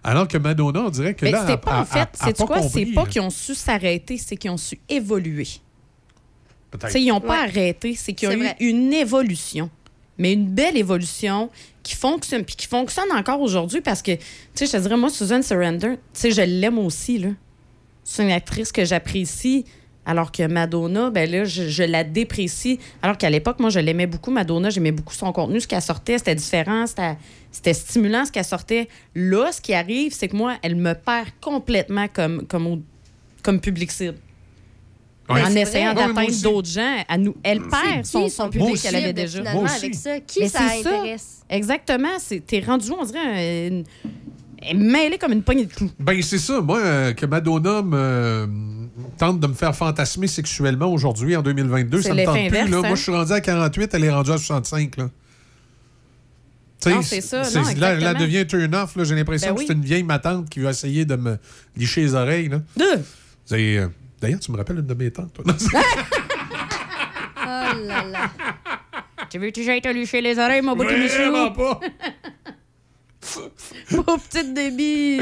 Alors que Madonna, on dirait que
Mais
là,
c'est pas, en fait, c'est quoi? C'est pas qu'ils ont su s'arrêter, c'est qu'ils ont su évoluer. Ils n'ont pas
Ouais.
arrêté, c'est qu'ils ont
C'est
eu
vrai.
une évolution. Mais une belle évolution qui fonctionne, puis qui fonctionne encore aujourd'hui parce que, tu sais, je te dirais, moi, Susan Surrender, tu sais, je l'aime aussi, là. C'est une actrice que j'apprécie, alors que Madonna, ben là, je, je la déprécie. Alors qu'à l'époque, moi, je l'aimais beaucoup, Madonna, j'aimais beaucoup son contenu, ce qu'elle sortait, c'était différent, c'était c'était stimulant ce qu'elle sortait. Là, ce qui arrive, c'est que moi, elle me perd complètement comme, comme, au- comme public cible.
Ouais.
En essayant d'atteindre d'autres gens, elle, nous, elle perd son,
qui
son
son
public qu'elle avait déjà.
finalement, Moi aussi. avec ça? Qui
Mais
ça intéresse?
Exactement. c'est- T'es rendu, on dirait, une- elle est mêlée comme une poignée de clous.
Ben, c'est ça. Moi, euh, que Madonna me tente de me faire fantasmer sexuellement aujourd'hui, en 2022,
C'est
ça me tente
l'effet
plus.
inverse,
là.
hein?
Moi, je suis rendu à 48, elle est rendue à 65. Là.
Non, c'est ça. Non,
là, là, devient turn-off. là. J'ai l'impression
Ben
que
oui.
c'est une vieille matante qui veut essayer de me licher les oreilles. Là.
Deux.
C'est, euh, D'ailleurs, tu me rappelles une de mes tantes, toi.
Oh là là.
Tu veux que j'aille te licher les oreilles, mon beau
Vraiment pas.
Pauvre petite débit.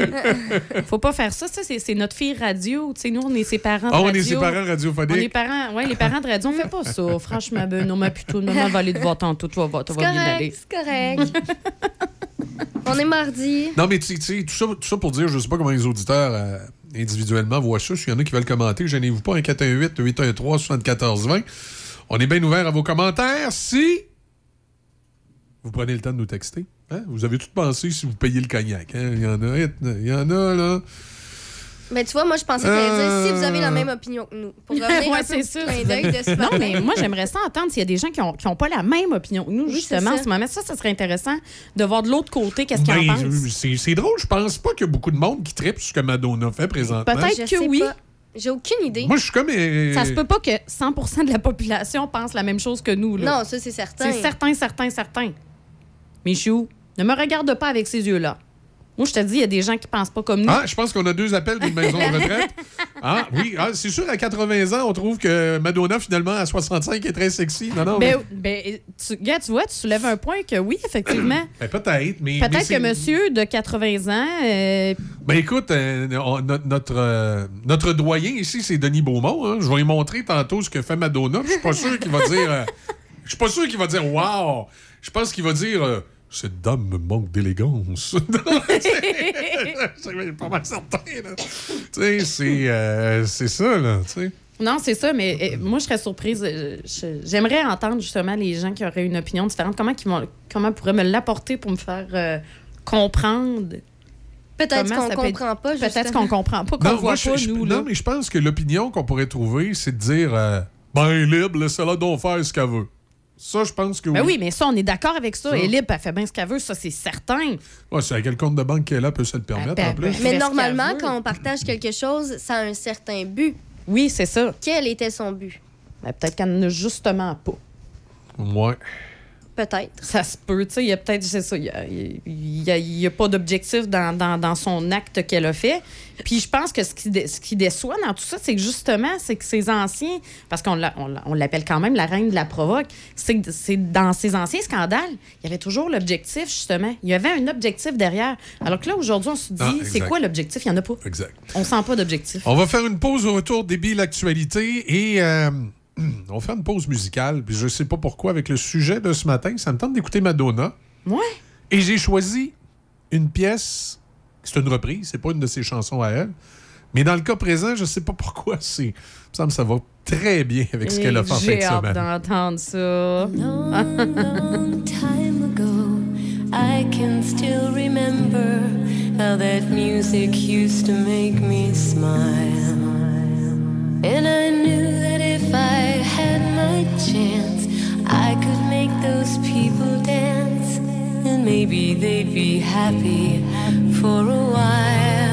Faut pas faire ça. ça c'est, notre fille radio. Tu sais, nous, on est ses parents de
Ah, on
radio.
est ses parents radiophoniques.
On est parents, ouais, les parents de radio, on fait pas ça. Franchement, ben, non, ma plutôt, maman va aller te voir tantôt. Tu vas voir, tu
C'est
vas bien
correct,
aller.
c'est correct. On est mardi.
Non, mais tu sais, tout ça, tout ça pour dire, je sais pas comment les auditeurs euh, individuellement voient ça. S'il y en a qui veulent commenter, gênez-vous pas, un 418-813-7420. On est bien ouvert à vos commentaires. Si vous prenez le temps de nous texter, hein, vous avez tout pensé si vous payez le cognac. hein? Y en a, il y en a, là.
Mais tu vois, moi, je pensais que t'allais dire si vous avez la
Euh.
même opinion que nous. Pour revenir
Ouais,
un peu d'œil de ce
Non, mais moi, j'aimerais ça entendre s'il y a des gens qui n'ont qui ont pas la même opinion que nous, justement, en ce moment. Ça, ça serait intéressant de voir de l'autre côté qu'est-ce qu'ils en
Ben,
pensent.
c'est c'est drôle, je pense pas qu'il y a beaucoup de monde qui tripe ce que Madonna fait présentement.
Peut-être
Je
que
sais
oui.
pas. J'ai aucune idée.
Moi, je suis comme. euh,
Ça se peut pas que 100% de la population pense la même chose que nous. Là.
Non, ça, c'est certain.
C'est certain, certain, certain. Michou, ne me regarde pas avec ces yeux-là. Moi, je te dis, il y a des gens qui pensent pas comme nous.
Ah, je pense qu'on a deux appels d'une maison de retraite. Ah, oui, ah, c'est sûr, à 80 ans, on trouve que Madonna, finalement, à 65, est très sexy. Non, non.
Ben, ben, tu, gars, tu vois, tu soulèves un point que oui, effectivement.
Ben, peut-être, mais. mais
Peut-être que monsieur de 80 ans, euh,
Ben écoute, euh, on- notre, euh, notre doyen ici, c'est Denis Beaumont. hein. Je vais lui montrer tantôt ce que fait Madonna. Je suis pas sûr qu'il va dire. Je suis pas sûr qu'il va dire Wow! Je pense qu'il va dire Cette dame me manque d'élégance. c'est pas mal certain, là. Tu sais, c'est euh, c'est ça, là. tu sais.
Non, c'est ça, mais euh, moi, je serais surprise. euh, J'aimerais entendre justement les gens qui auraient une opinion différente. Comment ils vont, comment pourraient me l'apporter pour me faire euh, comprendre?
Peut-être qu'on
être-
comprend pas.
Peut-être qu'on comprend pas, qu'on
Non,
voit
moi, je-
pas,
je-
nous.
non,
là.
mais je pense que l'opinion qu'on pourrait trouver, c'est de dire euh, Ben, libre, laissez-la donc faire ce qu'elle veut. Ça, je pense que
Ben
oui.
oui, mais ça, on est d'accord avec ça.
Ça.
Elle est libre, elle fait bien ce qu'elle veut, ça, c'est certain.
Ouais, c'est à quel compte de banque qu'elle a peut se le permettre,
ben,
en plus.
Mais normalement, quand on partage quelque chose, ça a un certain but.
Oui, c'est ça.
Quel était son but?
Ben, peut-être qu'elle n'en a justement pas.
Ouais.
Peut-être.
Ça se peut, tu sais, il y a peut-être, c'est ça, il y a, il y a- il y a pas d'objectif dans, dans- dans son acte qu'elle a fait. Puis je pense que ce qui, dé- ce qui déçoit dans tout ça, c'est que justement, c'est que ces anciens, parce qu'on l'a- on l'a- on l'appelle quand même la reine de la provoque, c'est que c'est dans ces anciens scandales, il y avait toujours l'objectif, justement. Il y avait un objectif derrière. Alors que là, aujourd'hui, on se dit,
Ah,
c'est quoi l'objectif? Il n'y en a pas.
Exact.
On sent pas d'objectif.
On va faire une pause au retour débile l'actualité et euh, on va faire une pause musicale. Puis je sais pas pourquoi, avec le sujet de ce matin, ça me tente d'écouter Madonna.
Ouais.
Et j'ai choisi une pièce, c'est une reprise, c'est pas une de ses chansons à elle. Mais dans le cas présent, je sais pas pourquoi, c'est. Il me semble que ça va très bien avec ce qu'elle a fait en fin de
J'ai hâte
semaine.
d'entendre ça.
long time ago, I can still remember how that music used to make me smile. And I knew that if maybe they'd be happy for a while.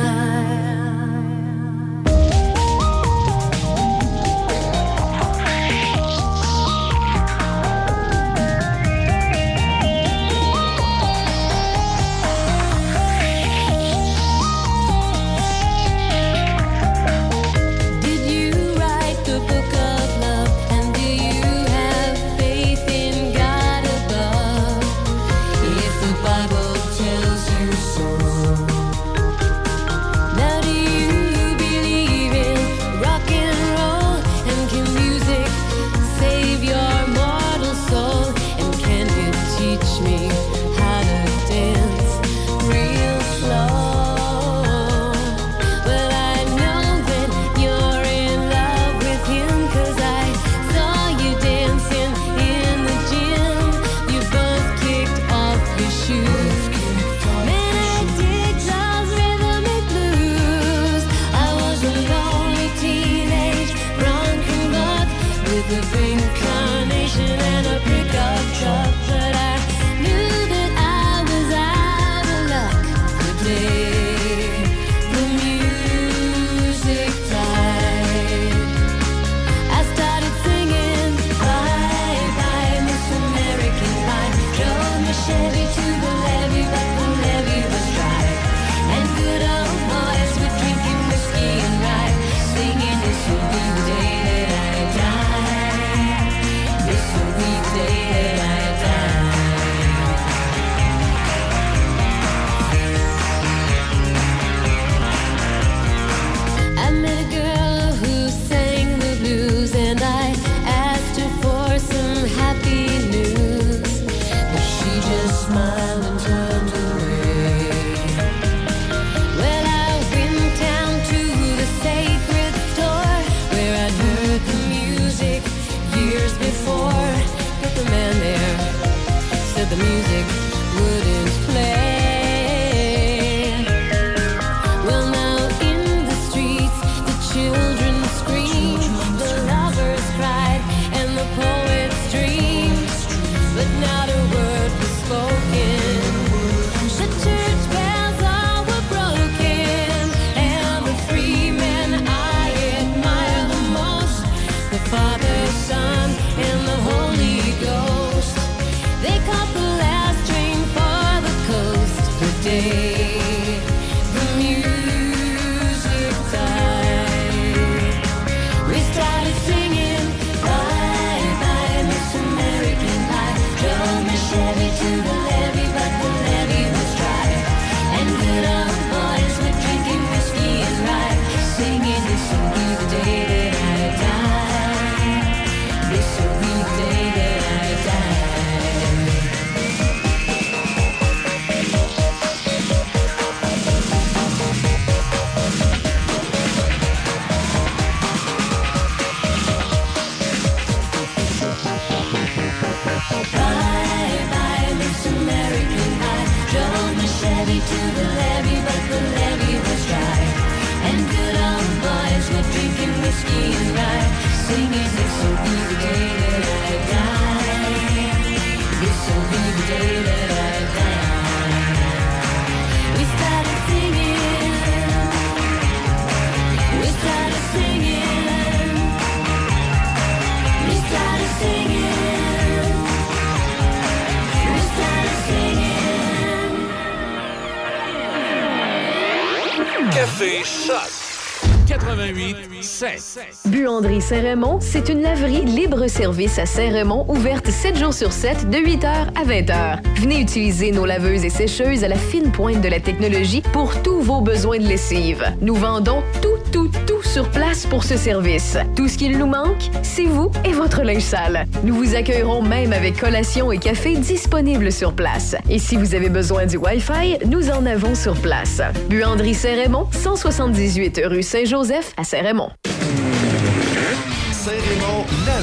Saint-Raymond, c'est une laverie libre-service à Saint-Raymond, ouverte 7 jours sur 7, de 8h à 20h. Venez utiliser nos laveuses et sécheuses à la fine pointe de la technologie pour tous vos besoins de lessive. Nous vendons tout, tout, tout sur place pour ce service. Tout ce qu'il nous manque, c'est vous et votre linge sale. Nous vous accueillerons même avec collation et café disponibles sur place. Et si vous avez besoin du Wi-Fi, nous en avons sur place. Buanderie Saint-Raymond, 178 rue Saint-Joseph à Saint-Raymond.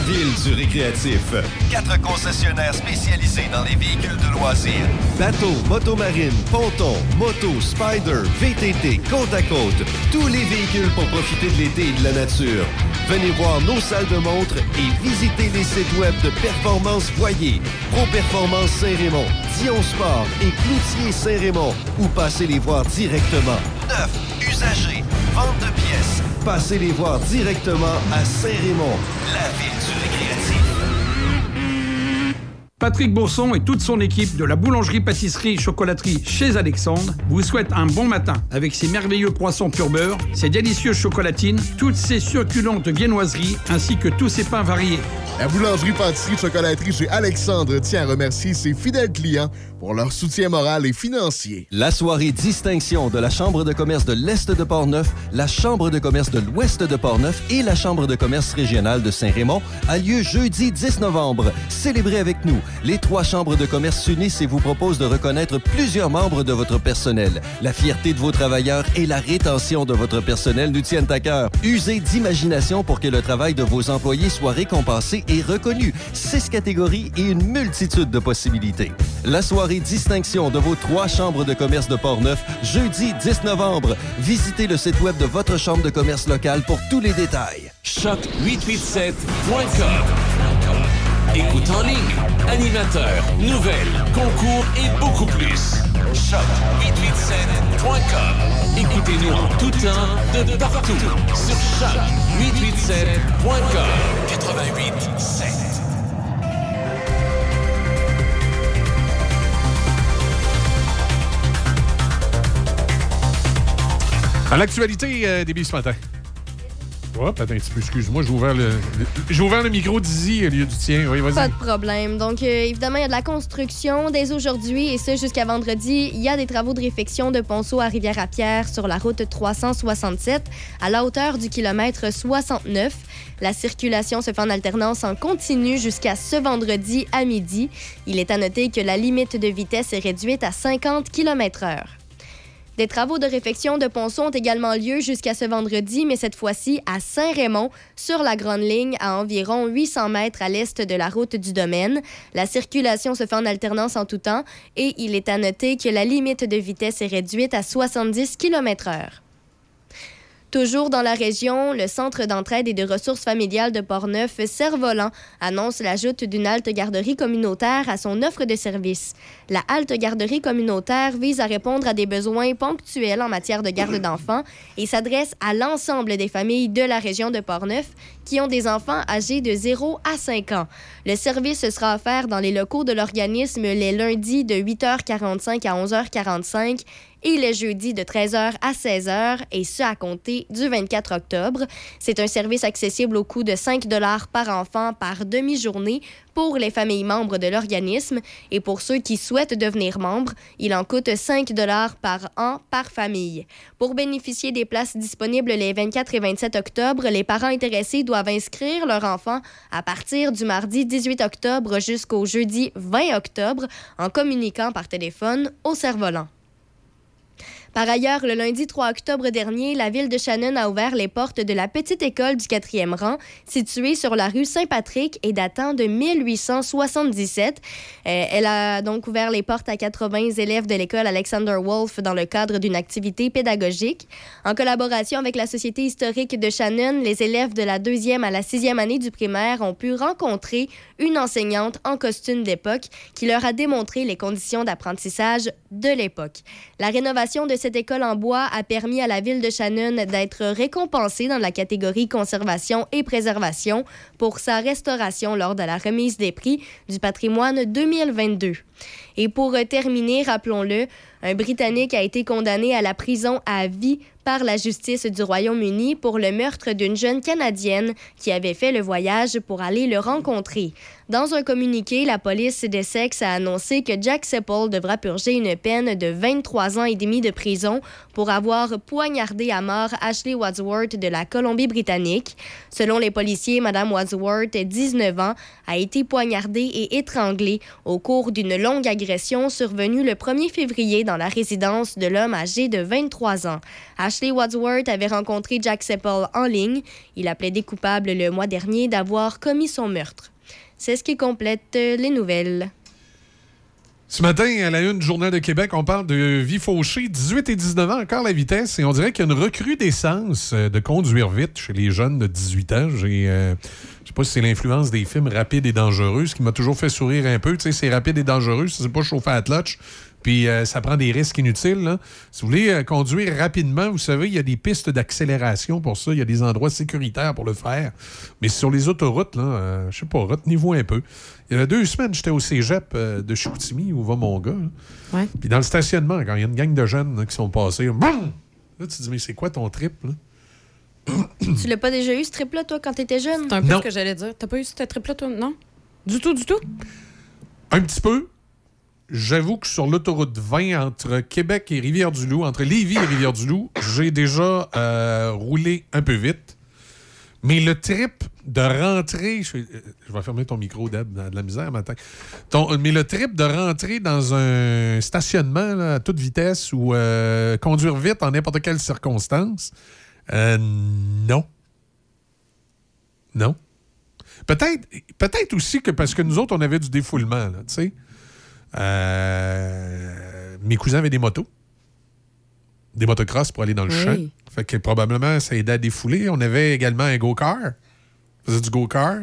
Ville du récréatif. Quatre concessionnaires spécialisés dans les véhicules de loisirs. Bateaux, motomarine, ponton, moto, spider, VTT, côte à côte. Tous les véhicules pour profiter de l'été et de la nature. Venez voir nos salles de montre et visitez les sites web de Performance Voyer, Pro Performance Saint-Raymond, Dion Sport et Cloutier Saint-Raymond ou passez les voir directement. Neuf, usagers, vente de pièces. Passez les voir directement à Saint-Raymond, la ville
Patrick Bourson et toute son équipe de la boulangerie-pâtisserie-chocolaterie chez Alexandre vous souhaitent un bon matin avec ses merveilleux poissons pur beurre, ses délicieuses chocolatines, toutes ses succulentes viennoiseries ainsi que tous ses pains variés.
La boulangerie-pâtisserie-chocolaterie chez Alexandre tient à remercier ses fidèles pour leur soutien moral et financier.
La soirée distinction de la Chambre de commerce de l'Est de Portneuf, la Chambre de commerce de l'Ouest de Portneuf et la Chambre de commerce régionale de Saint-Raymond a lieu jeudi 10 novembre. Célébrez avec nous. Les trois chambres de commerce s'unissent et vous proposent de reconnaître plusieurs membres de votre personnel. La fierté de vos travailleurs et la rétention de votre personnel nous tiennent à cœur. Usez d'imagination pour que le travail de vos employés soit récompensé et reconnu. Six catégories et une multitude de possibilités. La soirée distinction de vos trois chambres de commerce de Portneuf, jeudi 10 novembre. Visitez le site web de votre chambre de commerce locale pour tous les détails.
Choc887.com. Écoute en ligne, animateur, nouvelles, concours et beaucoup plus. Choc887.com. Écoutez-nous en tout temps, de partout, sur choc887.com.
À l'actualité euh, des ce matin. Hop, attends un petit peu, excuse-moi, j'ai ouvert le, le- j'ai ouvert le micro d'Izzy au lieu du tien. Oui,
Pas
vas-y.
de problème. Donc, euh, évidemment, il y a de la construction dès aujourd'hui et ce jusqu'à vendredi. Il y a des travaux de réfection de ponceau à Rivière-à-Pierre sur la route 367 à la hauteur du kilomètre 69. La circulation se fait en alternance en continu jusqu'à ce vendredi à midi. Il est à noter que la limite de vitesse est réduite à 50 km/h. Des travaux de réfection de ponceau ont également lieu jusqu'à ce vendredi, mais cette fois-ci à Saint-Raymond, sur la Grande Ligne, à environ 800 mètres à l'est de la route du domaine. La circulation se fait en alternance en tout temps et il est à noter que la limite de vitesse est réduite à 70 km/h. Toujours dans la région, le Centre d'entraide et de ressources familiales de Portneuf, Cerf-Volant, annonce l'ajout d'une halte garderie communautaire à son offre de services. La halte garderie communautaire vise à répondre à des besoins ponctuels en matière de garde d'enfants et s'adresse à l'ensemble des familles de la région de Portneuf qui ont des enfants âgés de 0 à 5 ans. Le service sera offert dans les locaux de l'organisme les lundis de 8h45 à 11h45 et les jeudis de 13h à 16h, et ce à compter du 24 octobre. C'est un service accessible au coût de 5 par enfant par demi-journée pour les familles membres de l'organisme et pour ceux qui souhaitent devenir membres, il en coûte 5 par an par famille. Pour bénéficier des places disponibles les 24 et 27 octobre, les parents intéressés doivent inscrire leur enfant à partir du mardi 18 octobre jusqu'au jeudi 20 octobre en communiquant par téléphone au cerf-volant. Par ailleurs, le lundi 3 octobre dernier, la ville de Shannon a ouvert les portes de la petite école du quatrième rang, située sur la rue Saint-Patrick et datant de 1877. Euh, elle a donc ouvert les portes à 80 élèves de l'école Alexander Wolf dans le cadre d'une activité pédagogique. En collaboration avec la Société historique de Shannon, les élèves de la deuxième à la sixième année du primaire ont pu rencontrer une enseignante en costume d'époque qui leur a démontré les conditions d'apprentissage de l'époque. La rénovation de cette école en bois a permis à la ville de Shannon d'être récompensée dans la catégorie conservation et préservation pour sa restauration lors de la remise des prix du patrimoine 2022. Et pour terminer, rappelons-le, un Britannique a été condamné à la prison à vie par la justice du Royaume-Uni pour le meurtre d'une jeune Canadienne qui avait fait le voyage pour aller le rencontrer. Dans un communiqué, la police d'Essex a annoncé que Jack Sepple devra purger une peine de 23 ans et demi de prison pour avoir poignardé à mort Ashley Wadsworth de la Colombie-Britannique. Selon les policiers, Mme Wadsworth, 19 ans, a été poignardée et étranglée au cours d'une longue agression survenue le 1er février dans la résidence de l'homme âgé de 23 ans. Ashley Wadsworth avait rencontré Jack Sepple en ligne. Il a plaidé coupable le mois dernier d'avoir commis son meurtre. C'est ce qui complète euh, les nouvelles.
Ce matin, à la une du Journal de Québec, on parle de vie fauchée, 18 et 19 ans, encore la vitesse, et on dirait qu'il y a une euh, de conduire vite chez les jeunes de 18 ans. J'ai, euh, sais pas si c'est l'influence des films rapides et dangereux, ce qui m'a toujours fait sourire un peu. Tu sais, c'est rapide et dangereux, c'est pas chauffé à clutch. Puis euh, ça prend des risques inutiles. là. Si vous voulez euh, conduire rapidement, vous savez, il y a des pistes d'accélération pour ça. Il y a des endroits sécuritaires pour le faire. Mais sur les autoroutes, là, euh, je sais pas, retenez-vous un peu. Il y a deux semaines, j'étais au cégep euh, de Chicoutimi, où va mon gars.
Ouais.
Puis dans le stationnement, quand il y a une gang de jeunes là, qui sont passés, boum! là, tu te dis, mais c'est quoi ton trip? Là?
tu l'as pas déjà eu, ce trip-là, toi, quand t'étais jeune?
C'est un peu
Non.
ce que j'allais dire. T'as pas eu cette trip-là, toi? Non? Du tout, du tout?
Un petit peu. J'avoue que sur l'autoroute 20 entre Québec et Rivière-du-Loup, entre Lévis et Rivière-du-Loup, j'ai déjà euh, roulé un peu vite. Mais le trip de rentrer. Je, euh, je vais fermer ton micro, Deb, dans de la misère matin. Ton- mais le trip de rentrer dans un stationnement là, à toute vitesse ou euh, conduire vite en n'importe quelle circonstance, euh, non. Non. Peut-être peut-être aussi que parce que nous autres, on avait du défoulement, tu sais. Euh, mes cousins avaient des motos. Des motocross pour aller dans le
Oui.
champ. Fait que probablement, ça aidait à défouler. On avait également un go-car. On faisait du go-car.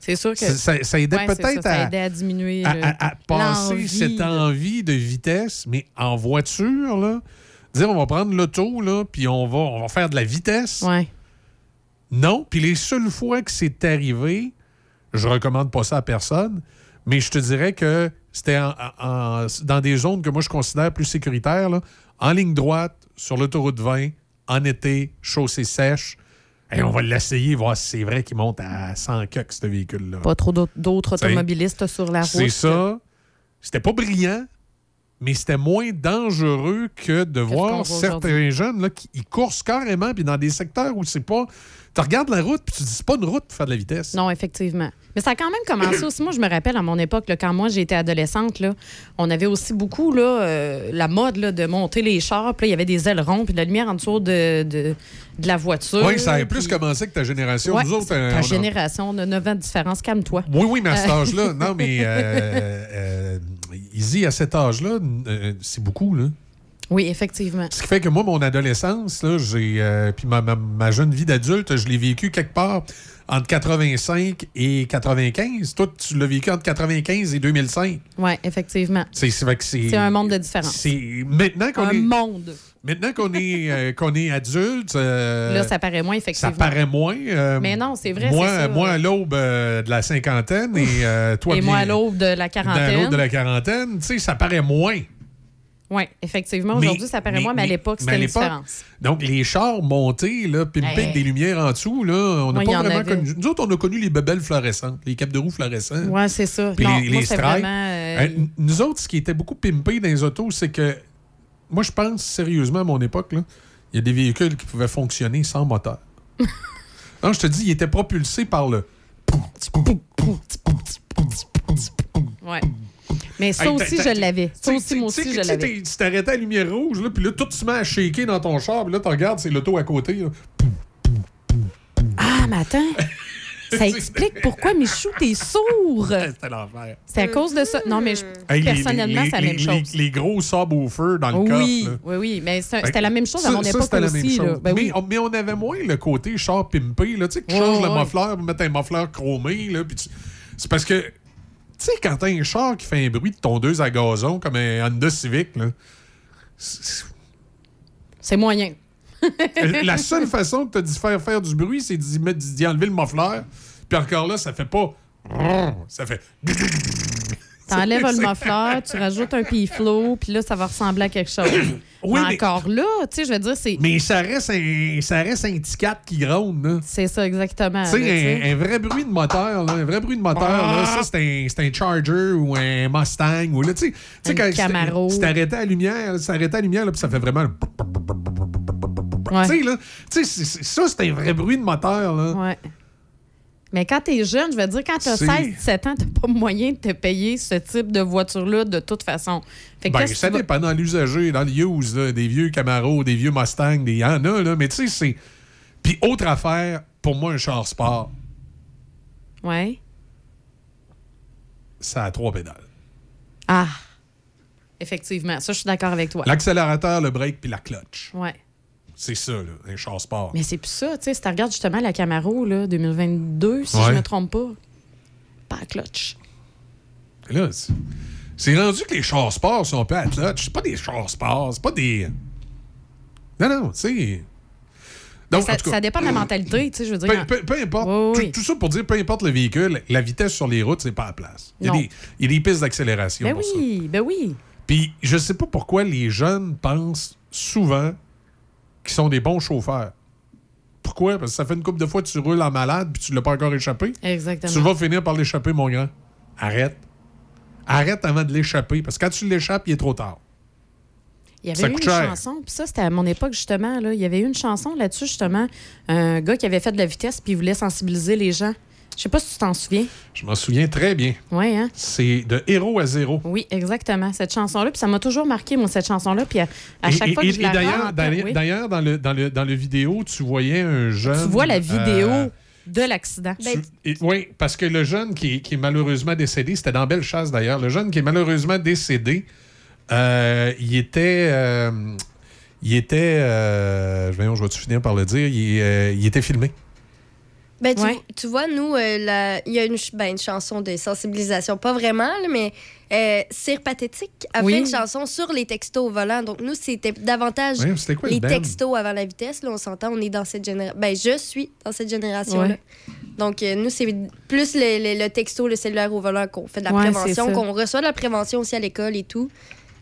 C'est sûr que.
Ça, ça- ça aidait
Ouais,
peut-être à,
aidait à diminuer.
à-
le-
à- à passer cette envie de vitesse, mais en voiture, là, dire on va prendre l'auto, là, puis on va, on va faire de la vitesse.
Ouais.
Non, puis les seules fois que c'est arrivé, je recommande pas ça à personne, mais je te dirais que c'était en- en- dans des zones que moi je considère plus sécuritaires, là, en ligne droite, sur l'autoroute 20, en été, chaussée sèche. Et on va l'essayer, voir si c'est vrai qu'il monte à 100 cucks, ce véhicule-là.
Pas trop d'autres- automobilistes sur la route.
C'est ça. C'était pas brillant, mais c'était moins dangereux que de voir certains jeunes là, qui ils coursent carrément, puis dans des secteurs où c'est pas. Tu regardes la route, puis tu dis, c'est pas une route pour faire de la vitesse.
Non, effectivement. Mais ça a quand même commencé aussi. Moi, je me rappelle à mon époque, là, quand moi j'étais adolescente, là, on avait aussi beaucoup là, euh, la mode là, de monter les chars. Puis il y avait des ailerons, puis de la lumière en dessous de, de, de la voiture.
Oui, ça a plus
puis-
commencé que ta génération.
Ouais,
Nous autres, euh,
ta
on a-
génération, on a 9 ans de différence. Calme-toi.
Oui, oui, mais à cet
Euh,
âge-là, non, mais euh, euh, Izzy, à cet âge-là, euh, c'est beaucoup, là.
Oui, effectivement.
Ce qui fait que moi, mon adolescence, là, j'ai. euh, puis ma, ma- ma jeune vie d'adulte, je l'ai vécu quelque part entre 85 et 95. Toi, tu l'as vécu entre 95 et 2005.
Oui, effectivement.
C'est c'est vrai que c'est.
C'est un monde de différence.
C'est maintenant qu'on
Un
est.
monde.
Maintenant qu'on est, euh, qu'on est adulte. euh,
Là, ça paraît moins,
ça
effectivement.
paraît moins. euh,
Mais non, c'est vrai,
Moi,
c'est ça.
moi à l'aube de la cinquantaine et toi,
Et moi,
bien-
à l'aube de la quarantaine.
l'aube de la quarantaine, tu sais, ça paraît moins.
Oui, effectivement. Aujourd'hui, ça paraît moins, mais à l'époque, c'était
à
une différence.
Donc, les chars montés, là, pimpés
Hey.
avec des lumières en dessous, là, on n'a
Moi,
pas
en
vraiment connu. Nous autres, on a connu les bebelles fluorescentes, les capes de roue fluorescentes.
Oui, c'est ça.
Puis
non,
les,
moi,
les
c'est
stripes.
vraiment... Euh,
nous autres, ce qui était beaucoup pimpé dans les autos, c'est que, moi, je pense sérieusement à mon époque, il y a des véhicules qui pouvaient fonctionner sans moteur. non, je te dis, ils étaient propulsés par le.
Ouais. Mais ça aussi, je l'avais. Ça aussi, moi aussi, je l'avais.
Tu t'arrêtais à la lumière rouge, là, puis là, tout se met à shaker dans ton char, puis là, tu regardes, c'est l'auto à côté. là.
Ah, mais attends. Ça explique pourquoi Michou, t'es sourd.
C'était l'enfer.
C'est à cause de ça. Non, mais je-
Hey, les-
personnellement,
les-
c'est la
les-
même
les-
chose.
Les, gros subwoofers dans le
Oui,
coffre.
oui, oui. Mais c'était la même chose à mon
ça,
époque
la même
aussi. là. Ben
mais,
oui.
on, mais on avait moins le côté char pimpé. Là. Tu sais, que tu
Ouais,
changes le muffler pour mettre un muffler chromé. Là, tu- C'est parce que, tu sais, quand t'as un char qui fait un bruit de tondeuse à gazon, comme un Honda Civic, là, C'est
moyen.
la seule façon que t'as d'y faire faire du bruit, c'est d'y mettre- d'y enlever le muffler. Puis encore là, ça fait pas... Ça fait...
T'enlèves
C'est-
le muffler, tu rajoutes un piflo, puis là, ça va ressembler à quelque chose.
Oui,
mais
mais-
encore là, tu sais, je veux dire, c'est.
Mais ça reste un, ça reste un petit 4 qui gronde, là.
C'est ça, exactement.
Tu sais,
tu
un, un vrai bruit de moteur, là, un vrai bruit de moteur, là, ça, c'est un, c'est un Charger ou un Mustang. Ou, là, tu sais, tu quand c'est-. Tu à la lumière, tu t'arrêtais à la lumière, là, puis ça fait vraiment... le
Ouais.
Tu sais, là, tu sais, c'est- c'est- ça, c'est un vrai bruit de moteur, là.
Ouais. Mais quand t'es jeune, je veux dire, quand t'as
C'est-
16-17 ans, t'as pas moyen de te payer ce type de voiture-là de toute façon. Fait que
Ben, ça
tu
dépend dans l'usager, dans le use, là, des vieux Camaro, des vieux Mustang, des... y en a, là, mais tu sais, c'est... Puis autre affaire, pour moi, un char sport,
Ouais.
ça a trois pédales.
Ah. Effectivement. Ça, je suis d'accord avec toi.
L'accélérateur, le break, puis la clutch.
Ouais.
C'est ça, là, un char sport.
Mais c'est plus ça, tu sais. Si tu regardes justement la Camaro, là, 2022, si
Ouais.
je me trompe pas, pas à clutch.
Là, c'est- rendu que les chars sports sont peu à clutch. C'est pas des chars sports, c'est pas des. Non, non, tu sais. Donc,
ça,
cas,
dépend de la mentalité, tu sais, je veux dire.
peu, peu- peu importe.
Oui,
tout,
oui.
tout ça pour dire, peu importe le véhicule, la vitesse sur les routes, c'est pas à la place. Il y, a des, il y a des pistes d'accélération
Ben
pour ça.
oui, ben oui.
Puis, je sais pas pourquoi les jeunes pensent souvent qu'ils sont des bons chauffeurs. Pourquoi? Parce que ça fait une couple de fois que tu roules en malade puis tu l'as pas encore échappé.
Exactement.
Tu vas finir par l'échapper, mon grand. Arrête. Arrête avant de l'échapper, parce que quand tu l'échappes, il est trop tard.
Il y
Ça
avait eu une
cher.
chanson, puis ça, c'était à mon époque, justement. Là. Il y avait eu une chanson là-dessus, justement. Un gars qui avait fait de la vitesse, puis il voulait sensibiliser les gens. Je sais pas si tu t'en souviens.
Je m'en souviens très bien.
Oui, hein?
C'est de héros à zéro.
Oui, exactement. Cette chanson-là, puis ça m'a toujours marqué, moi, cette chanson-là. Puis à, à
Et-
chaque
et-
fois que
et-
je la
d'ailleurs, d'ailleurs,
oui.
dans, le, dans, le, dans le vidéo, tu voyais un jeune.
tu vois la vidéo
euh,
de l'accident.
et- oui, parce que le jeune qui, est- qui est malheureusement décédé, c'était dans Belle Chasse d'ailleurs, le jeune qui est malheureusement décédé, euh, il était. euh, il était. euh, voyons, je vais-tu finir par le dire? Il, euh, il était filmé.
Ben, tu,
Ouais.
tu vois, nous, euh, la- il y a une, ch- ben, une chanson de sensibilisation, pas vraiment, là, mais euh, Cire Pathétique a
Oui.
fait une chanson sur les textos au volant. Donc, nous, c'était davantage
Ouais, quoi
les textos avant la vitesse. Là, on s'entend, on est dans cette génération. Ben, je suis dans cette génération-là.
Ouais.
Donc, euh, nous, c'est plus le, le- le texto, le cellulaire au volant qu'on fait de la prévention, qu'on reçoit de la prévention aussi à l'école et tout.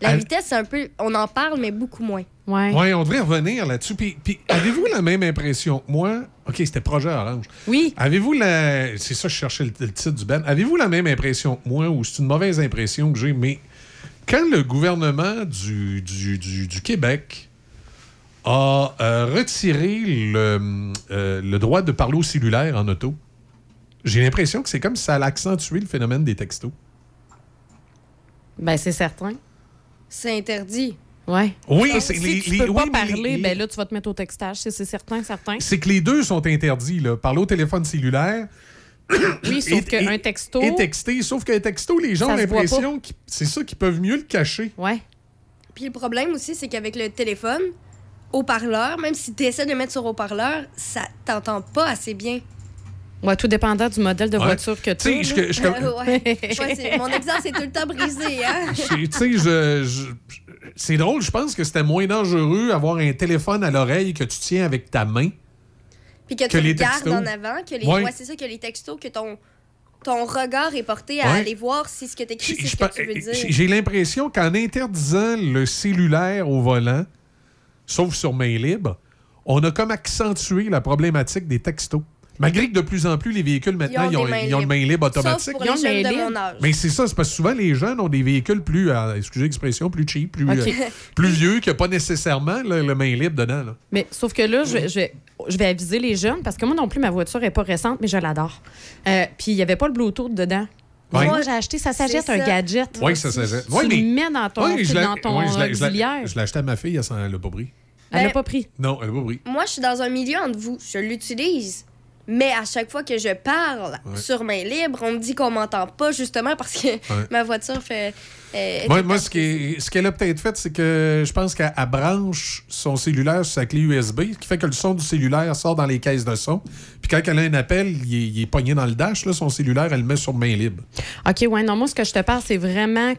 La vitesse, c'est un peu. On en parle, mais beaucoup moins.
Ouais.
Oui, on devrait revenir là-dessus. Puis, puis avez-vous la même impression? Que moi? OK, c'était Projet Orange.
Oui.
Avez-vous la. C'est ça, je cherchais le, le titre du Ben. Avez-vous la même impression que moi ou c'est une mauvaise impression que j'ai? Mais quand le gouvernement du, du, du- du Québec a euh, retiré le, euh, le droit de parler au cellulaire en auto, j'ai l'impression que c'est comme si ça allait accentuer le phénomène des textos.
Ben, c'est certain.
C'est interdit.
Ouais.
Oui,
Si
c'est
tu
les-
peux
les-
pas
oui,
parler,
les-
ben là, tu vas te mettre au textage. C'est certain, certain.
C'est que les deux sont interdits. Là. Parler au téléphone cellulaire
Oui, sauf
Et-
qu'un texto.
et texter. Sauf qu'un texto, les gens ont l'impression que c'est ça qu'ils peuvent mieux le cacher.
Ouais.
Puis le problème aussi, c'est qu'avec le téléphone, haut-parleur, même si tu essaies de mettre sur haut-parleur, ça t'entend pas assez bien.
Ouais, tout dépendant du modèle de
Ouais.
voiture que tu
Tu sais, je- je-
Euh, ouais. Mon exemple, c'est tout le temps brisé. Hein?
Je- Tu sais, je, je- c'est drôle, je pense que c'était moins dangereux avoir un téléphone à l'oreille que tu tiens avec ta main.
Puis que,
Que
tu
les
regardes
textos.
en avant, que les,
Ouais.
ouais, c'est ça, que les textos, que ton ton regard est porté à
Ouais.
aller voir si ce que tu écris, c'est ce que tu veux dire.
J'ai j'ai l'impression qu'en interdisant le cellulaire au volant, sauf sur main libre, on a comme accentué la problématique des textos. Malgré que de plus en plus, les véhicules maintenant,
Ils
ils
ont
ils ont le main libre
Sauf
automatique.
pour les jeunes de mon âge.
Mais c'est ça, c'est parce que souvent les jeunes ont des véhicules plus, euh, excusez l'expression, plus cheap, plus, euh, plus vieux, qui n'ont pas nécessairement là, le main libre dedans. là.
Mais sauf que là, je vais, je, vais, je vais aviser les jeunes parce que moi non plus, ma voiture n'est pas récente, mais je l'adore. Euh, Puis il n'y avait pas le Bluetooth dedans.
Ouais.
Moi, j'ai acheté, ça s'achète
C'est
un gadget.
Oui, ça.
Tu le mets dans ton,
Ouais, je l'ai-
dans ton
ouais, je l'ai- je l'ai-
auxiliaire.
Je l'ai acheté à ma fille, elle s'en- elle l'a pas pris.
Elle l'a
Ben,
pas pris.
Non, elle l'a pas pris.
Moi, je suis dans un milieu entre vous. Je l'utilise. Mais à chaque fois que je parle
Ouais.
sur main libre, on me dit qu'on m'entend pas, justement parce que ma voiture fait. euh,
Moi, moi, ce qui est- ce qu'elle a peut-être fait, c'est que je pense qu'elle elle branche son cellulaire sur sa clé USB, ce qui fait que le son du cellulaire sort dans les caisses de son. Puis quand elle a un appel, il est, il est pogné dans le dash, là, son cellulaire, elle le met sur main libre.
OK, ouais, non, moi, ce que je te parle, c'est vraiment.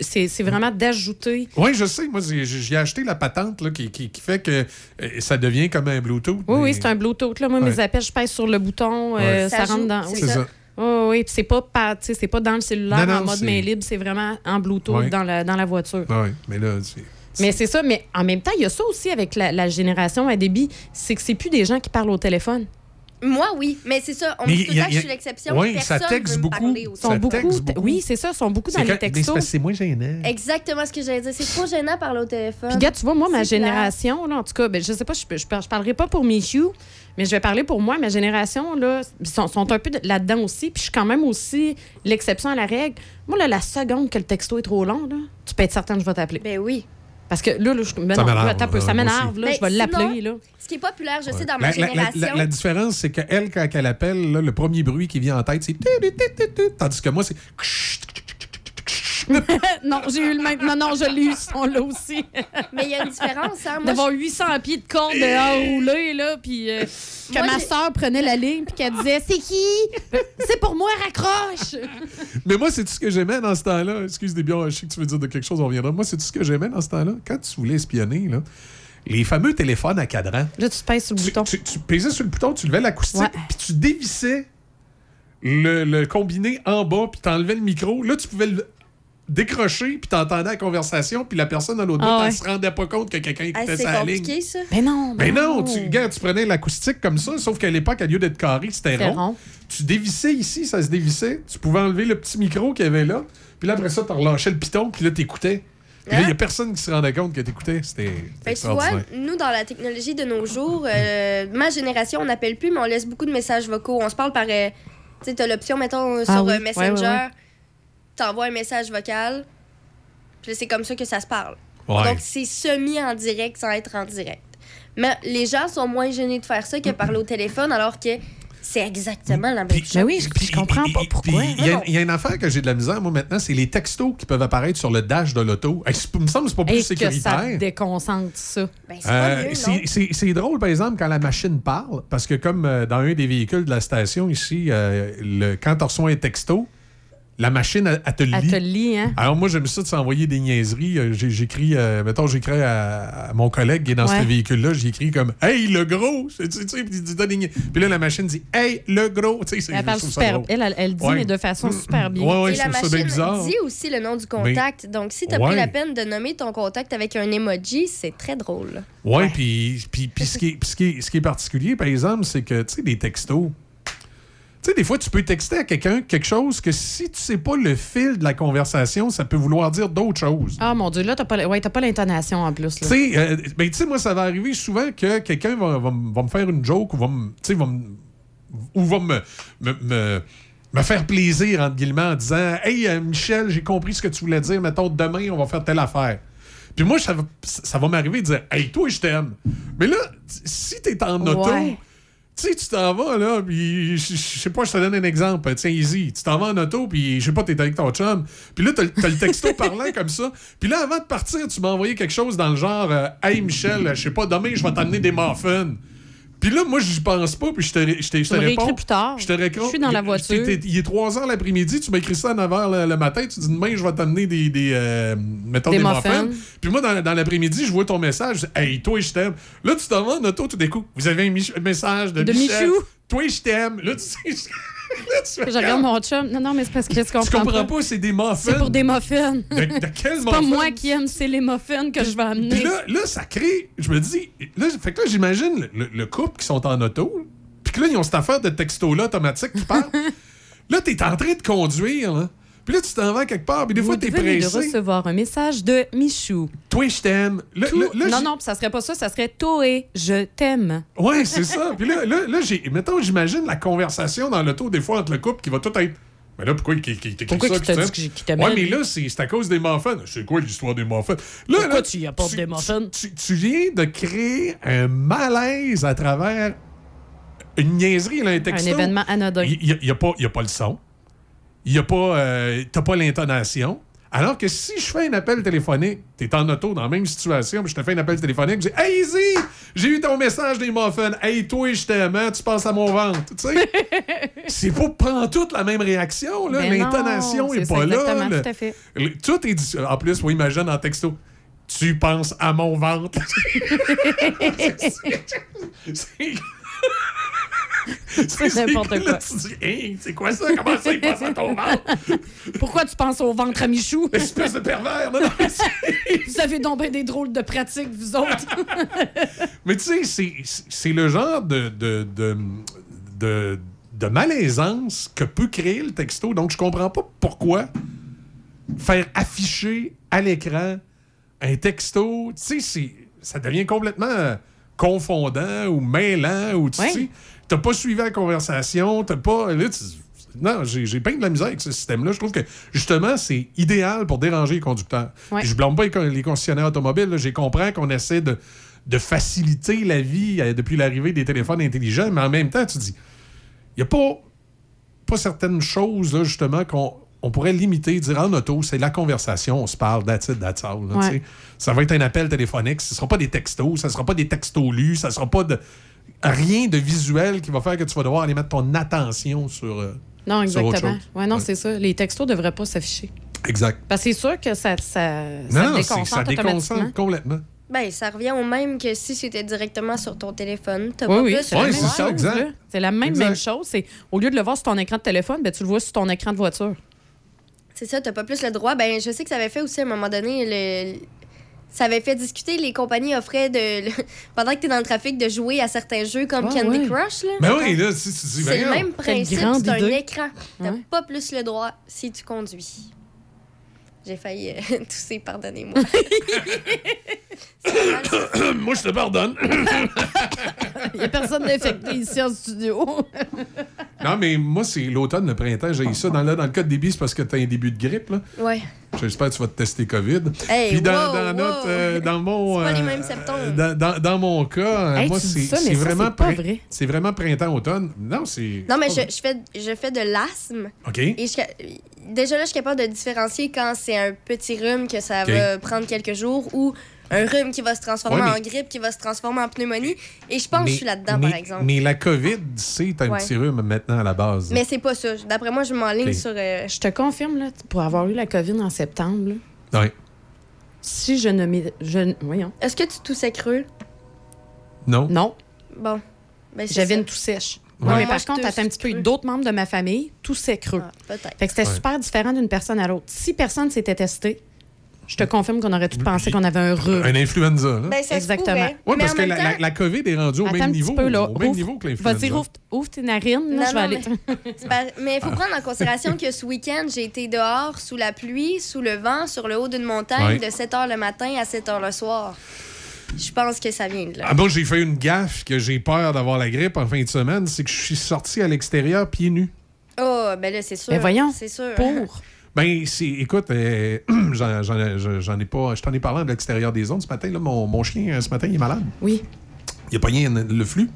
C'est c'est vraiment d'ajouter.
Oui, je sais. Moi, j'ai acheté la patente là, qui, qui- qui fait que euh, ça devient comme un Bluetooth.
Oui,
mais-
oui, c'est un Bluetooth. Là. Moi,
Ouais.
mes appels, je pèse sur le bouton, euh, ça,
Ça
rentre dans.
c'est
C'est ça.
Oui, oui, puis c'est pas, par- tu sais, c'est pas dans le cellulaire
Non, non,
en mode main libre, c'est vraiment en Bluetooth
Ouais.
dans, la, dans la voiture.
Oui, mais là, c'est.
Mais c'est ça, mais en même temps, il y a ça aussi avec la, la génération à débit, c'est que c'est plus des gens qui parlent au téléphone.
Moi, oui. Mais c'est ça. On
Mais
me dit tout le temps que je suis l'exception.
Ouais,
Personne
ça texte
veut
beaucoup. Ça
Sont
téléphone.
beaucoup,
texte beaucoup.
Oui, c'est ça, sont beaucoup dans les textos.
c'est moins gênant.
Exactement ce que j'allais dire. C'est trop gênant de parler au téléphone.
Puis, gars, tu vois, moi, ma génération, là, en tout cas, ben, je sais pas, je, je, je parlerai pas pour Michou, mais je vais parler pour moi. Ma génération, là, ils sont, sont un peu de- là-dedans aussi. Puis, je suis quand même aussi l'exception à la règle. Moi, là, la seconde que le texto est trop long, là, tu peux être certain que je vais t'appeler.
Ben oui.
Parce que là, là je, ben
m'énerve,
là, attends un peu,
là,
ça m'énerve, là,
Ben,
je vais l'appeler, là.
Ce qui est populaire, je sais, dans ma
La, la- la-
génération.
la- la différence, c'est qu'elle, quand elle appelle, là, le premier bruit qui vient en tête, c'est. tu, tu, tu, tu, tu, Tandis que moi, c'est.
non, j'ai eu le même. Non, non, je l'ai eu, ce son-là aussi.
Mais il y a une différence, hein.
D'avoir 800 pieds de corde enroulés, là, puis euh, que
Moi,
ma
j'ai-
soeur prenait la ligne, puis qu'elle disait C'est qui? C'est pour moi, raccroche
Mais moi, c'est tout ce que j'aimais dans ce temps-là? Excuse des bien, je sais que tu veux dire de quelque chose, on reviendra. Moi, c'est tout ce que j'aimais dans ce temps-là? Quand tu voulais espionner, là, les fameux téléphones à cadran.
Là, tu pèses sur le bouton.
Tu, tu pesais sur le bouton, tu levais l'acoustique,
Ouais.
puis tu dévissais le, le combiné en bas, puis t'enlevais le micro. Là, tu pouvais le décrocher, puis t'entendais la conversation, puis la personne à l'autre
Ah
bout,
ouais.
elle se rendait pas compte que quelqu'un
Ah,
écoutait sa ligne.
compliqué, ça.
Mais non,
Mais non, tu, regarde, tu prenais l'acoustique comme ça, sauf qu'à l'époque, au lieu d'être carré, c'était rond.
rond.
Tu dévissais ici, ça se dévissait. Tu pouvais enlever le petit micro qu'il y avait là. Puis là, après ça, tu relâchais le piton, puis là, t'écoutais. Puis là, il n'y a
Hein?
personne qui se rendait compte que t'écoutais. C'était
que tu vois, nous, dans la technologie de nos jours, euh, ma génération, on n'appelle plus, mais on laisse beaucoup de messages vocaux. On se parle par. euh, tu sais, t'as l'option, mettons, sur
Ah oui,
euh,
ouais,
Messenger,
ouais, ouais.
T'envoies un message vocal, puis là, c'est comme ça que ça se parle.
Ouais.
Donc, c'est semi en direct sans être en direct. Mais les gens sont moins gênés de faire ça que parler au téléphone, alors que c'est exactement la même chose.
Mais oui, je, je comprends pas pourquoi.
Puis, Il y, a- il y a une affaire que j'ai de la misère, moi, maintenant, c'est les textos qui peuvent apparaître sur le dash de l'auto. Il me semble que c'est pas plus
Et que ça
sécuritaire.
déconcentre, ça.
Ben, c'est pas
Euh, c'est- drôle, par exemple, quand la machine parle, parce que comme euh, dans un des véhicules de la station ici, euh, le, quand tu reçois un texto, la machine, elle, elle te lit.
Elle te lit, hein?
Alors moi, j'aime ça de s'envoyer des niaiseries. Euh, J'écris, euh, mettons, j'écris à, à mon collègue qui est dans
Ouais.
ce véhicule-là, j'écris comme « Hey, le gros! » Tu sais, tu sais, puis il dit, donne des nia- Puis là, la machine dit « Hey, le gros! » Tu sais, c'est-
Elle parle super. Elle, elle, elle dit,
Ouais.
mais de façon super bien.
Ouais, ouais,
Et la
ça bien
machine
bizarre.
dit aussi le nom du contact. Donc, si tu as
Ouais.
pris la peine de nommer ton contact avec un emoji, c'est très drôle.
Ouais, puis puis- puis ce, qui est, puis ce, qui est, ce qui est particulier, par exemple, c'est que, tu sais, des textos. Tu sais, des fois, tu peux texter à quelqu'un quelque chose que si tu sais pas le fil de la conversation, ça peut vouloir dire d'autres choses.
Ah, mon Dieu, là, t'as pas, ouais, pas l'intonation en plus.
Tu sais, euh, ben, tu sais, moi, ça va arriver souvent que quelqu'un va, va m- va me faire une joke ou va me, va ou va me, me, me- me faire plaisir, entre guillemets, en disant Hey, euh, Michel, j'ai compris ce que tu voulais dire. Mettons, demain, on va faire telle affaire. Puis moi, ça va, ça va m'arriver de dire Hey, toi, je t'aime. Mais là, si t'es en auto. Tu sais, tu t'en vas, là, puis je sais pas, je te donne un exemple. Tiens, easy. Tu t'en vas en auto, puis je sais pas, t'es avec ton chum. Puis là, t'as le- t'as le texto parlant comme ça. Puis là, avant de partir, tu m'as envoyé quelque chose dans le genre euh, Hey, Michel, je sais pas, demain, je vais t'amener des muffins. Puis là, moi, j'y pense pas, puis je te, je te, je te réponds.
plus tard.
Je te réponds.
Je suis dans la
Je-
voiture.
Il est 3 h l'après-midi, tu m'écris ça à 9 h le, matin, tu dis demain, je vais t'amener des, des, euh, mettons,
Des
des,
muffins.
Puis moi, dans, dans l'après-midi, je vois ton message, je dis, Hey, toi, je t'aime. Là, tu t'en vas en auto tout d'un coup. Vous avez un message de,
De
Michel.
Michou.
Toi, je t'aime. Là, tu sais.
Je regarde mon chum. Non, non, mais c'est parce que je comprends
Tu comprends pas, c'est des muffins.
C'est pour des muffins.
De, de quel
C'est pas
muffin?
moi qui aime, c'est les muffins que je vais amener.
Puis là, là, ça crée. Je me dis. Là, fait que là, j'imagine le, le couple qui sont en auto. Puis que là, ils ont cette affaire de texto-là automatique qui parle. là, t'es en train de conduire, là. Puis là, tu t'en vas quelque part. Puis des fois,
Vous
t'es
venez de
pressé.
recevoir un message de Michou.
Toi, je t'aime.
Non, non, ça serait pas ça, ça serait Toé, je t'aime.
Ouais, c'est ça. Puis là, là, là j'ai. Mettons, j'imagine la conversation dans l'auto, des fois, entre le couple qui va tout être. Mais là, pourquoi il t'écrit
Pourquoi
ça? tu
dit t'aimait,
Ouais, mais là, c'est à cause des muffins. C'est quoi l'histoire des muffins? Là,
Pourquoi
là,
tu y apportes des muffins?
Tu, tu viens de créer un malaise à travers une niaiserie, là, un texto.
Un événement anodin.
Il n'y a, y a pas le son. Il y a pas. euh, T'as pas l'intonation. Alors que si je fais un appel téléphonique, t'es en auto dans la même situation, puis je te fais un appel téléphonique, je dis Hey Izzy, j'ai eu ton message des muffins. Hey toi, je t'aime, hein, tu penses à mon ventre. Tu sais, c'est pas prendre toute la même réaction. là.
Non,
L'intonation est
ça,
pas là.
exactement,
le-
tout à fait.
le- tout est dit. En plus, oui, imagine en texto. Tu penses à mon ventre. C'est-
C'est n'importe
là,
quoi.
tu dis, Hey, c'est quoi ça? Comment ça, il pense à ton ventre?
Pourquoi tu penses au ventre à Michou?
Espèce de pervers, c'est-
vous avez donc bien des drôles de pratiques, vous autres.
Mais tu sais, c'est- le genre de, de, de, de, de malaisance que peut créer le texto. Donc, je comprends pas pourquoi faire afficher à l'écran un texto, tu sais, ça devient complètement confondant ou mêlant ou tu
Ouais.
sais, t'as pas suivi la conversation, t'as pas. Là, non, j'ai bien de la misère avec ce système-là. Je trouve que, justement, c'est idéal pour déranger les conducteurs.
Ouais.
Puis je blâme pas les, les concessionnaires automobiles. J'ai compris qu'on essaie de, de faciliter la vie euh, depuis l'arrivée des téléphones intelligents, mais en même temps, tu dis, il n'y a pas, pas certaines choses, là, justement, qu'on on pourrait limiter, dire en auto, c'est la conversation, on se parle, that's it, that's all. là,
Ouais.
Ça va être un appel téléphonique, ce ne sera pas des textos, ça ne sera pas des textos lus, ça ne sera pas de rien de visuel qui va faire que tu vas devoir aller mettre ton attention sur. euh,
Non,
sur autre
exactement.
chose.
Ouais, non,
Ouais.
c'est ça. Les textos ne devraient pas s'afficher.
Exact.
Parce que c'est sûr que ça, ça,
Non,
ça
non,
te
c'est- ça
déconcentre
déconcentre complètement.
Ben, ça revient au même que si c'était directement sur ton téléphone. T'as
Oui,
pas
oui,
plus
c'est
ça,
chose.
exact.
C'est la même,
Exact.
même chose. C'est au lieu de le voir sur ton écran de téléphone, ben, tu le vois sur ton écran de voiture.
C'est ça, t'as pas plus le droit. Ben, je sais que ça avait fait aussi à un moment donné le. Ça avait fait discuter, les compagnies offraient de. le- Pendant que t'es dans le trafic, de jouer à certains jeux comme
Ah,
Candy
ouais.
Crush. Là.
Mais oui, là, si tu dis,
C'est le même principe, c'est un écran. T'as
Ouais.
pas plus le droit si tu conduis. J'ai failli euh, tousser, pardonnez-moi.
Moi, je te pardonne.
Il n'y a personne d'infecté ici en studio.
non, mais moi, c'est l'automne, le printemps, j'ai eu ça. Dans, là, dans le cas de début, c'est parce que t'as un début de grippe. Là.
ouais.
J'espère que tu vas te tester COVID.
Hey,
Puis dans,
wow,
dans
wow.
notre, euh, dans mon,
C'est pas les
euh,
mêmes symptômes.
Dans, dans- dans mon cas, euh,
Hey,
moi,
tu
c'est
dis ça, mais
c'est
ça,
vraiment,
c'est pas
prin-
vrai.
c'est vraiment printemps-automne. Non, c'est.
Non, mais je, je fais, je fais de l'asthme.
OK.
Et je- déjà là, je suis capable de différencier quand c'est un petit rhume que ça va prendre quelques jours ou un rhume qui va se transformer
Ouais,
en grippe, qui va se transformer en pneumonie. Et je pense que je suis là-dedans,
mais-
par exemple.
Mais la COVID, c'est un
Ouais.
petit rhume maintenant à la base.
Mais c'est pas ça. D'après moi, je m'enligne sur. euh,
Je te confirme, là, pour avoir eu la COVID en septembre,
Ouais.
si je ne. Je... Voyons.
Est-ce que tu toussais creux?
Non.
Non,
Bon. Ben,
j'avais une toux sèche.
Ouais.
Non, mais par contre, attends un petit peu. D'autres membres de ma famille, tout c'est creux.
Ah, peut-être.
Fait que c'était
Ouais.
super différent d'une personne à l'autre. Si personne s'était testé, je te confirme qu'on aurait tout pensé qu'on avait un rhume.
Un influenza, là.
Ben, ça
Exactement.
Oui, parce que la,
temps-
la- la COVID est rendue au même niveau,
peu, là.
au même
Ouvre-
niveau que l'influenza.
Vas-y, ouvre, ouvre tes narines. là,
Non,
je vais aller...
Mais il faut prendre en considération que ce week-end, j'ai été dehors, sous la pluie, sous le vent, sur le haut d'une montagne,
Ouais.
de 7 h le matin à 7 h le soir. Je pense que ça vient de là.
Ah bon, j'ai fait une gaffe que j'ai peur d'avoir la grippe en fin de semaine, c'est que je suis sorti à l'extérieur pieds nus.
Oh, ben là, c'est sûr.
Mais voyons,
C'est sûr.
Pour.
Ben, écoute, euh, j'en, ai pas, je t'en ai parlé de l'extérieur des zones ce matin. Là, mon, mon chien, euh, ce matin, il est malade.
Oui.
Il a pogné le flux.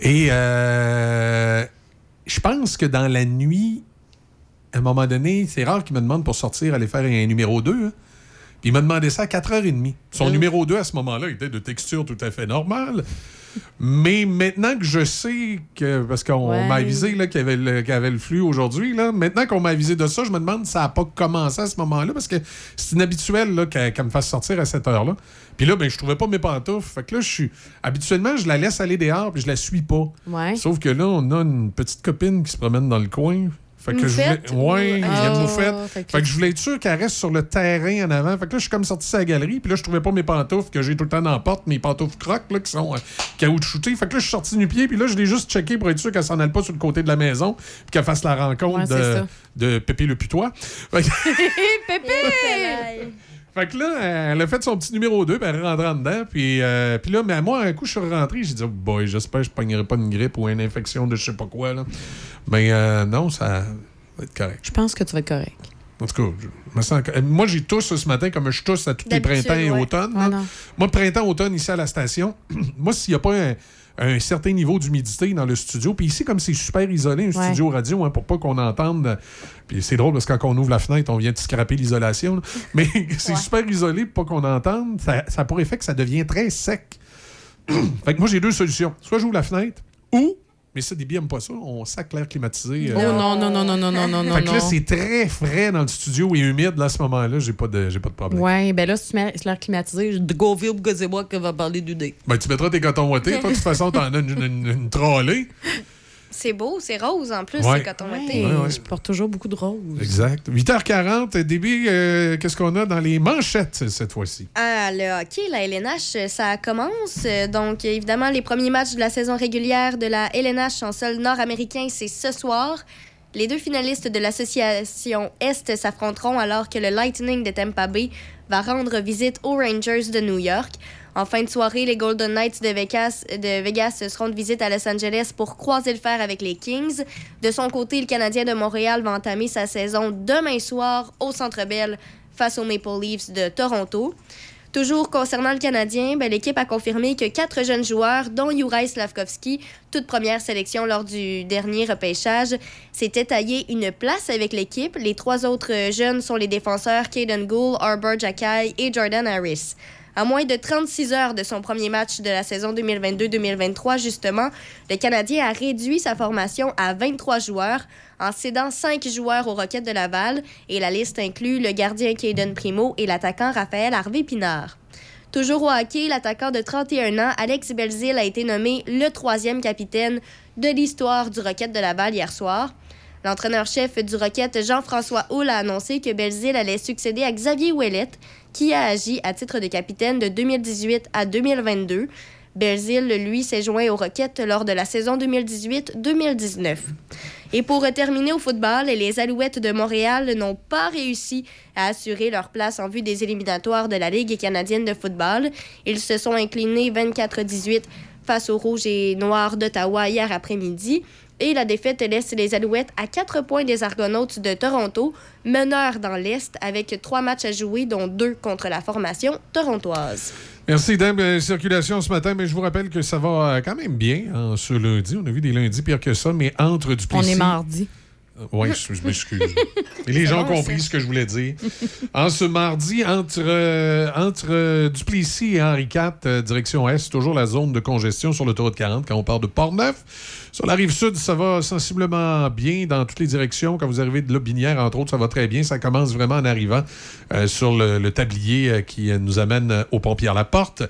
Et euh, je pense que dans la nuit, à un moment donné, c'est rare qu'il me demande pour sortir aller faire un numéro 2. hein. Puis il m'a demandé ça à 4h30. Son
Mm.
numéro 2 à ce moment-là était de texture tout à fait normale. Mais maintenant que je sais que. Parce qu'on
Ouais.
m'a avisé qu'il y avait le, qu'il y avait le flux aujourd'hui, maintenant qu'on m'a avisé de ça, je me demande si ça n'a pas commencé à ce moment-là, parce que c'est inhabituel qu'elle me fasse sortir à cette heure-là. Puis là, ben, je trouvais pas mes pantoufles. Fait que là, je suis. Habituellement, je la laisse aller dehors, puis je la suis pas.
Ouais.
Sauf que là, on a une petite copine qui se promène dans le coin. Fait que je voulais... Ouais, il y a une
Ah, fait que-
Fait que je voulais être sûr qu'elle reste sur le terrain en avant. Fait que là, je suis comme sorti de la galerie, puis là, je trouvais pas mes pantoufles que j'ai tout le temps dans la porte, mes pantoufles crocs, là, qui sont euh, caoutchoutées. Fait que là, je suis sorti nu pied, puis là, je l'ai juste checké pour être sûr qu'elle s'en aille pas sur le côté de la maison, puis qu'elle fasse la rencontre
Ouais,
de, de Pépé le putois. Fait que-
Pépé!
Fait que là, elle a fait son petit numéro 2, puis elle est rentrée en dedans. Puis, euh, puis là, mais moi, un coup, je suis rentré, j'ai dit, oh boy, j'espère que je ne pognerai pas une grippe ou une infection de je sais pas quoi. Là. Mais euh, non, ça va être correct.
Je pense que tu vas être correct.
En tout cas, je me sens. euh, Moi, j'ai tous ce matin, comme je tousse à tous les printemps et
ouais.
automnes.
Ouais, non.
Moi, printemps, automne, ici à la station, moi, s'il n'y a pas un, un certain niveau d'humidité dans le studio, puis ici, comme c'est super isolé, un
Ouais.
studio radio, hein, pour pas qu'on entende. Puis c'est drôle parce que quand on ouvre la fenêtre, on vient de scraper l'isolation. Mais c'est super isolé pour pas qu'on entende. Ça, ça a pour effet que ça devient très sec. fait que moi, j'ai deux solutions. Soit j'ouvre la fenêtre, ou, mais ça, des billes n'aiment pas ça, on sac l'air climatisé. euh,
Oh non, non, non, non, non, non, non, non.
fait que là, c'est très frais dans le studio et humide. Là, à ce moment-là, j'ai pas de, j'ai pas de problème.
Ouais, ben là, si tu mets l'air climatisé, je dis go vite, c'est moi qui va parler du dé.
Ben, tu mettras tes cotons ouatés. Toi, de toute façon, t'en as une, une, une trollée.
C'est beau, c'est rose en plus,
Ouais.
c'est coton.
Ouais, ouais.
Je porte toujours beaucoup de rose.
Exact. 8h40, début, euh, qu'est-ce qu'on a dans les manchettes cette fois-ci?
Ah, le hockey, la LNH, ça commence. Donc, évidemment, les premiers matchs de la saison régulière de la LNH en sol nord-américain, c'est ce soir. Les deux finalistes de l'association Est s'affronteront alors que le Lightning de Tampa Bay va rendre visite aux Rangers de New York. En fin de soirée, les Golden Knights de Vegas, de seront de visite à Los Angeles pour croiser le fer avec les Kings. De son côté, le Canadien de Montréal va entamer sa saison demain soir au Centre Bell face aux Maple Leafs de Toronto. Toujours concernant le Canadien, ben, l'équipe a confirmé que quatre jeunes joueurs, dont Juraj Slavkovski, toute première sélection lors du dernier repêchage, s'étaient taillé une place avec l'équipe. Les trois autres jeunes sont les défenseurs Caden Gould, Arbor Jackay et Jordan Harris. À moins de 36 heures de son premier match de la saison 2022-2023, justement, le Canadien a réduit sa formation à 23 joueurs en cédant 5 joueurs aux Rockets de Laval et la liste inclut le gardien Caden Primo et l'attaquant Raphaël Harvey-Pinard. Toujours au hockey, l'attaquant de 31 ans, Alex Belzil, a été nommé le troisième capitaine de l'histoire du Rocket de Laval hier soir. L'entraîneur-chef du Rocket, Jean-François Hull, a annoncé que Belzil allait succéder à Xavier Ouellette, qui a agi à titre de capitaine de 2018 à 2022. Belzil, lui, s'est joint au Rocket lors de la saison 2018-2019. Et pour terminer au football, les Alouettes de Montréal n'ont pas réussi à assurer leur place en vue des éliminatoires de la Ligue canadienne de football. Ils se sont inclinés 24-18 face aux Rouges et Noirs d'Ottawa hier après-midi. Et la défaite laisse les Alouettes à 4 points des Argonautes de Toronto, meneurs dans l'Est, avec trois matchs à jouer, dont deux contre la formation torontoise.
Merci, Dame. Euh, circulation ce matin, mais je vous rappelle que ça va euh, quand même bien hein, ce lundi. On a vu des lundis pire que ça, mais entre du
On est mardi.
Oui, je, m'excuse. Les gens ont
bon,
compris
ça.
ce que je voulais dire. en ce mardi, entre, euh, entre euh, Duplessis et Henri IV, euh, direction Est, toujours la zone de congestion sur l'autoroute 40 quand on part de Port-Neuf. Sur la rive sud, ça va sensiblement bien dans toutes les directions. Quand vous arrivez de Lobinière, entre autres, ça va très bien. Ça commence vraiment en arrivant euh, sur le, le tablier euh, qui euh, nous amène euh, au Pont-Pierre-la-Porte.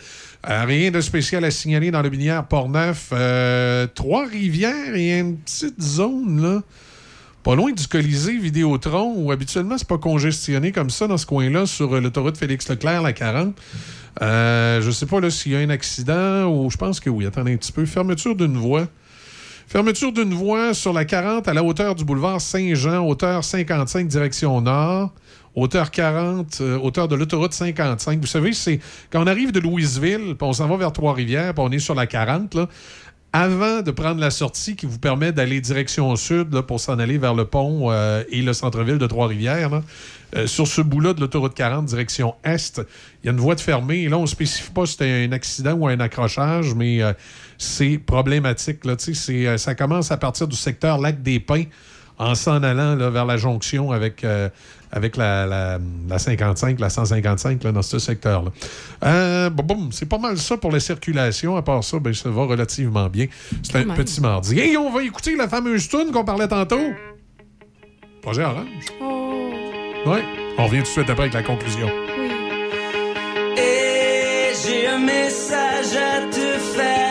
Euh, rien de spécial à signaler dans Lobinière, Port-Neuf. Euh, Trois-Rivières et une petite zone, là. Pas loin du Colisée Vidéotron, où habituellement, c'est pas congestionné comme ça dans ce coin-là, sur euh, l'autoroute Félix-Leclerc, la 40. Euh, je sais pas là s'il y a un accident ou je pense que oui. Attendez un petit peu. Fermeture d'une voie. Fermeture d'une voie sur la 40 à la hauteur du boulevard Saint-Jean, hauteur 55 direction nord, hauteur 40, euh, hauteur de l'autoroute 55. Vous savez, c'est quand on arrive de Louisville, puis on s'en va vers Trois-Rivières, puis on est sur la 40, là, avant de prendre la sortie qui vous permet d'aller direction sud pour s'en aller vers le pont euh, et le centre-ville de Trois-Rivières, euh, sur ce bout-là de l'autoroute 40, direction est, il y a une voie de fermée. Là, on ne spécifie pas si c'était un accident ou un accrochage, mais euh, c'est problématique. Là, c'est, ça commence à partir du secteur Lac des Pins en s'en allant là, vers la jonction avec, euh, avec la, la- la 55, la 155 là, dans ce secteur-là. Euh, bon, bon, c'est pas mal ça pour la circulation. À part ça, ben, ça va relativement bien. C'est un petit mardi. Et on va écouter la fameuse tune qu'on parlait tantôt. Projet Orange. Oui. On revient tout de suite après avec la conclusion.
Et j'ai un message à te faire.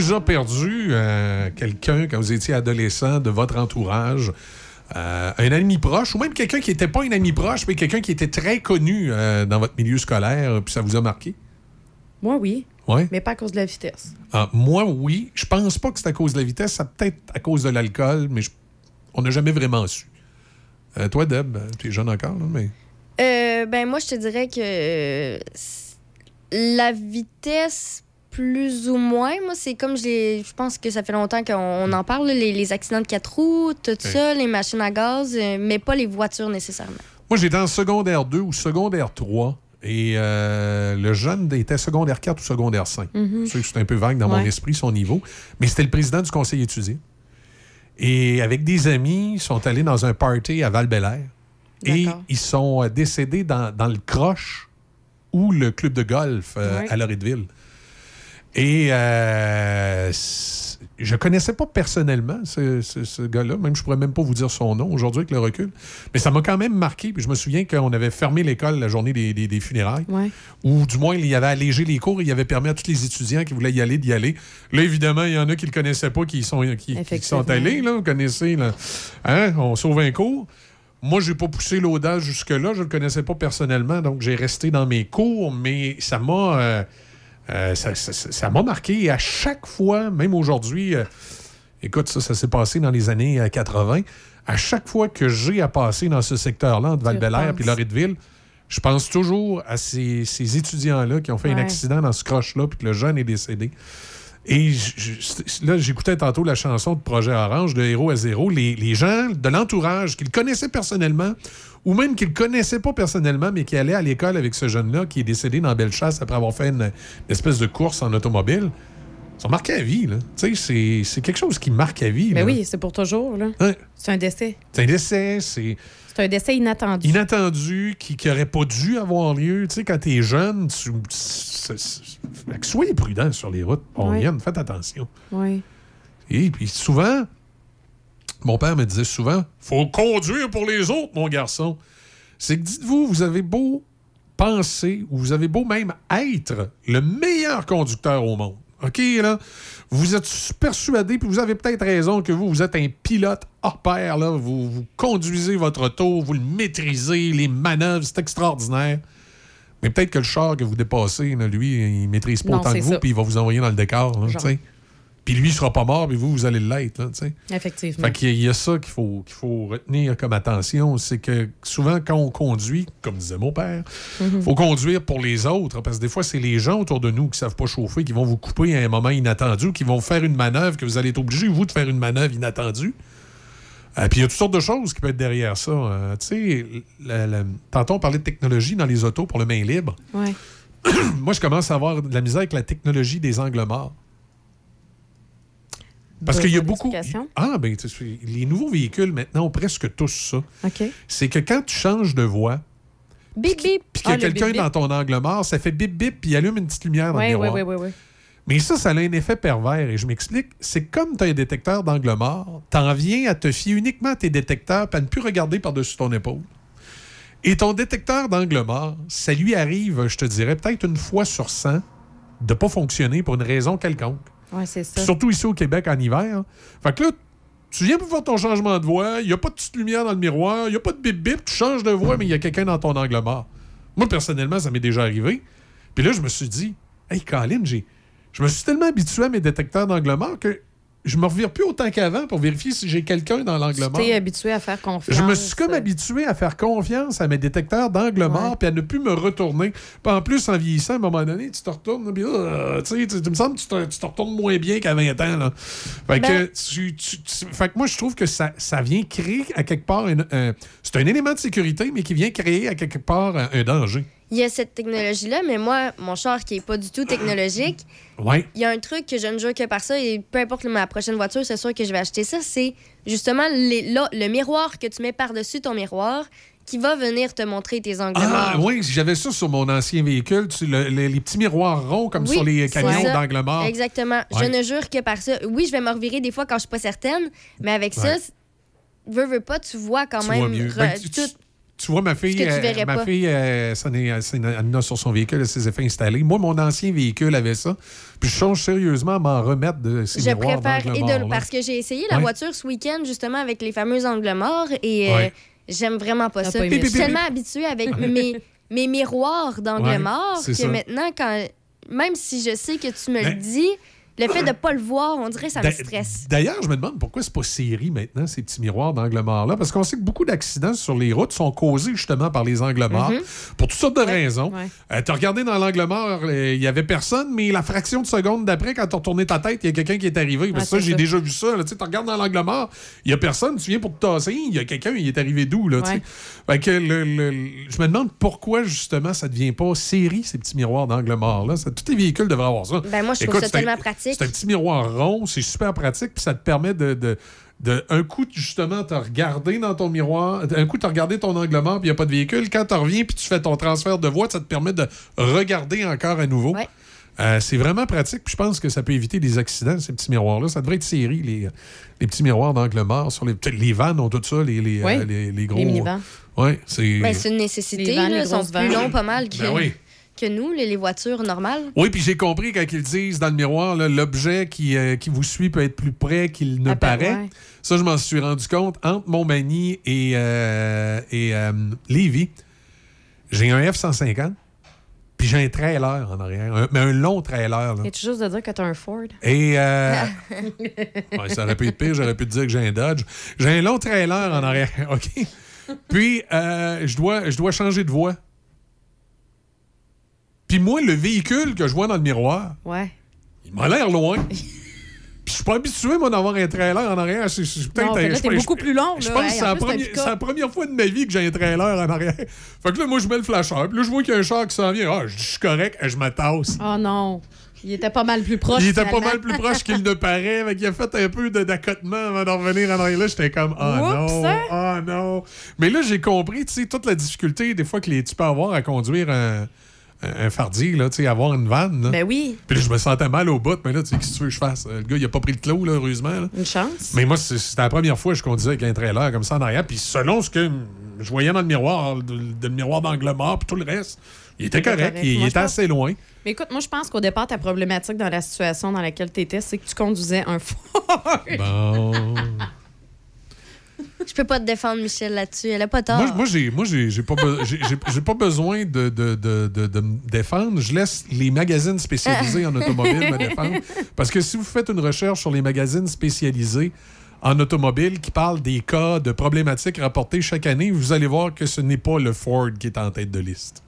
Déjà perdu euh, quelqu'un quand vous étiez adolescent de votre entourage? Euh, un ami proche, ou même quelqu'un qui n'était pas un ami proche, mais quelqu'un qui était très connu euh, dans votre milieu scolaire, puis ça vous a marqué?
Moi, oui.
Ouais.
Mais pas à cause de la vitesse.
Ah, moi, oui. Je pense pas que c'est à cause de la vitesse. C'est peut-être à cause de l'alcool, mais je- on n'a jamais vraiment su. Euh, toi, Deb, tu es jeune encore, là, mais...
Ben moi, je te dirais que la vitesse, plus ou moins, moi, c'est comme je Je pense que ça fait longtemps qu'on on en parle, les, les accidents de quatre roues, tout ça, les machines à gaz, euh, mais pas les voitures nécessairement.
Moi, j'étais en secondaire 2 ou secondaire 3. Et euh, le jeune était secondaire 4 ou secondaire 5.
Mhm.
C'est un peu vague dans mon esprit, son niveau. Mais c'était le président du conseil étudié. Et avec des amis, ils sont allés dans un party à val Et ils sont euh, décédés dans, dans le croche ou le club de golf euh,
Ouais.
à Loretteville. Et euh, je connaissais pas personnellement ce, ce- ce gars-là. Même, je pourrais même pas vous dire son nom aujourd'hui avec le recul. Mais ça m'a quand même marqué. Puis je me souviens qu'on avait fermé l'école la journée des, des- des funérailles.
Ouais.
Ou du moins, il avait allégé les cours. Il avait permis à tous les étudiants qui voulaient y aller d'y aller. Là, évidemment, il y en a qui le connaissaient pas, qui, y sont, qui, sont allés. Là, vous connaissez, là. Hein? on sauve un cours. Moi, j'ai pas poussé l'audace jusque-là. Je le connaissais pas personnellement, donc j'ai resté dans mes cours, mais ça m'a euh, euh, ça, ça- ça- ça m'a marqué. Et à chaque fois, même aujourd'hui, euh, écoute, ça, ça s'est passé dans les années euh, 80. À chaque fois que j'ai à passer dans ce secteur-là, entre val
repenses.
et Loretteville, je pense toujours à ces, ces étudiants-là qui ont fait un accident dans ce croche-là, puis que le jeune est décédé. Et je- je- là, j'écoutais tantôt la chanson de Projet Orange de Héros à zéro. Les, les gens de l'entourage qui le connaissaient personnellement, ou même qui le connaissaient pas personnellement, mais qui allaient à l'école avec ce jeune-là qui est décédé dans Bellechasse après avoir fait une, une espèce de course en automobile, sont marqués à vie. là. Tu sais, c'est- c'est quelque chose qui marque à vie.
Mais
là.
oui, c'est pour toujours. là.
Ouais.
C'est un décès.
C'est un décès, c'est
C'est un décès inattendu.
inattendu, qui n'aurait pas dû avoir lieu. Tu sais, quand t'es jeune, tu... soyez prudents sur les routes. On
Ouais.
faites attention.
Oui.
Et puis souvent, mon père me disait souvent, faut conduire pour les autres, mon garçon. C'est que dites-vous, vous avez beau penser, ou vous avez beau même être le meilleur conducteur au monde. OK, là? Vous êtes persuadé, puis vous avez peut-être raison que vous, vous êtes un pilote hors pair, là. Vous, vous conduisez votre auto, vous le maîtrisez, les manœuvres, c'est extraordinaire. Mais peut-être que le char que vous dépassez, là, lui, il maîtrise pas
Non,
autant que vous, puis il va vous envoyer dans le décor, là. Puis lui, il sera pas mort, puis vous, vous allez l'être.
Effectivement.
Fait qu'il y a ça qu'il faut, qu'il faut retenir comme attention, c'est que souvent, quand on conduit, comme disait mon père,
Mhm.
faut conduire pour les autres, parce que des fois, c'est les gens autour de nous qui savent pas chauffer, qui vont vous couper à un moment inattendu, qui vont faire une manœuvre que vous allez être obligé, vous, de faire une manœuvre inattendue. Euh, puis il y a toutes sortes de choses qui peuvent être derrière ça. Euh, tu sais, tantôt, on parlait de technologie dans les autos pour le main libre.
Ouais.
Moi, je commence à avoir de la misère avec la technologie des angles morts. Parce qu'il y a beaucoup. Ah, ben, tu sais, les nouveaux véhicules maintenant ont presque tous ça.
OK.
C'est que quand tu changes de voie,
Bip, bip.
puis qu'il y
Ah,
a
le
quelqu'un dans ton angle mort, ça fait bip bip, puis il allume une petite lumière dans
Ouais,
le miroir.
ouais, ouais, ouais.
Mais ça, ça a un effet pervers, et je m'explique. C'est comme tu as un détecteur d'angle mort, t'en viens à te fier uniquement à tes détecteurs, puis à ne plus regarder par-dessus ton épaule. Et ton détecteur d'angle mort, ça lui arrive, je te dirais, peut-être une fois sur 100 de pas fonctionner pour une raison quelconque. Surtout ici au Québec en hiver. Fait que là, tu viens pour faire ton changement de voie, il n'y a pas de petite lumière dans le miroir, il n'y a pas de bip-bip, tu changes de voie, mais il y a quelqu'un dans ton angle mort. Moi, personnellement, ça m'est déjà arrivé. Puis là, je me suis dit, hey, Colin. Je me suis tellement habitué à mes détecteurs d'angle mort que je me revire plus autant qu'avant pour vérifier si j'ai quelqu'un dans l'angle
Tu
mort.
t'es habitué à faire confiance.
Je me suis comme habitué à faire confiance à mes détecteurs d'angle mort puis à ne plus me retourner. Puis en plus, en vieillissant, à un moment donné, tu te retournes, puis euh, tu tu, tu me semble que tu te, tu te retournes moins bien qu'à 20 ans. Là. Fait, que,
Ben-
tu- tu- tu- fait que moi, je trouve que ça, ça vient créer à quelque part. un- un- c'est un élément de sécurité, mais qui vient créer à quelque part un, un danger.
Il y a cette technologie-là, mais moi, mon char qui est pas du tout technologique,
Ouais.
il y a un truc que je ne jure que par ça, et peu importe ma prochaine voiture, c'est sûr que je vais acheter ça, c'est justement les- là, le miroir que tu mets par-dessus ton miroir qui va venir te montrer tes angles
Ah,
morts.
oui, j'avais ça sur mon ancien véhicule, tu- le- le- les petits miroirs ronds comme
Oui,
sur les camions
ça.
d'angle mort.
Exactement.
Ouais.
Je ne jure que par ça. Oui, je vais me revirer des fois quand je suis pas certaine, mais avec ça,
Ouais.
c- veux, veux pas, tu vois quand
Tu
même
vois mieux.
re-
Ben, tu-
tout.
Tu vois, ma fille,
Ce que tu
euh, ma
pas.
fille euh, ça n'est- c'est une- elle en a sur son véhicule, elle s'est fait installer. Moi, mon ancien véhicule avait ça. Puis je change sérieusement à m'en remettre de ces
Je préfère. Et de- parce que j'ai essayé la
Ouais.
voiture ce week-end, justement, avec les fameux angles morts, et euh,
Ouais.
j'aime vraiment pas
T'as
ça.
pas
Je suis tellement habituée avec mes, mes miroirs d'angle
Ouais,
mort
c'est
que
ça.
maintenant, quand même si je sais que tu me
Ben-
le dis, le fait de pas le voir, on dirait que ça me stresse.
D'ailleurs, je me demande pourquoi c'est pas série maintenant, ces petits miroirs d'angle mort-là. Parce qu'on sait que beaucoup d'accidents sur les routes sont causés justement par les angles morts,
Mhm.
pour toutes sortes de raisons.
ouais.
Euh, t'as regardé dans l'angle mort, euh, il y avait personne, mais la fraction de seconde d'après, quand t'as retourné ta tête, il y a quelqu'un qui est arrivé. Parce
Ouais,
ça, j'ai déjà vu ça. là. Tu regardé dans l'angle mort, il y a personne, tu viens pour te tasser, il y a quelqu'un, il est arrivé d'où, là, tu sais.
Ouais.
Fait que le- le- le- je me demande pourquoi, justement, ça devient pas série, ces petits miroirs d'angle mort-là. Ça- Tous les véhicules devraient avoir ça.
Ben, moi, je trouve ça tellement pratique.
C'est un petit miroir rond, c'est super pratique, puis ça te permet de, de, de- un coup, justement, te regarder dans ton miroir, un coup, tu regardé ton angle mort, puis il n'y a pas de véhicule. Quand tu reviens, puis tu fais ton transfert de voie, ça te permet de regarder encore à nouveau.
Ouais.
Euh, c'est vraiment pratique, puis je pense que ça peut éviter des accidents, ces petits miroirs-là. Ça devrait être série, les, les petits miroirs d'angle mort. Sur les, les vannes ont tout ça, les, les,
Oui.
euh, les, les gros.
Les minivans.
Oui, c'est.
Ben, c'est une nécessité.
Les vannes,
là,
les
Ils sont plus longs pas mal que,
Ben oui.
Que nous, les, les voitures normales?
Oui, puis j'ai compris quand ils disent dans le miroir, l'objet qui, euh, qui vous suit peut être plus près qu'il ne
Ah, ben,
paraît.
ouais.
Ça, je m'en suis rendu compte. Entre Montmagny et, euh, et euh, Lévis, j'ai un F-150, puis j'ai un trailer en arrière, un- mais un long trailer. Là.
Es-tu juste de dire que t'as un Ford?
Et euh, ouais, ça aurait pu être pire, j'aurais pu te dire que j'ai un Dodge. J'ai un long trailer en arrière, OK? Puis, euh, je, dois, je dois changer de voie. Puis moi, le véhicule que je vois dans le miroir,
Ouais.
il m'a l'air loin. Puis je suis pas habitué, moi, d'avoir un trailer en arrière. Je- je-
beaucoup plus long,
Je pense que c'est la, première- fois de ma vie que j'ai un trailer en arrière. Fait que là, moi, je mets le flasheur. Puis là, je vois qu'il y a un char qui s'en vient. Ah, je suis correct, je me tasse.
Oh non. Il était pas mal plus proche.
Il était pas mal plus proche qu'il ne paraît. Fait qu'il a fait un peu d'accotement avant d'en revenir en arrière. Là, j'étais comme, ah
Oups,
non,
hein?
ah non. Mais là, j'ai compris, tu sais, toute la difficulté des fois que les, tu peux avoir à conduire un, un, fardier, là, tu sais, avoir une vanne. là.
Ben oui.
Puis là, je me sentais mal au bout, mais là, tu sais, qu'est-ce que tu veux que je fasse? Le gars, il a pas pris le clos, là, heureusement. là.
Une chance.
Mais moi, c'était la première fois que je conduisais avec un trailer comme ça en arrière. Puis selon ce que je voyais dans le miroir, le miroir d'angle mort, puis tout le reste, il était correct.
correct.
Il,
Moi,
était
pense-
assez loin.
Mais écoute, moi, je pense qu'au départ, ta problématique dans la situation dans laquelle tu étais, c'est que tu conduisais un Ford.
Bon.
Je peux pas te défendre, Michel, là-dessus. Elle a pas tort.
Moi, moi, j'ai, moi, j'ai, j'ai pas, pas besoin de, de, de- de me défendre. Je laisse les magazines spécialisés en automobile me défendre. Parce que si vous faites une recherche sur les magazines spécialisés en automobile qui parlent des cas de problématiques rapportées chaque année, vous allez voir que ce n'est pas le Ford qui est en tête de liste.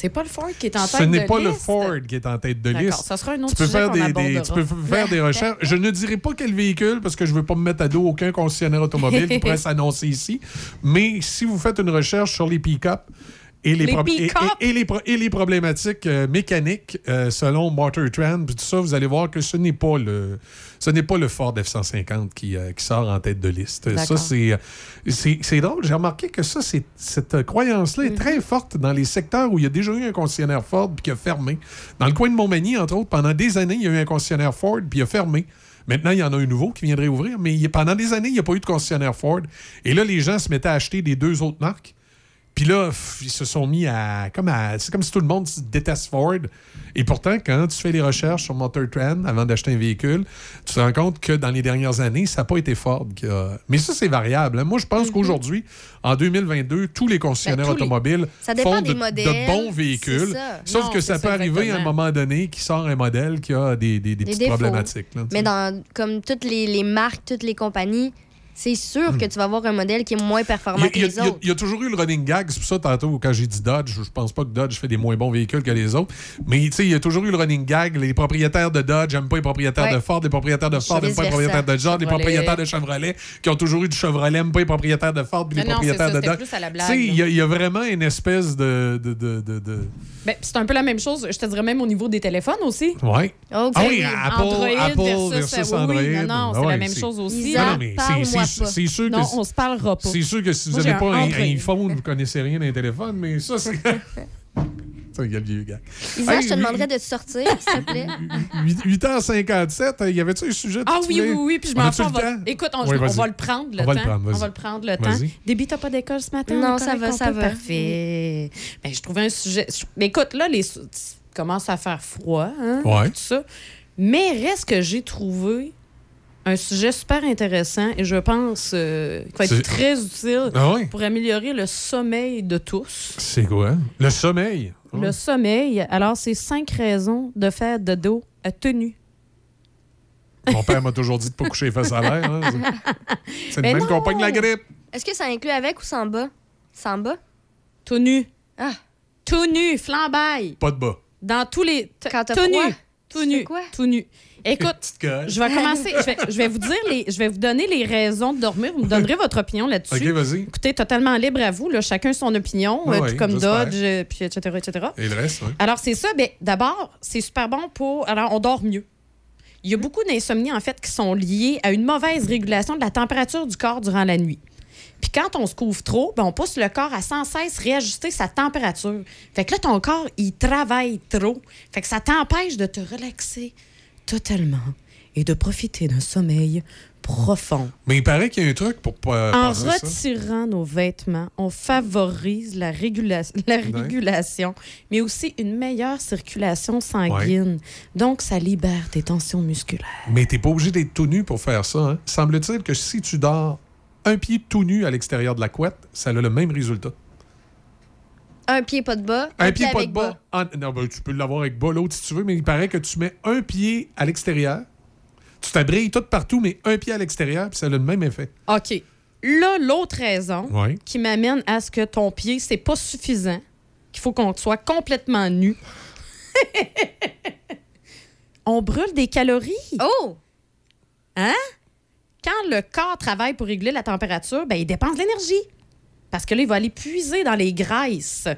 C'est pas le Ford qui est en tête
Ce n'est
de
pas le. Ford qui est en tête de liste.
ça sera un autre
tu peux
sujet
faire des, des- tu peux faire des recherches. Je ne dirai pas quel véhicule parce que je ne veux pas me mettre à dos aucun concessionnaire automobile qui pourrait s'annoncer ici. Mais si vous faites une recherche sur les pick-up et les, et-
pick-up?
et- et les et les problématiques euh, mécaniques euh, selon Motor Trend, puis tout ça, vous allez voir que ce n'est pas le ce n'est pas le Ford F-150 qui, euh, qui sort en tête de liste. Ça, c'est, drôle. J'ai remarqué que ça, c'est, cette croyance-là est très forte dans les secteurs où il y a déjà eu un concessionnaire Ford puis qui a fermé. Dans le coin de Montmagny, entre autres, pendant des années, il y a eu un concessionnaire Ford puis il a fermé. Maintenant, il y en a un nouveau qui viendrait ouvrir, mais il pendant des années, il n'y a pas eu de concessionnaire Ford. Et là, les gens se mettaient à acheter des deux autres marques. Puis là, ils se sont mis à. comme à C'est comme si tout le monde déteste Ford. Et pourtant, quand tu fais les recherches sur Motor Trend avant d'acheter un véhicule, tu te rends compte que dans les dernières années, ça n'a pas été Ford qui a. Mais ça, c'est variable. hein. Moi, je pense qu'aujourd'hui, en 2022, tous les concessionnaires
Mhm. Ben, tous les-
automobiles
dépend
font de,
modèles,
de bons véhicules. Sauf
Non,
que ça peut
ça,
arriver à un moment donné qui sort un modèle qui a des, des, des
Des
petites
défauts.
problématiques. là,
Mais dans, comme toutes les, les marques, toutes les compagnies, c'est sûr que tu vas avoir un modèle qui est moins performant
a,
que
il y a-
les
il y a-
autres.
il y a toujours eu le running gag. C'est pour ça, tantôt, quand j'ai dit Dodge, je pense pas que Dodge fait des moins bons véhicules que les autres. Mais tu sais, il y a toujours eu le running gag. Les propriétaires de Dodge n'aiment pas les propriétaires
Ouais.
de Ford. Les propriétaires de Ford n'aiment pas les propriétaires de John. Les propriétaires de Chevrolet qui ont toujours eu du Chevrolet n'aiment pas les propriétaires de Ford. Puis les
non,
propriétaires
ça,
de Dodge. Tu sais, il y, y a vraiment une espèce de. de, de, de- de-
Ben, c'est un peu la même chose, je te dirais même au niveau des téléphones aussi.
Ouais.
Ok.
Ah oui, Apple,
Android
Apple
versus,
versus
oui, oui,
Android.
non, non,
Ah
c'est la même
c'est-
chose aussi.
Isa,
Non, non, mais c'est- sûr que.
Non, on se parlera pas.
C'est sûr que si vous n'avez pas
un
iPhone, vous connaissez rien d'un téléphone, mais ça, c'est. Ça, il.
Isa,
Hey,
je te demanderais de sortir, s'il te plaît.
8h57, il y avait-tu un sujet que
Ah oui, oui, oui, puis je m'en fous. Écoute, on,
Oui,
on
vas-y.
va le prendre le
On va le
temps.
prendre,
on va le prendre le temps.
Vas-y.
Déby, t'as pas d'école ce matin?
Non, ça va, ça va.
Parfait. Ben, je trouvais un sujet. Mais écoute, là, les... il commence à faire froid, hein?
Ouais.
Tout ça. Mais reste que j'ai trouvé un sujet super intéressant et je pense euh, qu'il va
C'est-
être très utile
Ah oui?
pour améliorer le sommeil de tous.
C'est quoi? Le sommeil?
Le sommeil, alors, c'est cinq raisons de faire de dos à tenue.
Mon père m'a toujours dit de ne pas coucher face à l'air. hein. C'est-
Mais
même qu'on pogne la grippe.
Est-ce que ça inclut avec ou sans bas? Sans bas?
Tout nu.
Ah.
Tout nu, flambaille.
Pas de bas.
Dans tous les.
Quand t'as
tout
froid,
nu. Tout nu.
quoi?
Tout nu. Écoute, je vais commencer. Je vais, je vais vous dire les. Je vais vous donner les raisons de dormir. Vous me donnerez votre opinion là-dessus.
OK, vas-y.
Écoutez, totalement libre à vous. Là, chacun son opinion,
Ouais,
euh, tout comme. Dodge, euh, puis etc., etc.
Et le reste, oui.
Alors, c'est ça. Ben, D'abord, c'est super bon pour. Alors, on dort mieux. Il y a beaucoup d'insomnies, en fait, qui sont liées à une mauvaise régulation de la température du corps durant la nuit. Puis Puis quand on se couvre trop, ben, on pousse le corps à sans cesse réajuster sa température. Fait que là, ton corps, il travaille trop. Fait que ça t'empêche de te relaxer totalement et de profiter d'un sommeil profond.
Mais il paraît qu'il y a un truc pour pas
En
passer ça.
retirant nos vêtements, on favorise la, régula- la régulation, mais aussi une meilleure circulation sanguine. Donc, ça libère des tensions musculaires.
Mais t'es pas obligé d'être tout nu pour faire ça. Hein? Semble-t-il que si tu dors un pied tout nu à l'extérieur de la couette, ça a le même résultat.
Un pied pas de bas,
Un, pied, pas
avec
de bas. En- non, ben, tu peux l'avoir avec bas, l'autre si tu veux, mais il paraît que tu mets un pied à l'extérieur, tu t'abriles tout partout, mais un pied à l'extérieur, puis ça a le même effet.
OK. Là, l'autre raison
Ouais.
qui m'amène à ce que ton pied, c'est pas suffisant, qu'il faut qu'on soit complètement nu. On brûle des calories.
Oh!
Hein? Quand le corps travaille pour régler la température, ben, il dépense de l'énergie. Parce que là, il va aller puiser dans les graisses.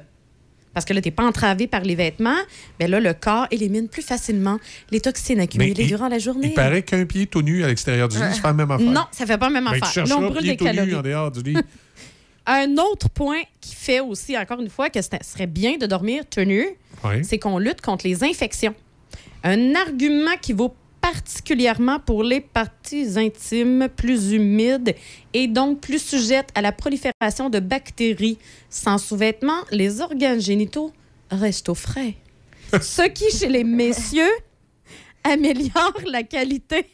Parce que là, tu n'es pas entravé par les vêtements. Ben là, le corps élimine plus facilement les toxines accumulées
il-
durant la journée.
Il paraît qu'un pied tout nu à l'extérieur du lit, c'est pas la même affaire.
Non, ça fait pas la même
Ben, tu.
Là, on brûle
pied
des
nu en dehors du lit.
Un autre point qui fait aussi, encore une fois, que ce serait bien de dormir tenu,
Oui.
c'est qu'on lutte contre les infections. Un argument qui vaut particulièrement pour les parties intimes plus humides et donc plus sujettes à la prolifération de bactéries. Sans sous-vêtements, les organes génitaux restent au frais. Ce qui, chez les messieurs, améliore la qualité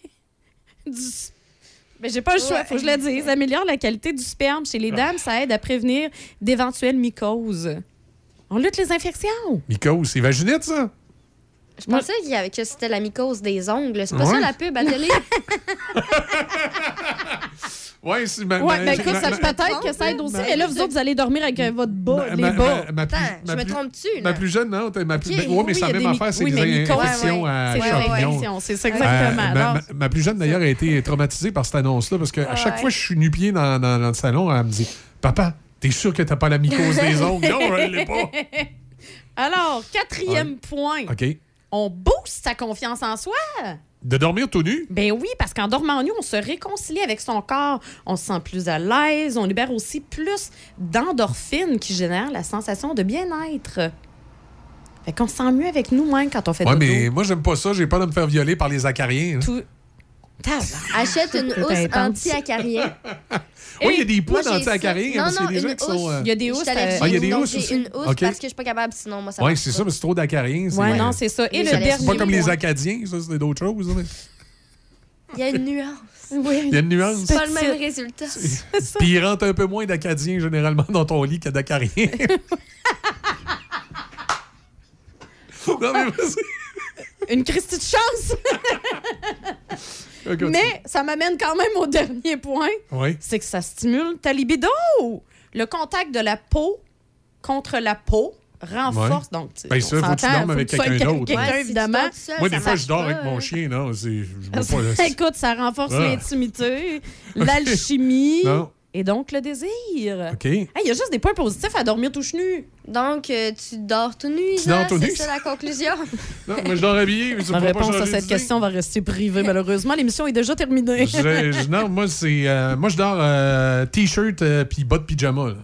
du mais j'ai pas le choix, faut que je le dise. Améliore la qualité du sperme. Chez les dames, ça aide à prévenir d'éventuelles mycoses. On lutte les infections.
Mycose, c'est vaginite, ça?
Je pensais qu'il y avait- que c'était la mycose des ongles. C'est pas
Ouais.
ça la pub à télé?
Oui, c'est ma,
Ouais,
ma-
ben écoute,
ma-
ça
ma-
peut-être que ça aide aussi.
ma-
Mais là, vous autres, vous allez dormir avec euh, votre bas,
ma-
les
ma-
bas.
ma- ma plus-
Attends,
ma
je me
plus-
trompe-tu, là?
Ma plus jeune, non? Ma plus, ben, ouais,
oui,
mais
il
c'est
y
la
a
même
des
affaire, c'est
oui,
infections
ouais,
à champignons.
c'est ça, exactement.
Euh, ma,
Alors-
ma- ma plus jeune, d'ailleurs, a été traumatisée par cette annonce-là parce qu'à chaque
Ouais.
fois que je suis nu-pied dans, dans- dans le salon, elle me dit Papa, t'es sûr que t'as pas la mycose des ongles? Non, elle l'est pas.
Alors, quatrième point.
OK.
On booste sa confiance en soi.
De dormir tout nu?
Ben oui, parce qu'en dormant nu, on se réconcilie avec son corps. On se sent plus à l'aise. On libère aussi plus d'endorphines qui génèrent la sensation de bien-être. Fait qu'on se sent mieux avec nous-mêmes quand on fait
Ouais,
dodo.
mais moi, j'aime pas ça. J'ai peur de me faire violer par les acariens. hein.
Tout...
Achète une housse anti-acarien.
Oui, il y a des
Moi,
poudres
j'ai
anti-acariens.
ça.
parce qu'il y a
Non,
des
non,
gens qui sont. euh,
Il y a des
Je
housses.
allergique,
Ah, il y a des housses
j'ai une housse parce que je suis pas capable sinon, moi, ça
Oui, c'est ça, mais c'est trop d'acariens.
Ouais, non, c'est ça. Et
Oui,
le
ça
C'est
dernier
pas comme les. Acadiens, ça, c'est d'autres choses.
Il y a une nuance.
Oui.
Il y a une nuance.
C'est pas le même résultat.
Puis il rentre un peu moins d'Acadiens généralement dans ton lit que d'Acariens. non, mais vas-y.
Une Christie de chance. Mais ça m'amène quand même au dernier point.
Oui.
C'est que ça stimule ta libido. Le contact de la peau contre la peau renforce.
Ouais.
Donc, tu-
Ben, ça, faut que tu dormes avec quelqu'un
quel-
d'autre. Ouais, si tu
évidemment.
seul,
Moi, des fois, je dors
pas,
avec mon
hein.
chien, non. c'est- Je pas.
Écoute, ça renforce
Ah.
l'intimité, l'alchimie
Non.
Et donc le désir.
OK.
Hey, Il y a juste des points positifs à dormir tout nu.
Donc, euh, tu dors tout nu,
Tu dors tout nu?
c'est la conclusion?
Non, moi, je dors habillé. mais pas
réponse à cette question va rester privée, malheureusement. L'émission est déjà terminée.
Je- je- non, moi, c'est. euh, moi, je dors euh, T-shirt euh, puis bas de pyjama. là.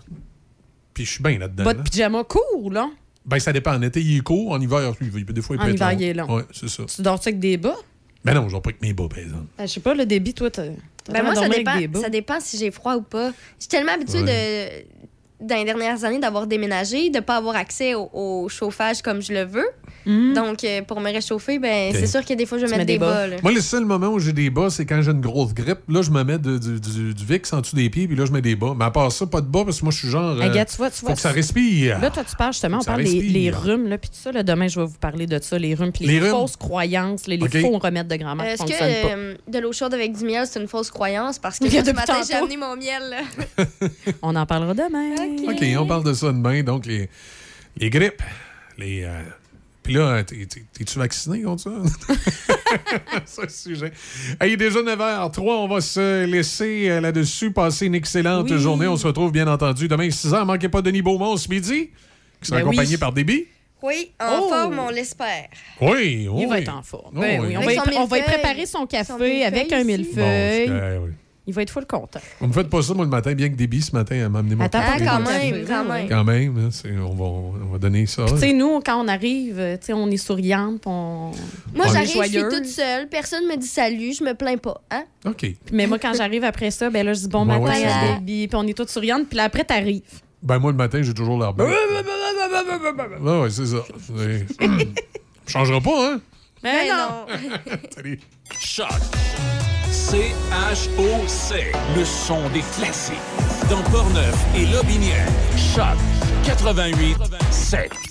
Puis je suis bien là-dedans.
Bas de
là.
pyjama court, là.
Ben, ça dépend. En été, il est court. En hiver, il- il- des fois, il
En
peut être
hiver,
long.
il est long.
Ouais, c'est ça.
Tu dors-tu avec des bas?
Ben non, je dors pas avec mes bas, par exemple.
Ben, je sais pas, le débit, toi, t'as.
Ben moi, ça dépend, ça dépend si j'ai froid ou pas. Je suis tellement habituée de, dans les dernières années d'avoir déménagé, de pas avoir accès au, au chauffage comme je le veux. Donc, euh, pour me réchauffer, ben, c'est sûr que des fois, je vais mettre
mets
des
des bas.
Moi, le seul moment où j'ai des bas, c'est quand j'ai une grosse grippe. Là, je me mets de- du, du, du VIX en dessous des pieds, puis là, je mets des bas. Mais à part ça, pas de bas, parce que moi, je suis genre. Euh,
gars, tu vois, tu
faut
vois,
que ça respire.
Là, toi, tu parles justement, on
Ça
parle des les rhumes, là, puis tout ça. Là, demain, je vais vous parler de ça, les rhumes, puis les,
Les rhumes?
fausses croyances, les, les faux remèdes de grand-mère qui
Est-ce que
pas.
euh, de l'eau chaude avec du miel, c'est une fausse croyance? Parce que ce matin, j'ai amené mon miel.
On en parlera demain.
OK, on parle de ça demain. Donc, les, les grippes. Les. euh, Puis là, t'es- t'es- t'es-tu vacciné contre ça? c'est un sujet. Il est déjà 9h03. On va se laisser euh, là-dessus passer une excellente
Oui.
journée. On se retrouve, bien entendu, demain 6h. Manquez pas Denis Beaumont ce midi, qui sera
Ben oui.
accompagné par Déby.
Oui, en
Oh!
forme, on l'espère.
Oui,
Il
oui.
va être en forme.
Oh,
Ben
oui.
oui, on, va y, on va y
millefeuille.
préparer son café avec un millefeuille.
Bon.
Il va être full content.
Vous me faites pas ça, moi, le matin, bien que Déby, ce matin, elle m'a amené mon
Attends,
Ah, quand même, quand même.
Quand même, hein, on, va, on va donner ça.
Tu sais, nous, quand on arrive, euh, tu sais, on est souriante, puis on.
Moi, j'arrive, je suis toute seule. Personne me dit salut, je me plains pas. Hein?
OK.
Mais moi, quand j'arrive après ça, ben là, je dis bon
Ben
matin à puis on est toutes souriantes, puis là, après, t'arrives.
Ben, moi, le matin, j'ai toujours l'air bête. Ouais, ouais, c'est ça. Ça changera pas, hein?
Mais non!
Salut.
Choc. C-H-O-C. Le son des classiques. Dans Portneuf et Lobinière. Choc 88 7.